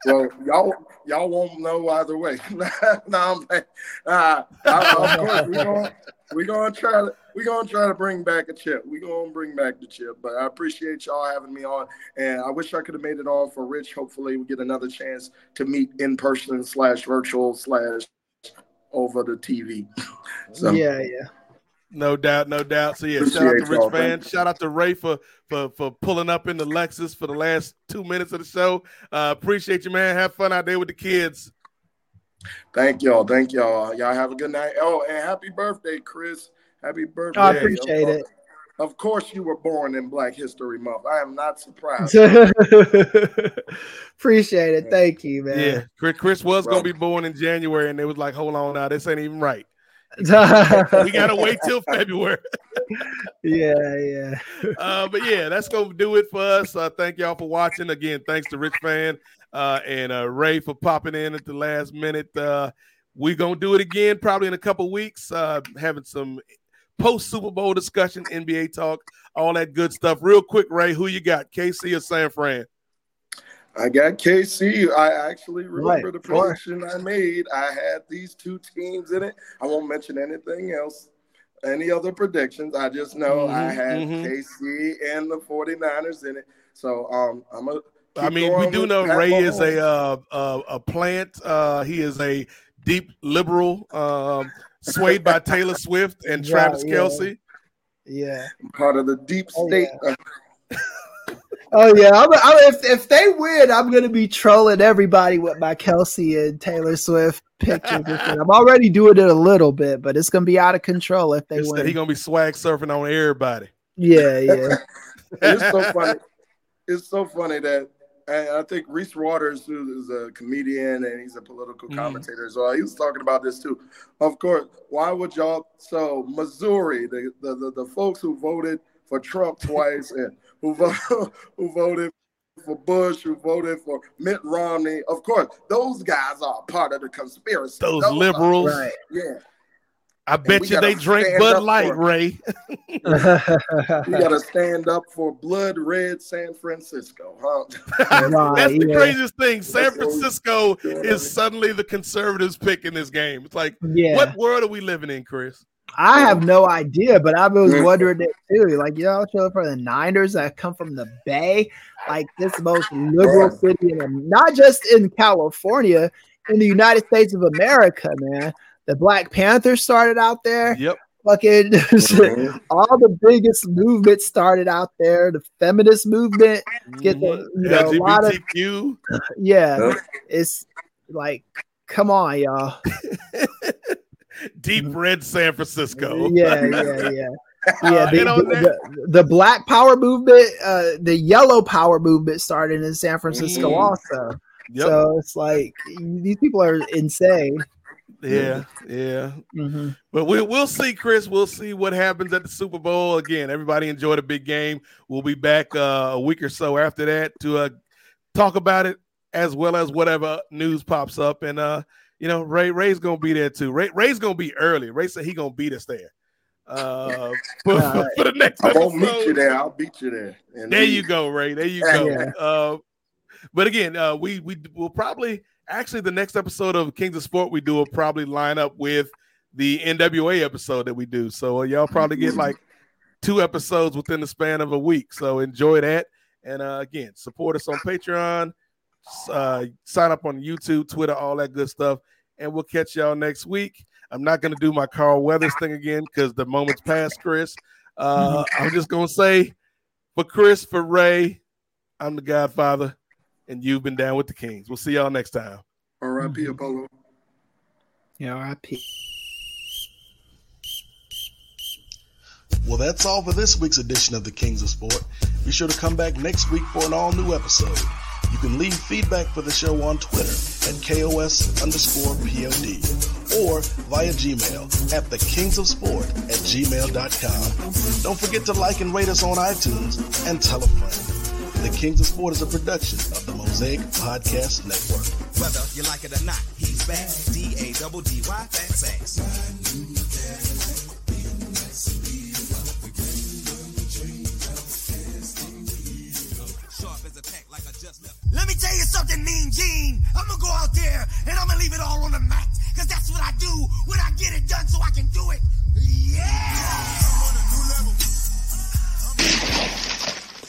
well, y'all y'all won't know either way. no, I'm like, uh, of course we gonna we gonna try to we gonna try to bring back a chip. We gonna bring back the chip. But I appreciate y'all having me on, and I wish I could have made it on for Rich. Hopefully, we get another chance to meet in person slash virtual slash over the TV. So yeah, yeah. No doubt, no doubt. So yeah, shout out to Rich y'all. Fann. Thank you. Shout out to Ray for for for pulling up in the Lexus for the last two minutes of the show. Uh, appreciate you, man. Have fun out there with the kids. thank y'all, thank y'all. Y'all have a good night. Oh, and happy birthday, Chris. Happy birthday. I appreciate Of- it. Of course, you were born in Black History Month. I am not surprised. appreciate it. Thank you, man. Yeah, Chris, Chris was gonna be born in January, and they was like, "Hold on, now this ain't even right. We gotta wait till February." yeah, yeah. uh, but yeah, that's gonna do it for us. Uh, thank y'all for watching. Again, thanks to Rich Fann uh, and uh, Ray for popping in at the last minute. Uh, we gonna do it again probably in a couple weeks. Uh, having some post Super Bowl discussion, NBA talk, all that good stuff. Real quick, Ray, who you got, KC or San Fran? I got KC. I actually remember Right, the prediction I made. I had these two teams in it. I won't mention anything else, any other predictions. I just know I Mhm, had mhm. KC and the 49ers in it. So um, I'm a. I mean, we do know Ray is a uh, uh, a plant. Uh, he is a deep liberal, um, swayed by Taylor Swift and Yeah, Travis yeah. Kelce. Yeah. part of the deep Oh, state. yeah. Oh yeah. I'm, I'm, if if they win, I'm gonna be trolling everybody with my Kelce and Taylor Swift pictures. I'm already doing it a little bit, but it's gonna be out of control if they He said win. he gonna be swag surfing on everybody. yeah, yeah. it's so funny. It's so funny that and I think Reese Waters, who is a comedian and he's a political Mhm. commentator as well, he was talking about this too. Of course, why would y'all? So Missouri, the the, the, the folks who voted for Trump twice and who vo- who voted for Bush, who voted for Mitt Romney, of course, those guys are part of the conspiracy. Those are- liberals. Right. yeah. I bet you they drink Bud Light, for. Ray. You got to stand up for blood red San Francisco, huh? That's the yeah. craziest thing. San That's Francisco is suddenly the conservatives pick in this game. It's like, yeah. what world are we living in, Chris? I have no idea, but I was wondering it too. Like, y'all show for the Niners that come from the Bay, like this most liberal city, in, not just in California, in the United States of America, man. The Black Panthers started out there. Yep. Fucking Mhm. all the biggest movements started out there. The feminist movement, get the Mhm. you know a lot of yeah. Yeah. It's Like, come on, y'all. Deep red San Francisco. Yeah, yeah, yeah. Yeah, the, the, the, the black power movement, uh, the yellow power movement started in San Francisco Mm. also. Yep. So it's like these people are insane. Yeah, yeah. Mhm. But we, we'll see, Chris. We'll see what happens at the Super Bowl. Again, everybody enjoyed a big game. We'll be back uh, a week or so after that to uh, talk about it as well as whatever news pops up. And uh, you know, Ray Ray's gonna be there too. Ray Ray's gonna be early. Ray said he gonna beat us there. Uh, for, All right. for the next I won't meet you there. I'll beat you there. And There you go, Ray. There you Yeah. go. Yeah. Uh, but again, uh, we we will probably actually the next episode of Kings of Sport we do will probably line up with the NWA episode that we do. So uh, y'all probably get like two episodes within the span of a week. So enjoy that. And uh, again, support us on Patreon, uh, sign up on YouTube, Twitter, all that good stuff. And we'll catch y'all next week. I'm not going to do my Carl Weathers thing again because the moment's past, Chris. Uh, I'm just going to say for Chris, for Ray, I'm the Godfather, and you've been down with the Kings. We'll see y'all next time. R.I.P. Mm-hmm. Apollo. Yeah, R.I.P. Well, that's all for this week's edition of the Kings of Sport. Be sure to come back next week for an all new episode. You can leave feedback for the show on Twitter at KOS underscore POD or via Gmail at the Kings of Sport at gmail.com. Don't forget to like and rate us on iTunes and tell a friend. The Kings of Sport is a production of the Mosaic Podcast Network. Whether you like it or not, he's back. D A double D Y, fat sex. Sharp as a tack, like I just left. Let me tell you something, Mean Gene. I'm gonna go out there and I'm gonna leave it all on the mat. Cause that's what I do when I get it done so I can do it. Yeah!